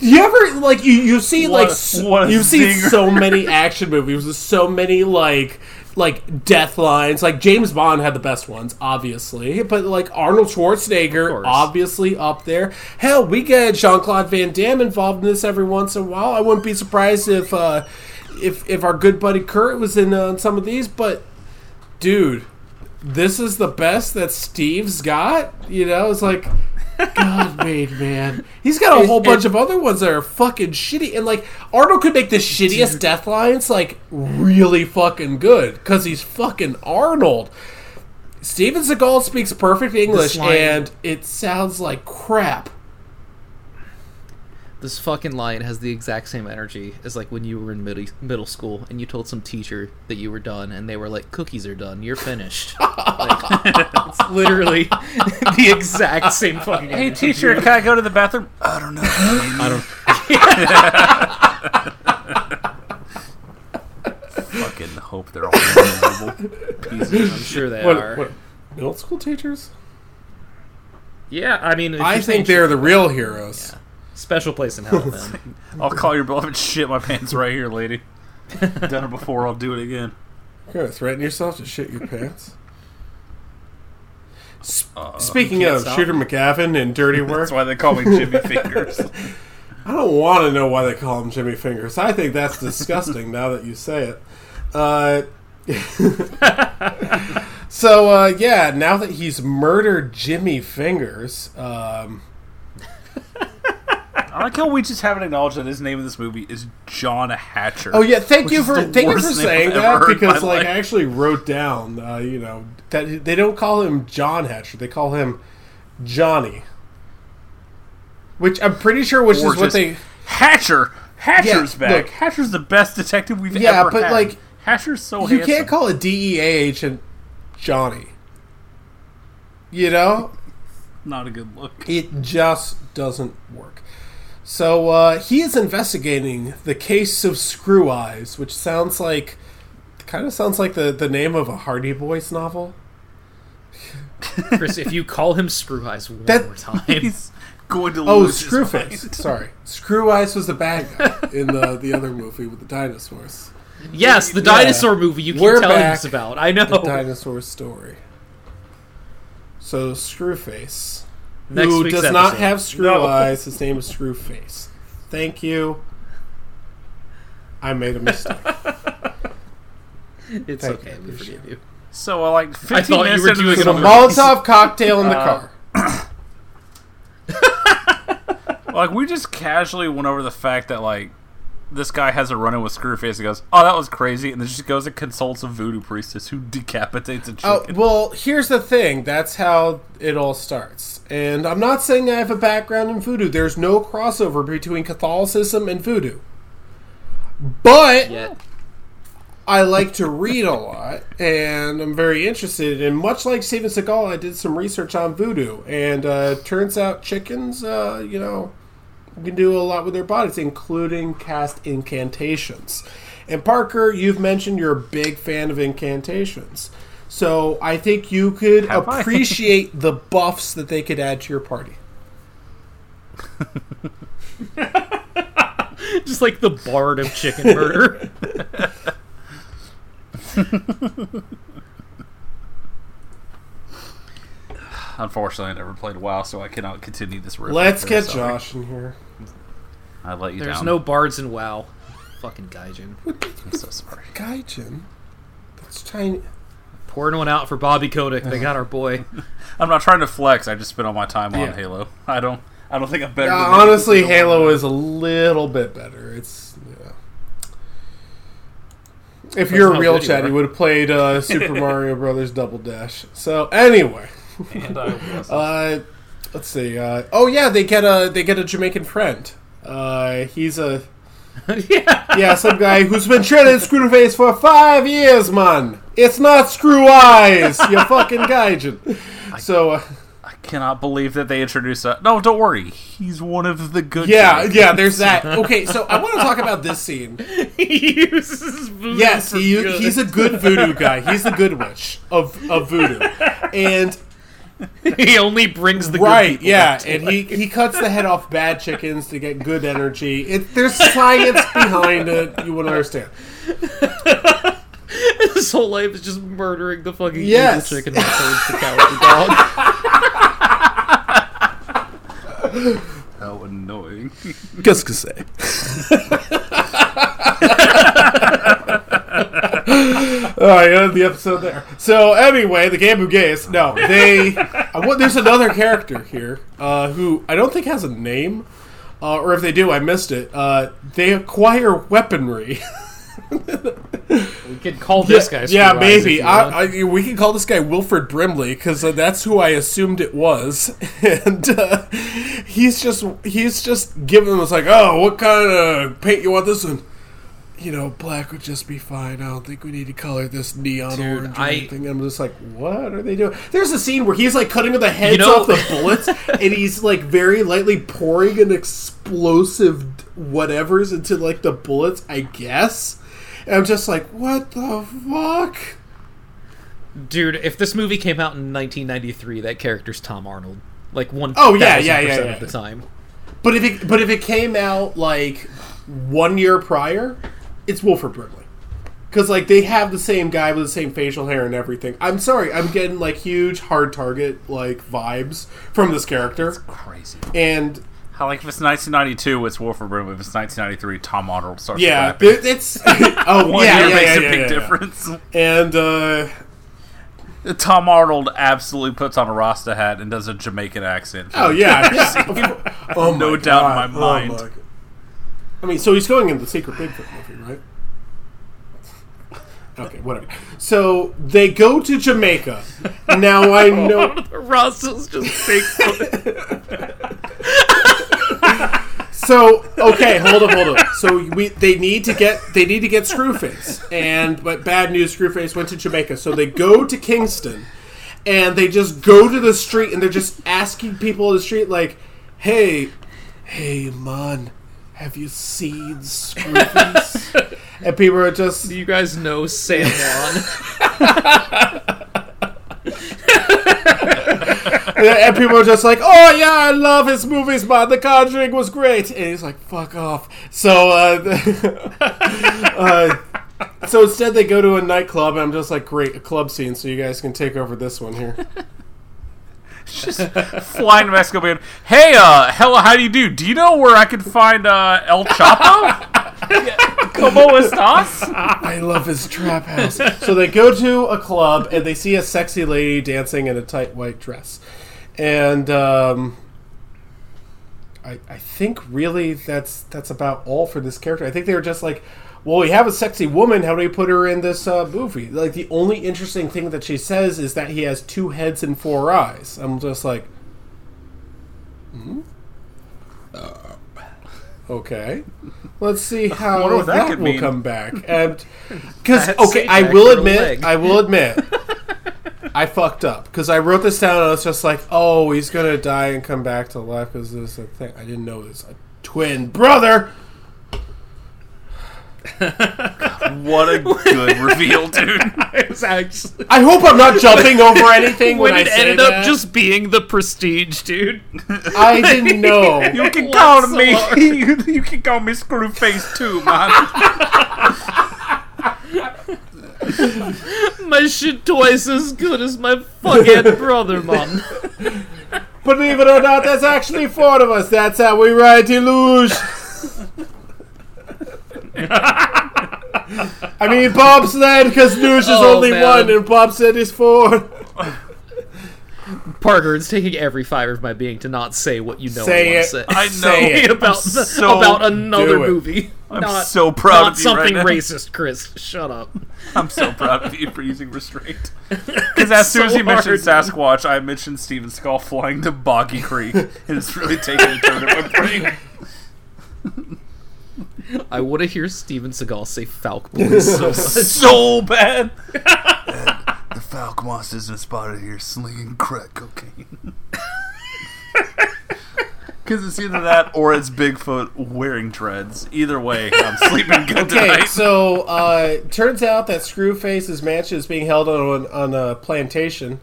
you ever like you you see What like a- s- what you see so many action movies with so many like like death lines. Like James Bond had the best ones obviously but like Arnold Schwarzenegger obviously up there. Hell we get Jean Claude Van Damme involved in this every once in a while. I wouldn't be surprised if uh if if our good buddy Kurt was in uh, some of these but dude this is the best that Steve's got you know? It's like God made man. He's got a whole bunch of other ones that are fucking shitty, and like Arnold could make the shittiest death lines like really fucking good because he's fucking Arnold. Steven Seagal speaks perfect English, and it sounds like crap. This fucking line has the exact same energy as like when you were in middle middle school and you told some teacher that you were done and they were like, "Cookies are done. You're finished." like, it's literally the exact same fucking. Hey, energy. teacher, can I go to the bathroom? I don't know. I don't. fucking hope they're all miserable pieces. I'm sure they What, are. what middle school teachers? Yeah, I mean, I think they're the real heroes. Special place in hell. Then. I'll call your bluff and shit my pants right here, lady. Done it before, I'll do it again. You're gonna threaten yourself to shit your pants. S- Uh, Speaking of stop. Shooter McGavin and Dirty Work, That's why they call me Jimmy Fingers. I don't want to know why they call him Jimmy Fingers. I think that's disgusting now that you say it. Uh, so, uh, yeah, now that he's murdered Jimmy Fingers, um, I like how we just haven't acknowledged that his name in this movie is John Hatcher. oh yeah, thank you for thank you for saying that because like life. I actually wrote down, uh, you know, that they don't call him John Hatcher, they call him Johnny, which I'm pretty sure which Or is what they. Hatcher. Hatcher's Yeah, back. look. Hatcher's the best detective we've Yeah, ever had. Yeah, but, like, Hatcher's so You handsome. can't call E A H and Johnny. You know, Not a good look. it just doesn't work. So uh, he is investigating the case of Screw Eyes, which sounds like kind of sounds like the, the name of a Hardy Boys novel. Chris, if you call him Screw Eyes one That- more time, He's going to Oh, lose his Screwface. Sorry, Screw Eyes was the bad guy in the the other movie with the dinosaurs. yes, the Yeah. dinosaur movie you keep We're telling us about. I know. The dinosaur story. So Screwface, Next who week's does not have screw No. eyes, his name is Screwface. Thank you. I made a mistake. It's Thank okay. you, We forgive you. So, uh, like, 15 I thought you minutes were into doing this a on Molotov cocktail in the Uh, car. Like, we just casually went over the fact that, like, this guy has a run in with Screwface and goes, oh, that was crazy, and then just goes and consults a voodoo priestess who decapitates a Oh, chicken. well, here's the thing. That's how it all starts. And I'm not saying I have a background in voodoo. There's no crossover between Catholicism and voodoo. But Yet. I like to read a lot, and I'm very interested. And much like Steven Seagal, I did some research on voodoo, and uh, turns out chickens, uh, you know, can do a lot with their bodies, including cast incantations. And Parker, you've mentioned you're a big fan of incantations, so I think you could Have I? appreciate the buffs that they could add to your party. Just like the bard of chicken murder. Unfortunately, I never played WoW, so I cannot continue this. Let's get. Josh in here. I let you There's down. no bards in WoW. Fucking Gaijin. I'm so sorry. Gaijin. That's tiny. Pouring one out for Bobby Kotick. They got our boy. I'm not trying to flex. I just spent all my time on Yeah. Halo. I don't. I don't think I'm better. Yeah, than many honestly, people Halo is a little bit better. It's yeah. If you're a real good you chat, are. you would have played uh, Super Mario Brothers Double Dash. So anyway, And I was. uh, let's see. Uh, oh yeah, they get a they get a Jamaican friend. Uh, he's a yeah. yeah, some guy who's been training Screwface for five years, man. It's not Screw Eyes, you fucking gaijin. So. Uh, I cannot believe that they introduced that. No, don't worry. He's one of the good. Yeah, guys. yeah. There's that. Okay, so I want to talk about this scene. he uses voodoo Yes, he, he's a good voodoo guy. He's the good witch of of voodoo, and he only brings the right, people yeah, back to and he he cuts the head off bad chickens to get good energy. It, there's science behind it. You wouldn't understand. his whole life is just murdering the fucking Yes. evil chicken that turns the cowardly dog. How annoying. Qu'est-ce que c'est? All right, end the episode there. So anyway, the Gambu Gays. No, they. I want, there's another character here uh, who I don't think has a name, uh, or if they do, I missed it. Uh, they acquire weaponry. we could call this guy. yeah, maybe. I, I, we can call this guy Wilford Brimley because uh, that's who I assumed it was, and uh, he's just he's just giving them. It's like, oh, what kind of paint you want this one? You know, black would just be fine. I don't think we need to color this neon Dude, orange or I- anything. I'm just like, what are they doing? There's a scene where he's like cutting the heads You know- off the bullets, and he's like very lightly pouring an explosive whatever's into like the bullets. I guess. And I'm just like, what the fuck? Dude, if this movie came out in 1993, that character's Tom Arnold. Like one. Oh, yeah, yeah, yeah, of yeah. the time. But if it but if it came out like one year prior, it's Wilford Brimley. Because like they have the same guy with the same facial hair and everything. I'm sorry, I'm getting like huge hard target like vibes from this character. Crazy. And How like if it's 1992, it's Wilford Brimley. If it's 1993, Tom Arnold starts yeah, rapping. it, it's oh One yeah, year yeah, makes yeah, a yeah, big yeah. difference. And uh Tom Arnold absolutely puts on a Rasta hat and does a Jamaican accent. oh yeah, yeah. Oh No my doubt in God. my Oh mind. my- I mean, so he's going in the Secret Bigfoot movie, right? Okay, whatever. So they go to Jamaica. Now I know. Russell's just Bigfoot. So okay, hold up, hold up. So we they need to get they need to get Screwface, and but bad news, Screwface went to Jamaica. So they go to Kingston, and they just go to the street, and they're just asking people in the street like, "Hey, hey, man, have you seen Screwface?" and people are just Do you guys know San Juan? and people are just like, "Oh yeah, I love his movies, man. The Conjuring was great." And he's like, "Fuck off." So, uh, uh, so instead they go to a nightclub, and I'm just like, "Great, a club scene." So you guys can take over this one here. Just flying to Mexico, being, hey, uh, hello, how do you do? Do you know where I could find uh, El Chapo? Como estás? I love his trap house. So they go to a club and they see a sexy lady dancing in a tight white dress, and um, I, I think really that's that's about all for this character. I think they were just like, well, we have a sexy woman. How do we put her in this uh, movie? Like the only interesting thing that she says is that he has two heads and four eyes. I'm just like, hmm? Uh, okay. Let's see how that that, could will mean. come back. And because okay, I will admit. I will admit. I fucked up because I wrote this down and I was just like, "Oh, he's gonna die and come back to life because this is a thing." I didn't know this a twin brother. What a good reveal, dude. it was actually. I hope I'm not jumping over anything when, When it I say ended that. up just being the prestige, dude. I didn't know. You can call so me. hard. You, you can call me Screwface too, man. My shit twice as good as my fuckhead brother, man. Believe it or not, that's actually four of us. That's how we ride to luge. I mean bobsled because luge is Oh, only man. one and bobsled is four. Parker, it's taking every fiber of my being to not say what you know Say I want it. to say. I know. Say it. about I'm so- about another movie. I'm not, so proud not of you right something now. racist, Chris. Shut up. I'm so proud of you for using restraint. Because as soon as you mentioned. Sasquatch, I mentioned Steven Skull flying to Boggy Creek, and it's really taking a turn in my brain. I want to hear Steven Seagal say Falk Boys so so bad. the Fouke monsters are spotted here slinging crack cocaine. Because it's either that or it's Bigfoot wearing dreads. Either way, I'm sleeping good Okay, tonight. so uh, turns out that Screwface's mansion is being held on on a plantation,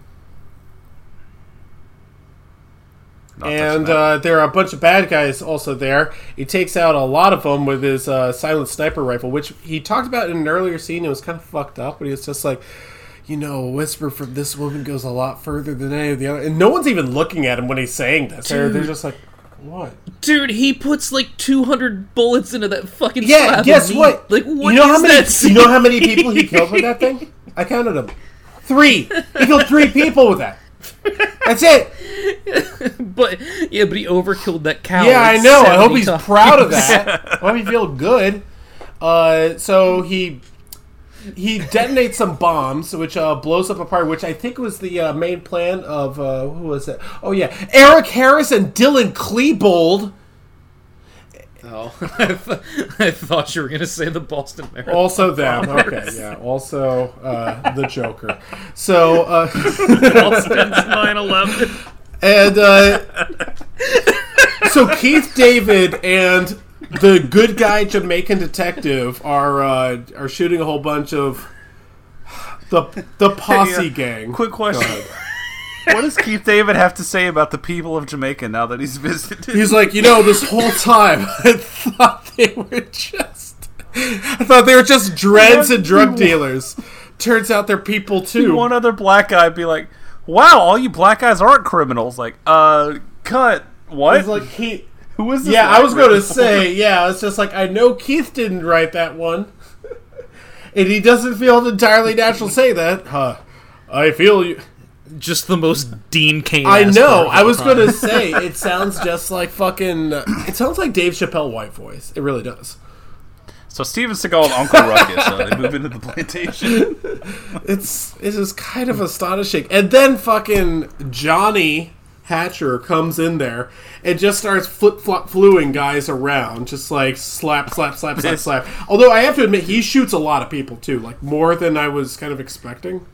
Not and uh, there are a bunch of bad guys also there. He takes out a lot of them with his uh, silent sniper rifle, which he talked about in an earlier scene. It was kind of fucked up, but he was just like. You know, a whisper from this woman goes a lot further than any of the other. And no one's even looking at him when he's saying this. They're, they're just like, what? Dude, he puts like 200 bullets into that fucking Yeah, guess what? Like, what you know how many? You know how many people he killed with that thing? I counted them. Three. He killed three people with that. That's it. But yeah, but he overkilled that cow. Yeah, I know. I hope he's times. proud of that. I hope he feel good. Uh, so he he detonates some bombs, which uh, blows up a part. Which I think was the uh, main plan of uh, who was it? Oh yeah, Eric Harris and Dylan Klebold. Oh, I, th- I thought you were gonna say the Boston Marathon. Also them. Okay, yeah. Also uh, the Joker. So. Uh, Boston's 9/11. And uh, so Keith David and the good guy Jamaican detective are uh, are shooting a whole bunch of the the posse Hey, uh, gang. Quick question. what does Keith David have to say about the people of Jamaica now that he's visited? He's like, you know, this whole time I thought they were just I thought they were just dreads and drug dealers. Turns out they're people too. one other black guy be like, "Wow, all you black guys aren't criminals." Like, uh, cut. What? It's like he Who this? Yeah, I was going to say, yeah, it's just like I know Keith didn't write that one, and he doesn't feel entirely natural to say that. Huh? I feel you. Just the most Dean Cain. I know. I was going to say it sounds just like fucking. It sounds like Dave Chappelle white voice. It really does. So Steven Seagal and Uncle Ruckus, uh, they move into the plantation. It's it is kind of astonishing. And then fucking Johnny Hatcher comes in there and just starts flip flop fluing guys around, just like slap, slap, slap, slap, slap. Although I have to admit, he shoots a lot of people too, like more than I was kind of expecting.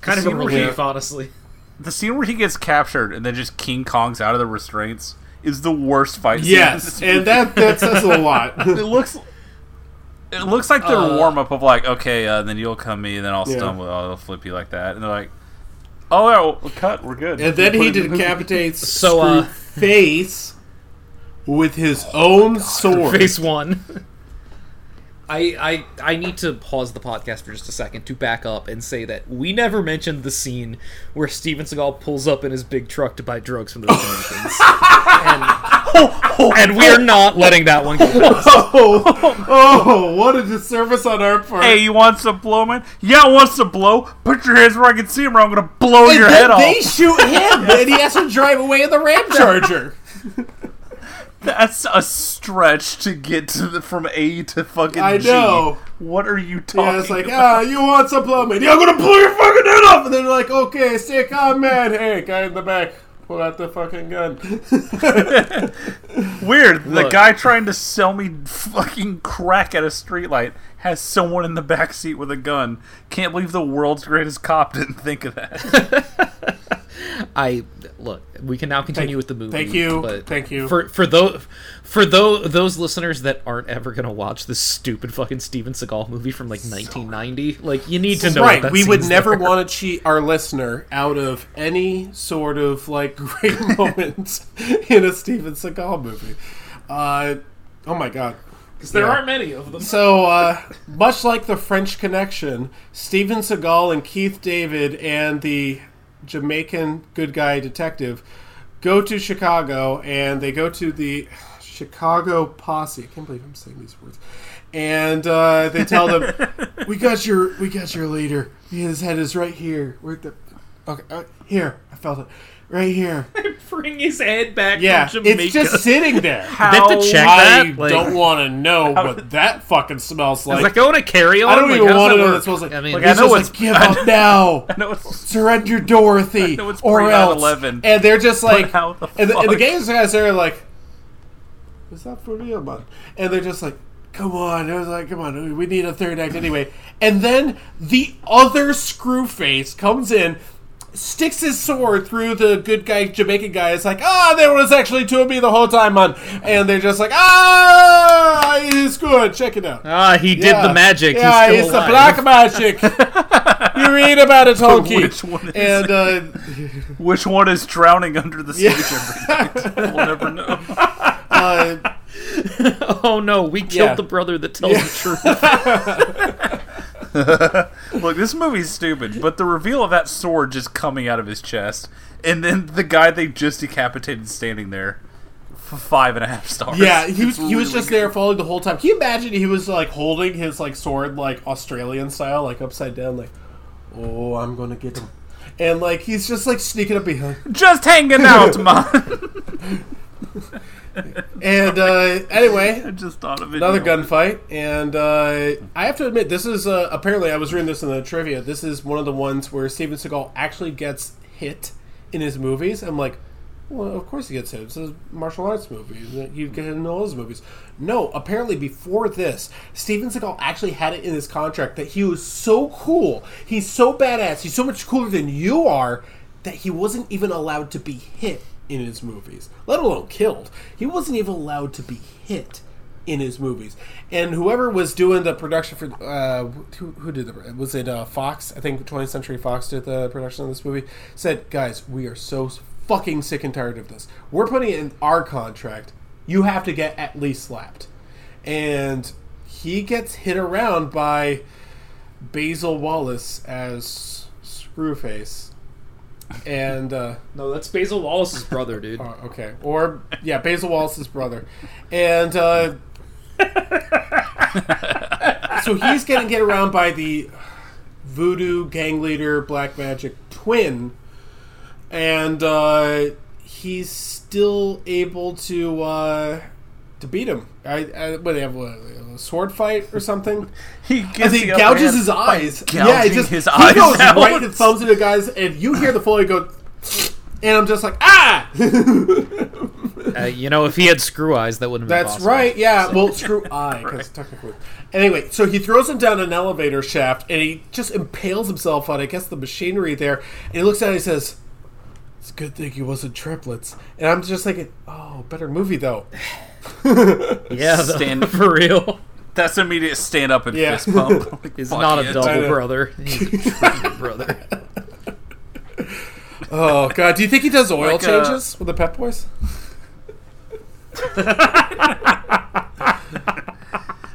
Kind of a scene where relief, he- honestly. The scene where he gets captured and then just King Kong's out of the restraints is the worst fight scene. Yes, and that that says a lot. it looks. It looks like their Uh, warm up of like, okay, uh, then you'll come me, and then I'll Yeah. stumble, I'll flip you like that, and they're like, oh, yeah, well, cut, we're good. And then he it in the movie. decapitates So, uh, face with his own sword. Face one. I, I I need to pause the podcast for just a second to back up and say that we never mentioned the scene where Steven Seagal pulls up in his big truck to buy drugs from the Dominicans. and, oh, and we are not letting that one go. Oh, past. Oh, oh, what a disservice on our part. Hey, you want some blow, man? Yeah, I want some blow. Put your hands where I can see them, or I'm gonna blow And your then head off. they shoot him, and he has to drive away in the Ram Charger. That's a stretch to get to the, from A to fucking I G. know. What are you talking Yeah, it's like, about? ah, you want some plumbing? Yeah, I'm gonna blow your fucking head off. And then they're like, okay, stay calm, man. Hey, guy in the back, pull out the fucking gun. Weird. The guy trying to sell me fucking crack at a streetlight has someone in the back seat with a gun. Can't believe the world's greatest cop didn't think of that. I look. We can now continue with the movie. thank you, but thank you. for for those for those those listeners that aren't ever gonna watch this stupid fucking Steven Seagal movie from like 1990. Like you need to know. right, that we would never want to cheat our listener out of any sort of like great moment in a Steven Seagal movie. Uh, oh my god. Because There Yeah. aren't many of them. So, uh, much like the French Connection, Steven Seagal and Keith David and the Jamaican good guy detective go to Chicago and they go to the Chicago posse. I can't believe I'm saying these words. And uh, they tell them, "We got your, we got your leader. His head is right here. Where the, okay, uh, here. I felt it, right here. Bring his head back Yeah, from Jamaica. it's just sitting there. They have to check I that. Like, don't want to know what that fucking smells Is like. going to carry on? I don't Like, even want to know what work? it smells like. I mean, Like, I know just it's- like, give up now. no, it's Surrender, Dorothy, know it's or else. pre-9/11. And they're just like, how the and, the, and the fuck? games guys are like, Is that for real, man? And they're just like, come on. it was like, come on, we need a third act anyway. And then the other Screwface comes in, sticks his sword through the good guy Jamaican guy. It's like, ah, there was actually two of me the whole time, man. And they're just like, ah, he's good. Check it out. Ah, he did Yeah. the magic. Yeah, He's it's still the alive. black magic. you read about it, Honky. which one is and uh, Which one is drowning under the Yeah. stage every night? We'll never know. uh, oh no, we killed Yeah. the brother that tells the truth. Look, this movie's stupid, but the reveal of that sword just coming out of his chest, and then the guy they just decapitated standing there, five and a half stars. yeah, he was It's he was just there following the whole time. Can you imagine he was like holding his like sword like Australian style, like upside down, like, oh, I'm gonna get him, and like he's just like sneaking up behind. just hanging out, man. And uh, anyway, I just thought of it. another gunfight, and uh, I have to admit, this is uh, apparently I was reading this in the trivia. This is one of the ones where Steven Seagal actually gets hit in his movies. I'm like, well, of course he gets hit. It's a martial arts movie. You get hit in all his movies. No, apparently before this, Steven Seagal actually had it in his contract that he was so cool, he's so badass, he's so much cooler than you are, that he wasn't even allowed to be hit in his movies, let alone killed. He wasn't even allowed to be hit in his movies. And whoever was doing the production for uh, who, who did the was it uh, Fox? I think 20th Century Fox did the production of this movie. Said, guys, we are so fucking sick and tired of this. We're putting it in our contract. You have to get at least slapped. And he gets hit around by Basil Wallace as Screwface. And uh, no, that's Basil Wallace's brother, dude. Oh, okay. Or yeah, Basil Wallace's brother, and uh, so he's getting get around by the voodoo gang leader, black magic twin, and uh, he's still able to uh, to beat him. I, I what they have a, a sword fight or something? He gets think the upper gouges his eyes. Yeah, he just his he eyes goes out. right and thumbs into guys, and you hear the Foley go, and I'm just like, ah. Uh, you know, if he had screw eyes, that wouldn't have been That's possible. right. Yeah. Well, screw eye because technically. Anyway, so he throws him down an elevator shaft, and he just impales himself on, I guess, the machinery there. And he looks at it and he says, "It's a good thing he wasn't triplets." And I'm just thinking, "Oh, better movie though." Yeah, though, Stand- for real. That's immediate stand up and Yeah. fist pump. Like, He's fuck not a double brother. He's a brother. Oh God, do you think he does oil Like, uh, changes with the Pep Boys?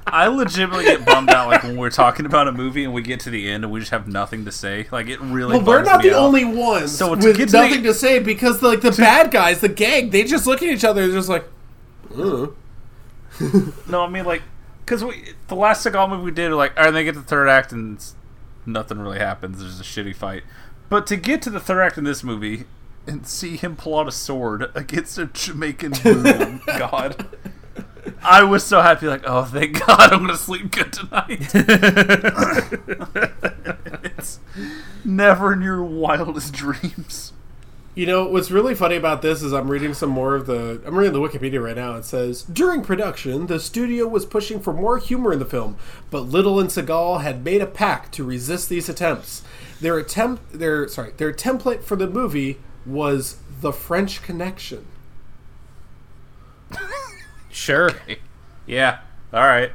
I legitimately get bummed out like when we're talking about a movie and we get to the end and we just have nothing to say. Like it really. Well, we're not me the out. only ones So with get to the- nothing to say because, like, the bad guys, the gang, they just look at each other and just like, "Ugh." No, I mean like because we the last Seagal movie we did like, and they get to the third act and nothing really happens. There's a shitty fight, but to get to the third act in this movie and see him pull out a sword against a Jamaican voodoo god. I was so happy, like, oh, thank God, I'm gonna sleep good tonight. it's never in your wildest dreams. You know what's really funny about this is I'm reading some more of the I'm reading the Wikipedia right now. It says during production, the studio was pushing for more humor in the film, but Little and Seagal had made a pact to resist these attempts. Their attempt, their sorry, their template for the movie was the French Connection. Sure. Yeah, all right.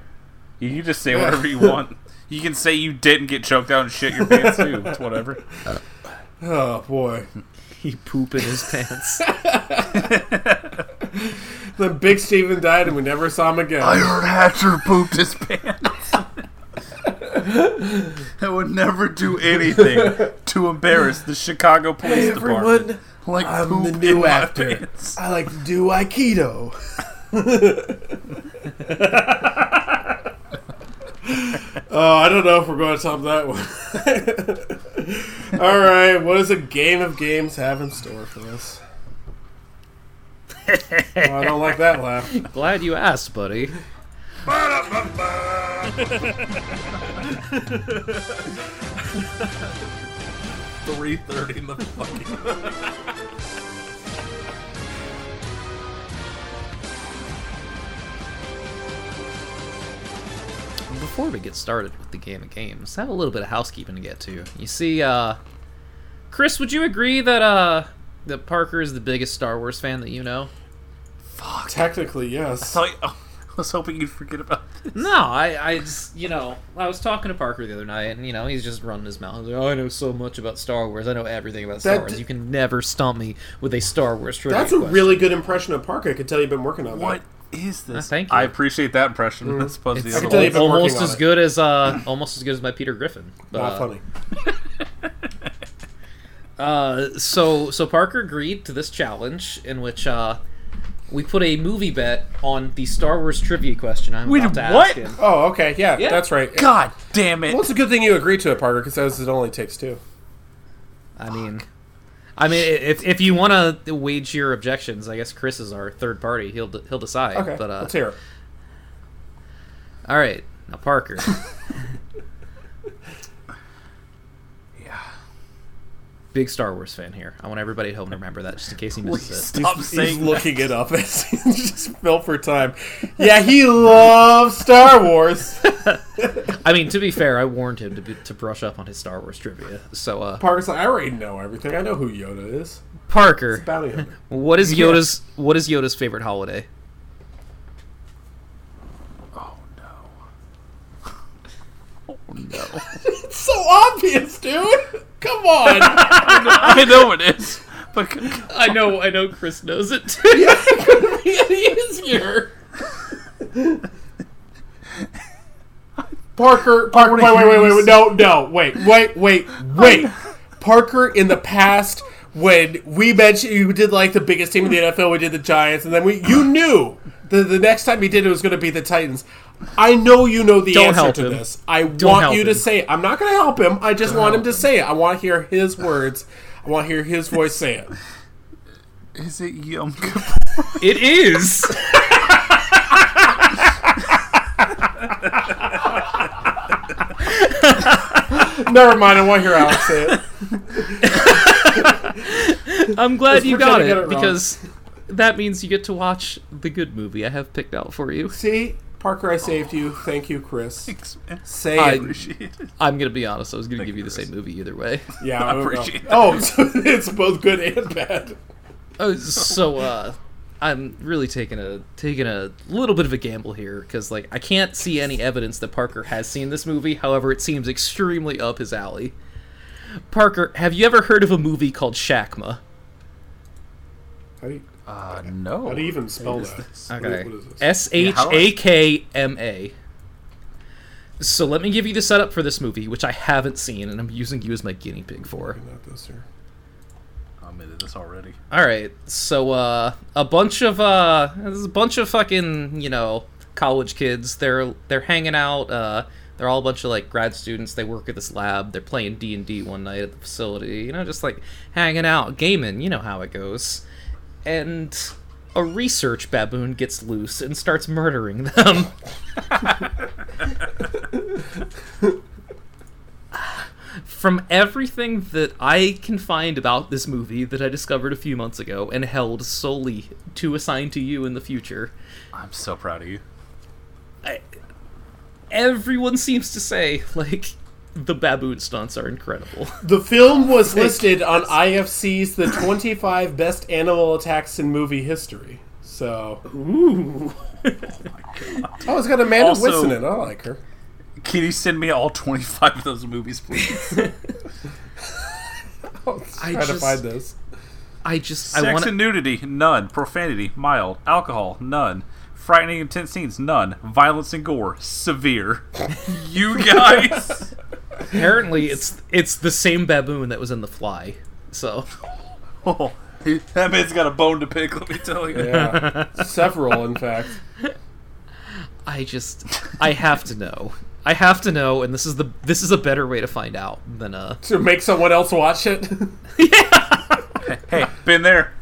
You can just say whatever you want. You can say you didn't get choked out and shit your pants too. It's whatever. Oh boy, He poop in his pants. then Big Steven died and we never saw him again. heard Hatcher pooped his pants. I would never do anything to embarrass the Chicago Police Hey, Department. everyone, Like I'm poop the in new my actor. pants. I like to do Aikido. oh, I don't know if we're going to top that one. All right, what does a game of games have in store for us? Oh, I don't like that laugh. Glad you asked, buddy. Three thirty in the fucking. before we get started with the game of games, I have a little bit of housekeeping to get to. You see, uh, Chris, would you agree that uh, that Parker is the biggest Star Wars fan that you know? Fuck. Technically, yes. So, oh, I was hoping you'd forget about this. No, I, I just, you know, I was talking to Parker the other night, and you know, he's just running his mouth. He's like, "Oh, I know so much about Star Wars. I know everything about Star That Wars. d- You can never stump me with a Star Wars trivia That's a question." really good impression of Parker. I could tell you've been working on What that. Is this? Uh, thank you. I appreciate that impression. That's supposed to be It's a can tell little- you've been working almost on as it. good as uh, almost as good as my Peter Griffin. But, Not uh, funny. Uh, so so Parker agreed to this challenge in which uh, we put a movie bet on the Star Wars trivia question. I'm Wait, about to what? ask him. Oh, okay. Yeah, Yeah. that's right. God damn it! Well, it's a good thing you agreed to it, Parker, because it only takes two. I mean, I mean, if if you want to wage your objections, I guess Chris is our third party. He'll he'll decide. Okay, but uh, let's hear it. all right, now Parker. Big Star Wars fan here. I want everybody at home to remember that, just in case he Please misses it. stop He's saying looking it up as he just filled for time. Yeah, he loves Star Wars. I mean, to be fair, I warned him to be, to brush up on his Star Wars trivia. So, uh, Parker's like, I already know everything. I know who Yoda is. Parker, what is Yoda's what is Yoda's favorite holiday? Oh no. Oh no. It's so obvious, dude. Come on. I know it is. But I know, I know, Chris knows it too. it is easier. Parker, Parker, wait, wait, wait, wait, wait, no, no, wait, wait, wait, wait. Parker in the past, when we mentioned you did like the biggest team in the NFL, we did the Giants, and then we you knew the the next time he did it was going to be the Titans. I know you know the Don't answer to him. this. I Don't want help you to him. say it. I'm not going to help him. I just want him to say it. I want to hear his words. I want to hear his voice say it. is it Yom Kippur? It is. Never mind. I want to hear Alex say it. I'm glad you got it, it because that means you get to watch the good movie I have picked out for you. See, Parker, I saved you. Thank you, Chris. Say I- it. appreciate it. I'm gonna be honest. I was gonna Thank give you you, the Chris. same movie either way. Yeah, I I appreciate that. Oh, so it's both good and bad. Oh, so uh, I'm really taking a taking a little bit of a gamble here because like I can't see any evidence that Parker has seen this movie. However, it seems extremely up his alley. Parker, have you ever heard of a movie called Shakma? How do you, Uh, no. how do you even spell that? this? Okay. what is this? S H A K M A. So let me give you the setup for this movie, which I haven't seen, and I'm using you as my guinea pig for. Not this here. I'm into this already. All right, so uh, a bunch of uh, there's a bunch of fucking you know college kids. They're they're hanging out. Uh, they're all a bunch of like grad students. They work at this lab. They're playing D and D one night at the facility. You know, just like hanging out, gaming. You know how it goes. And a research baboon gets loose and starts murdering them. From everything that I can find about this movie that I discovered a few months ago and held solely to assign to you in the future, I'm so proud of you. everyone seems to say, like, the baboon stunts are incredible. The film was listed on IFC's the 25 best animal attacks in movie history. So, ooh. oh, it's got Amanda Also- Whitson in it. I like her. Can you send me all 25 of those movies, please? I'll I try to find this. I just, I Sex want and nudity, none. Profanity, mild. Alcohol, none. Frightening intense scenes, none. Violence and gore, severe. you guys. Apparently, it's it's the same baboon that was in The Fly. So, Oh, that man's got a bone to pick. Let me tell you. Yeah, several, in fact. I just, I have to know. I have to know, and this is the this is a better way to find out than uh. To make someone else watch it. yeah. Hey, been there.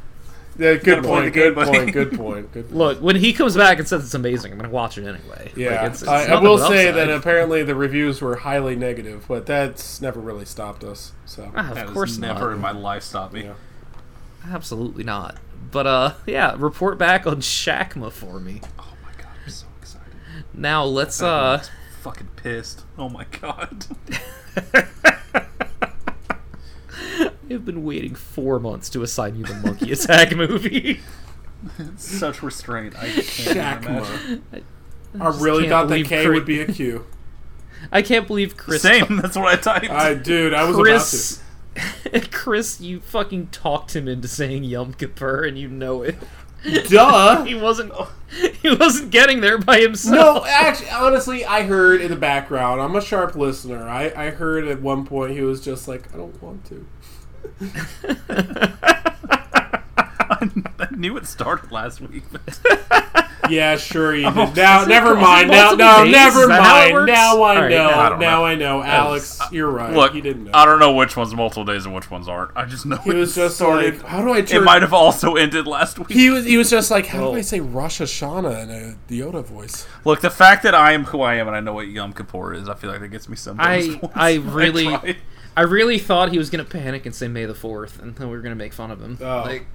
Yeah, Gotta good point. Good game, point. Good point. Good point. Look, when he comes back and says it's amazing, I'm gonna watch it anyway. Yeah, Like, it's- it's I, I will say upside. that apparently the reviews were highly negative, but that's never really stopped us. So Ah, That of has course never not. in my life stopped me. Yeah. Absolutely not. But uh, yeah, report back on Shakma for me. Oh my god, I'm so excited. Now let's uh, fucking pissed. Oh my god. I've been waiting four months to assign you the Monkey Attack movie. Such restraint. I can't even imagine. Shakma. I really thought that believe K Chris- would be a Q. I can't believe Chris. Same. That's what I typed. I dude, I was Chris, Chris, you fucking talked him into saying Yom Kippur, and you know it. Duh. He wasn't. He wasn't getting there by himself. No, actually, honestly, I heard in the background. I'm a sharp listener. I, I heard at one point he was just like, I don't want to. I knew it started last week. But Yeah, sure you did. Now, it- never mind. Now, multiple no, days? never Is that how it mind. works? Now I All right, know. I don't now know. I know. Alex, uh, you're right. look, he didn't know. I don't know which one's multiple days and which ones aren't. I just know he was it just started. like, how do I it turn? might have also ended last week. He was. He was just like, how Well- do I say Rosh Hashanah in a Yoda voice? Look, the fact that I am who I am and I know what Yom Kippur is, I feel like that gets me some. bonus I points. I really tried. I really thought he was gonna panic and say May the Fourth, and then we were gonna make fun of him. Oh. Like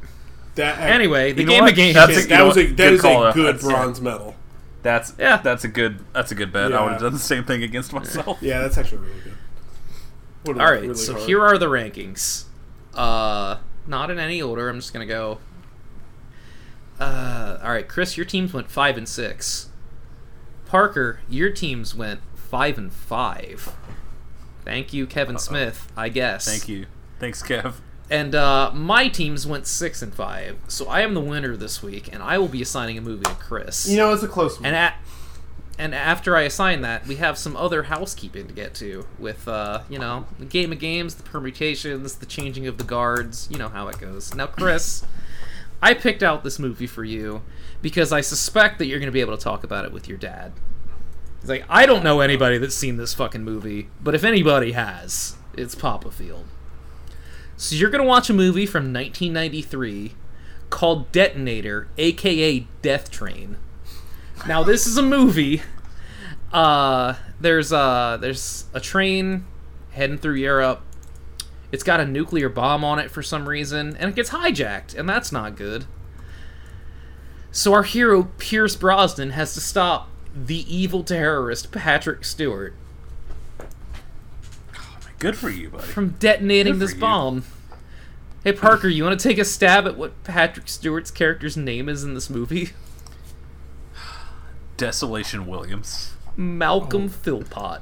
That anyway, the game what? of games. That's a- that was a that Good is call, a good That's- bronze medal. That's Yeah. That's a good. That's a good bet. I would have done the same thing against myself. Yeah, that's actually really good. Would've All looked right, really so hard. here are the rankings. Uh, not in any order. I'm just gonna go. Uh, all right, Chris, your teams went five and six. Parker, your teams went five and five. Thank you, Kevin Smith. I guess. Thank you. Thanks, Kev. And uh, my teams went six and five. So I am the winner this week, and I will be assigning a movie to Chris. You know, it's a close one. and at, and after I assign that, we have some other housekeeping to get to with, uh, you know, the game of games, the permutations, the changing of the guards. You know how it goes. Now, Chris, I picked out this movie for you because I suspect that you're going to be able to talk about it with your dad. He's like, I don't know anybody that's seen this fucking movie, but if anybody has, it's Papa Field. So you're to watch a movie from 1993 called Detonator, aka Death Train. Now this is a movie. Uh, there's uh there's a train heading through Europe. It's got a nuclear bomb on it for some reason, and it gets hijacked, and that's not good. So our hero Pierce Brosnan has to stop the evil terrorist Patrick Stewart oh, Good for you, buddy. from detonating this you. bomb. Hey Parker, you want to take a stab at what Patrick Stewart's character's name is in this movie? Desolation Williams. Malcolm oh. Philpott.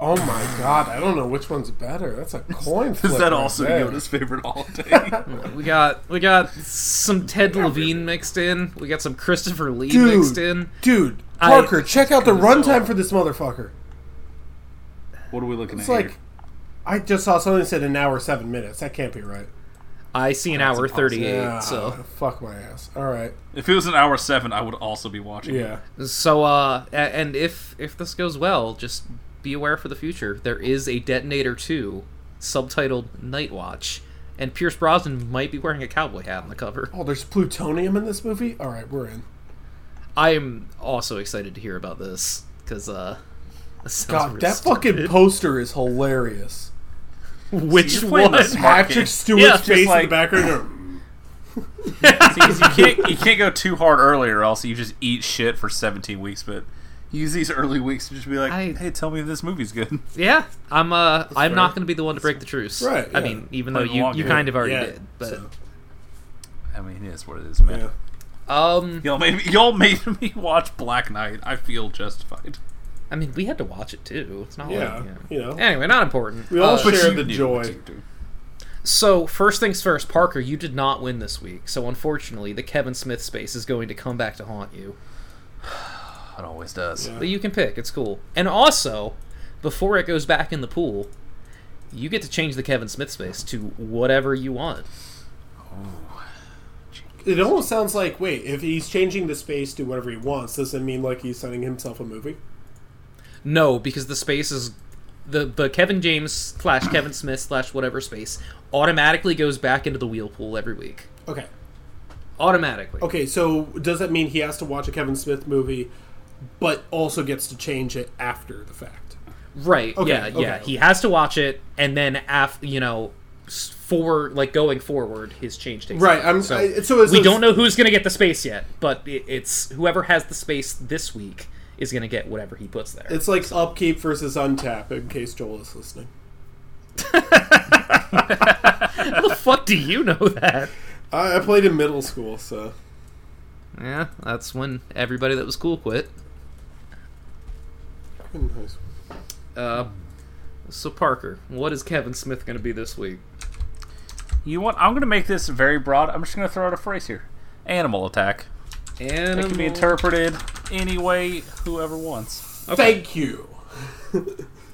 Oh my god, I don't know which one's better. That's a coin flip. Is that right also there. Yoda's favorite holiday? We got we got some Ted Levine mixed in. We got some Christopher Lee Dude. mixed in. Dude, I- Parker, check out the runtime for this motherfucker. what are we looking It's at like, here? I just saw something that said an hour seven minutes. That can't be right. I see an That's hour impossible. thirty eight. Yeah, So fuck my ass. All right, If it was an hour seven, I would also be watching. it. yeah. so uh, and if if this goes well, just be aware for the future. There is a Detonator two, subtitled Night Watch, and Pierce Brosnan might be wearing a cowboy hat on the cover. Oh, there's plutonium in this movie. All right, we're in. I am also excited to hear about this because uh, this God, real that fucking poster is hilarious. which You're one? Patrick game. Stewart's Yeah, just face in the background. See, you can't you can't go too hard early, or else you just eat shit for 17 weeks. But use these early weeks to just be like, I- hey, tell me if this movie's good. Yeah, I'm. Uh, I'm fair. not going to be the one to break the truce. Right, I mean, even though you you kind of already Yeah, did, but so, I mean, it is what it is, man. yeah. um, Y'all made y'all made me watch Black Knight. I feel justified. I mean, we had to watch it too. It's not Yeah, like yeah. you know. Anyway, not important. We all Uh, share the joy. what you do. so first things first, Parker, you did not win this week. So unfortunately, the Kevin Smith space is going to come back to haunt you. It always does. Yeah. But you can pick. It's cool. And also, before it goes back in the pool, you get to change the Kevin Smith space to whatever you want. It almost sounds like wait, if he's changing the space to whatever he wants, does it mean like he's sending himself a movie? No, because the space is the the Kevin James slash Kevin Smith slash whatever space automatically goes back into the wheel pool every week. Okay. Automatically. Okay, so does that mean he has to watch a Kevin Smith movie, but also gets to change it after the fact? Right. Okay, yeah. okay, yeah. okay. He has to watch it, and then af you know, for like going forward, his change takes. Right, place. I'm- so, I- so it's- we it's- don't know who's gonna get the space yet, but it, it's whoever has the space this week is going to get whatever he puts there. It's like upkeep versus untap. In case Joel is listening. How the fuck do you know that? I, I played in middle school, so Yeah, that's when everybody that was cool quit. In high school. Uh, so Parker, what is Kevin Smith going to be this week? You want? I'm going to make this very broad. I'm just going to throw out a phrase here: animal attack. And It can be interpreted any way whoever wants. Thank you.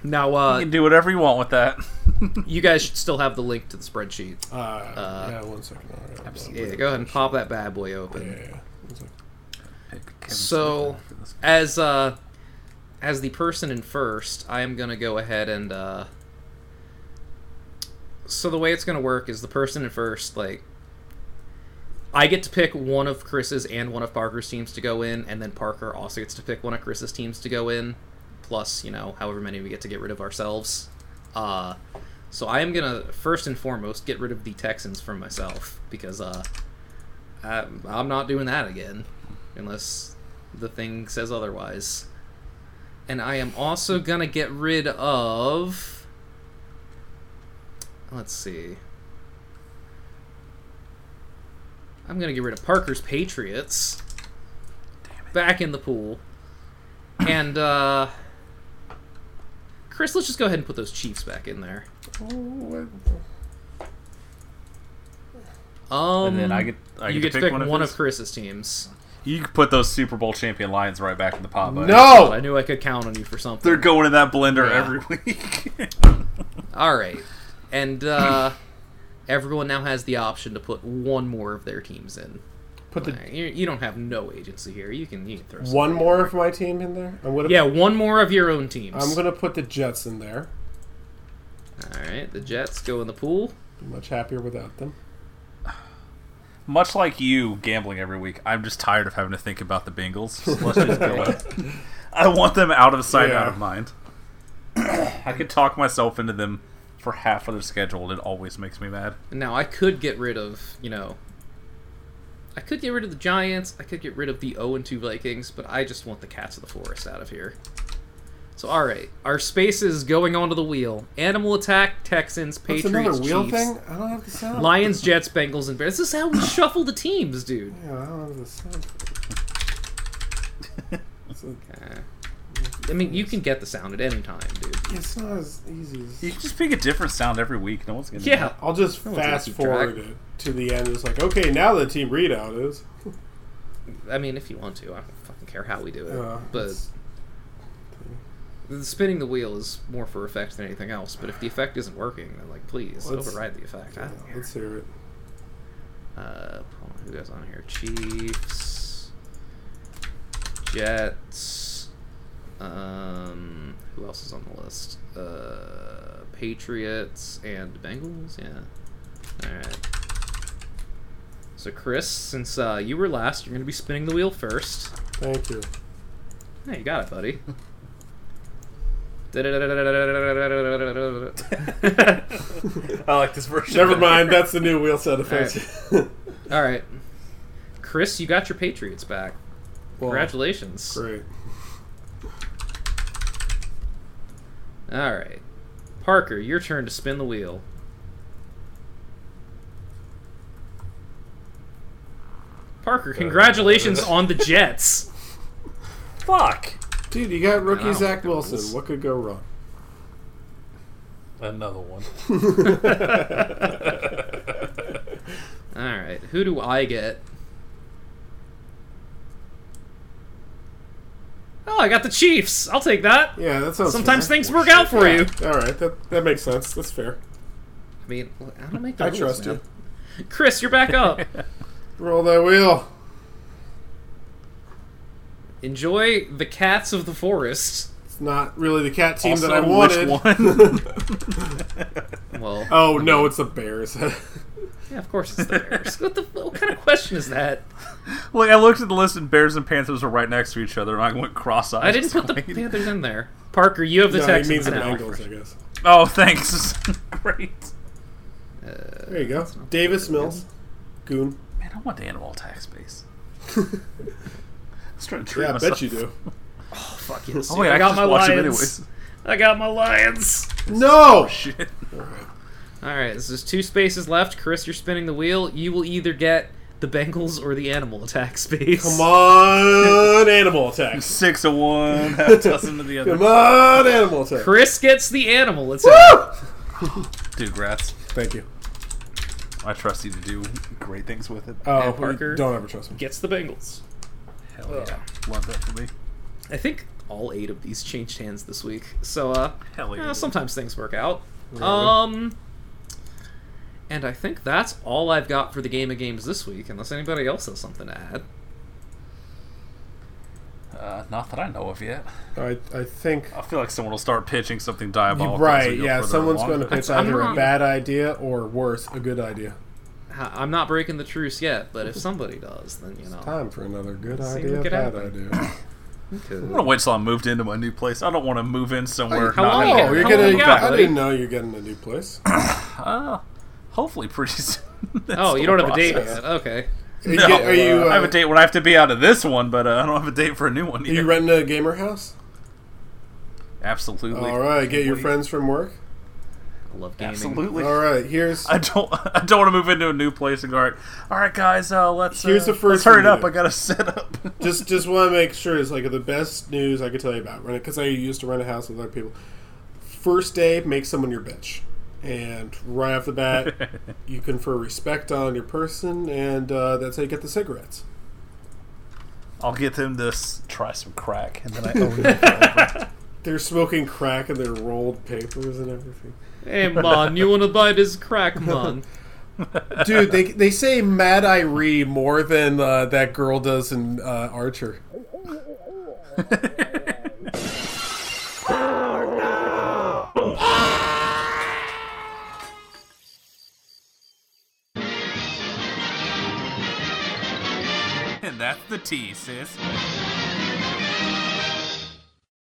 Now, uh, You uh, can do whatever you want with that. you guys should still have the link to the spreadsheet. Uh, yeah, one second. All right, hold. Yeah, go ahead and pop that bad boy open. Yeah, yeah, yeah. One second. So, as uh, as the person in first, I am gonna go ahead and uh. So the way it's gonna work is the person in first, like, I get to pick one of Chris's and one of Parker's teams to go in, and then Parker also gets to pick one of Chris's teams to go in, plus you know however many we get to get rid of ourselves. Uh, so I am gonna first and foremost get rid of the Texans from myself because uh, I, I'm not doing that again unless the thing says otherwise. And I am also gonna get rid of. Let's see. I'm gonna get rid of Parker's Patriots. Back in the pool. And, uh. Chris, let's just go ahead and put those Chiefs back in there. Um, And then I get- I you get get to pick one of one of Chris's teams. You can put those Super Bowl champion Lions right back in the pot. buddy. No! I knew I could count on you for something. They're going in that blender Yeah. every week. All right, and uh, everyone now has the option to put one more of their teams in. Put the you, you don't have no agency here. You can you can throw one more there. of my team in there. I'm gonna. Yeah, one more of your own teams. I'm gonna put the Jets in there. All right, the Jets go in the pool. I'm much happier without them. Much like you gambling every week, I'm just tired of having to think about the Bengals. So let's just go with I want them out of sight, Yeah. out of mind. I could talk myself into them for half of their schedule. It always makes me mad. Now I could get rid of you know. I could get rid of the Giants. I could get rid of the 0 and 2 Vikings, but I just want the Cats of the Forest out of here. So all right, our spaces going onto the wheel: Animal Attack, Texans, What's Patriots, another wheel Chiefs. thing? I don't have the sound. Lions, Jets, Bengals, and Bears. This is how we shuffle the teams, dude. Yeah, I don't have the sound. It's, a- Uh, I mean, you can get the sound at any time, dude. it's not as easy as. You can just pick a different sound every week. No one's gonna. Yeah. that. I'll just No fast forward it to the end. It's like, okay, now the team readout is. I mean, if you want to, I don't fucking care how we do it. Uh, but it's- the spinning the wheel is more for effect than anything else. But if the effect isn't working, then like, please Let's- override the effect. I yeah, don't let's hear it. Uh, who goes on here? Chiefs, Jets. Um, who else is on the list? Uh, Patriots and Bengals. Yeah. All right. So Chris, since uh, you were last, you're going to be spinning the wheel first. Thank you. Yeah, you got it, buddy. I like this version. Never mind. That's the new wheel set effect. All right, Chris, you got your Patriots back. Well, Congratulations. Great. All right, Parker, your turn to spin the wheel. Parker, uh, congratulations uh, on the Jets. Fuck. Dude, you got rookie Zach Wilson. What could go wrong? Another one. All right, who do I get? Oh, I got the Chiefs. I'll take that. Yeah, that sounds. Sometimes fair. things work out for Yeah, you. All right, that that makes sense. That's fair. I mean, I don't make the I rules, trust man. you. Chris, you're back up. Roll that wheel. Enjoy the cats of the forest. It's not really the cat team Also, that I which wanted. one? Well, oh no, it's the Bears. yeah, of course it's the Bears. what the what kind of question is that? Look, I looked at the list and Bears and Panthers were right next to each other, and I went cross-eyed. I didn't put the Panthers in there. Parker, you have the no, he Texans means the now. Bengals, I guess. Oh, thanks. Great. There you go. Uh, Davis Mills, Goon. Man, I want the animal attack space. I was trying to treat Yeah, I myself. bet you do. Oh, fuck oh, yes. Oh, wait, I I got my just lions. anyways. I got my lions. No. Oh, oh, shit. All right, this is two spaces left. Chris, you're spinning the wheel. You will either get the Bengals or the animal attack space. Come on, animal attack. Six of one, half dozen of the other. Come on, animal attack. Chris gets the animal attack. Dude, grats. Thank you. I trust you to do great things with it. Oh, And Parker don't ever trust me. Gets the Bengals. Hell yeah. Love that for me. I think all eight of these changed hands this week. So, uh, Hell yeah. eh, sometimes things work out. Um, and I think that's all I've got for the game of games this week, unless anybody else has something to add. Uh, not that I know of yet. I, I think. I feel like someone will start pitching something diabolical. Right, we yeah. Someone's going to pitch either a bad idea or worse, a good idea. Ha- I'm not breaking the truce yet, but if somebody does, then you know. Time for another good idea, what bad happen. idea. I'm gonna wait till I'm moved into my new place. I don't want to move in somewhere. How not long you Oh, got- you're how long getting. you got, I buddy? didn't know you're getting a new place. Uh, hopefully pretty soon. Oh, you don't have a date yet. Okay. Are you, No, get- are you, uh, I have uh, a date when I have to be out of this one, but uh, I don't have a date for a new one Are yet. you renting a gamer house? Absolutely. All right, get your friends from work. I love gaming. Absolutely. All right, here's I don't. I don't want to move into a new place and go. All right, all right, guys. Uh, let's. Here's uh, the first Let's hurry it up. I gotta set up. just just want to make sure it's like the best news I could tell you about running because I used to rent a house with other people. First day, make someone your bitch, and right off the bat, you confer respect on your person, and uh, that's how you get the cigarettes. I'll get them to try some crack, and then I own them. They're smoking crack and they're rolled papers and everything. Hey, man, you want to buy this crack, man? Dude, they, they say Mad Irie more than uh, that girl does in uh, Archer. and that's the T, sis.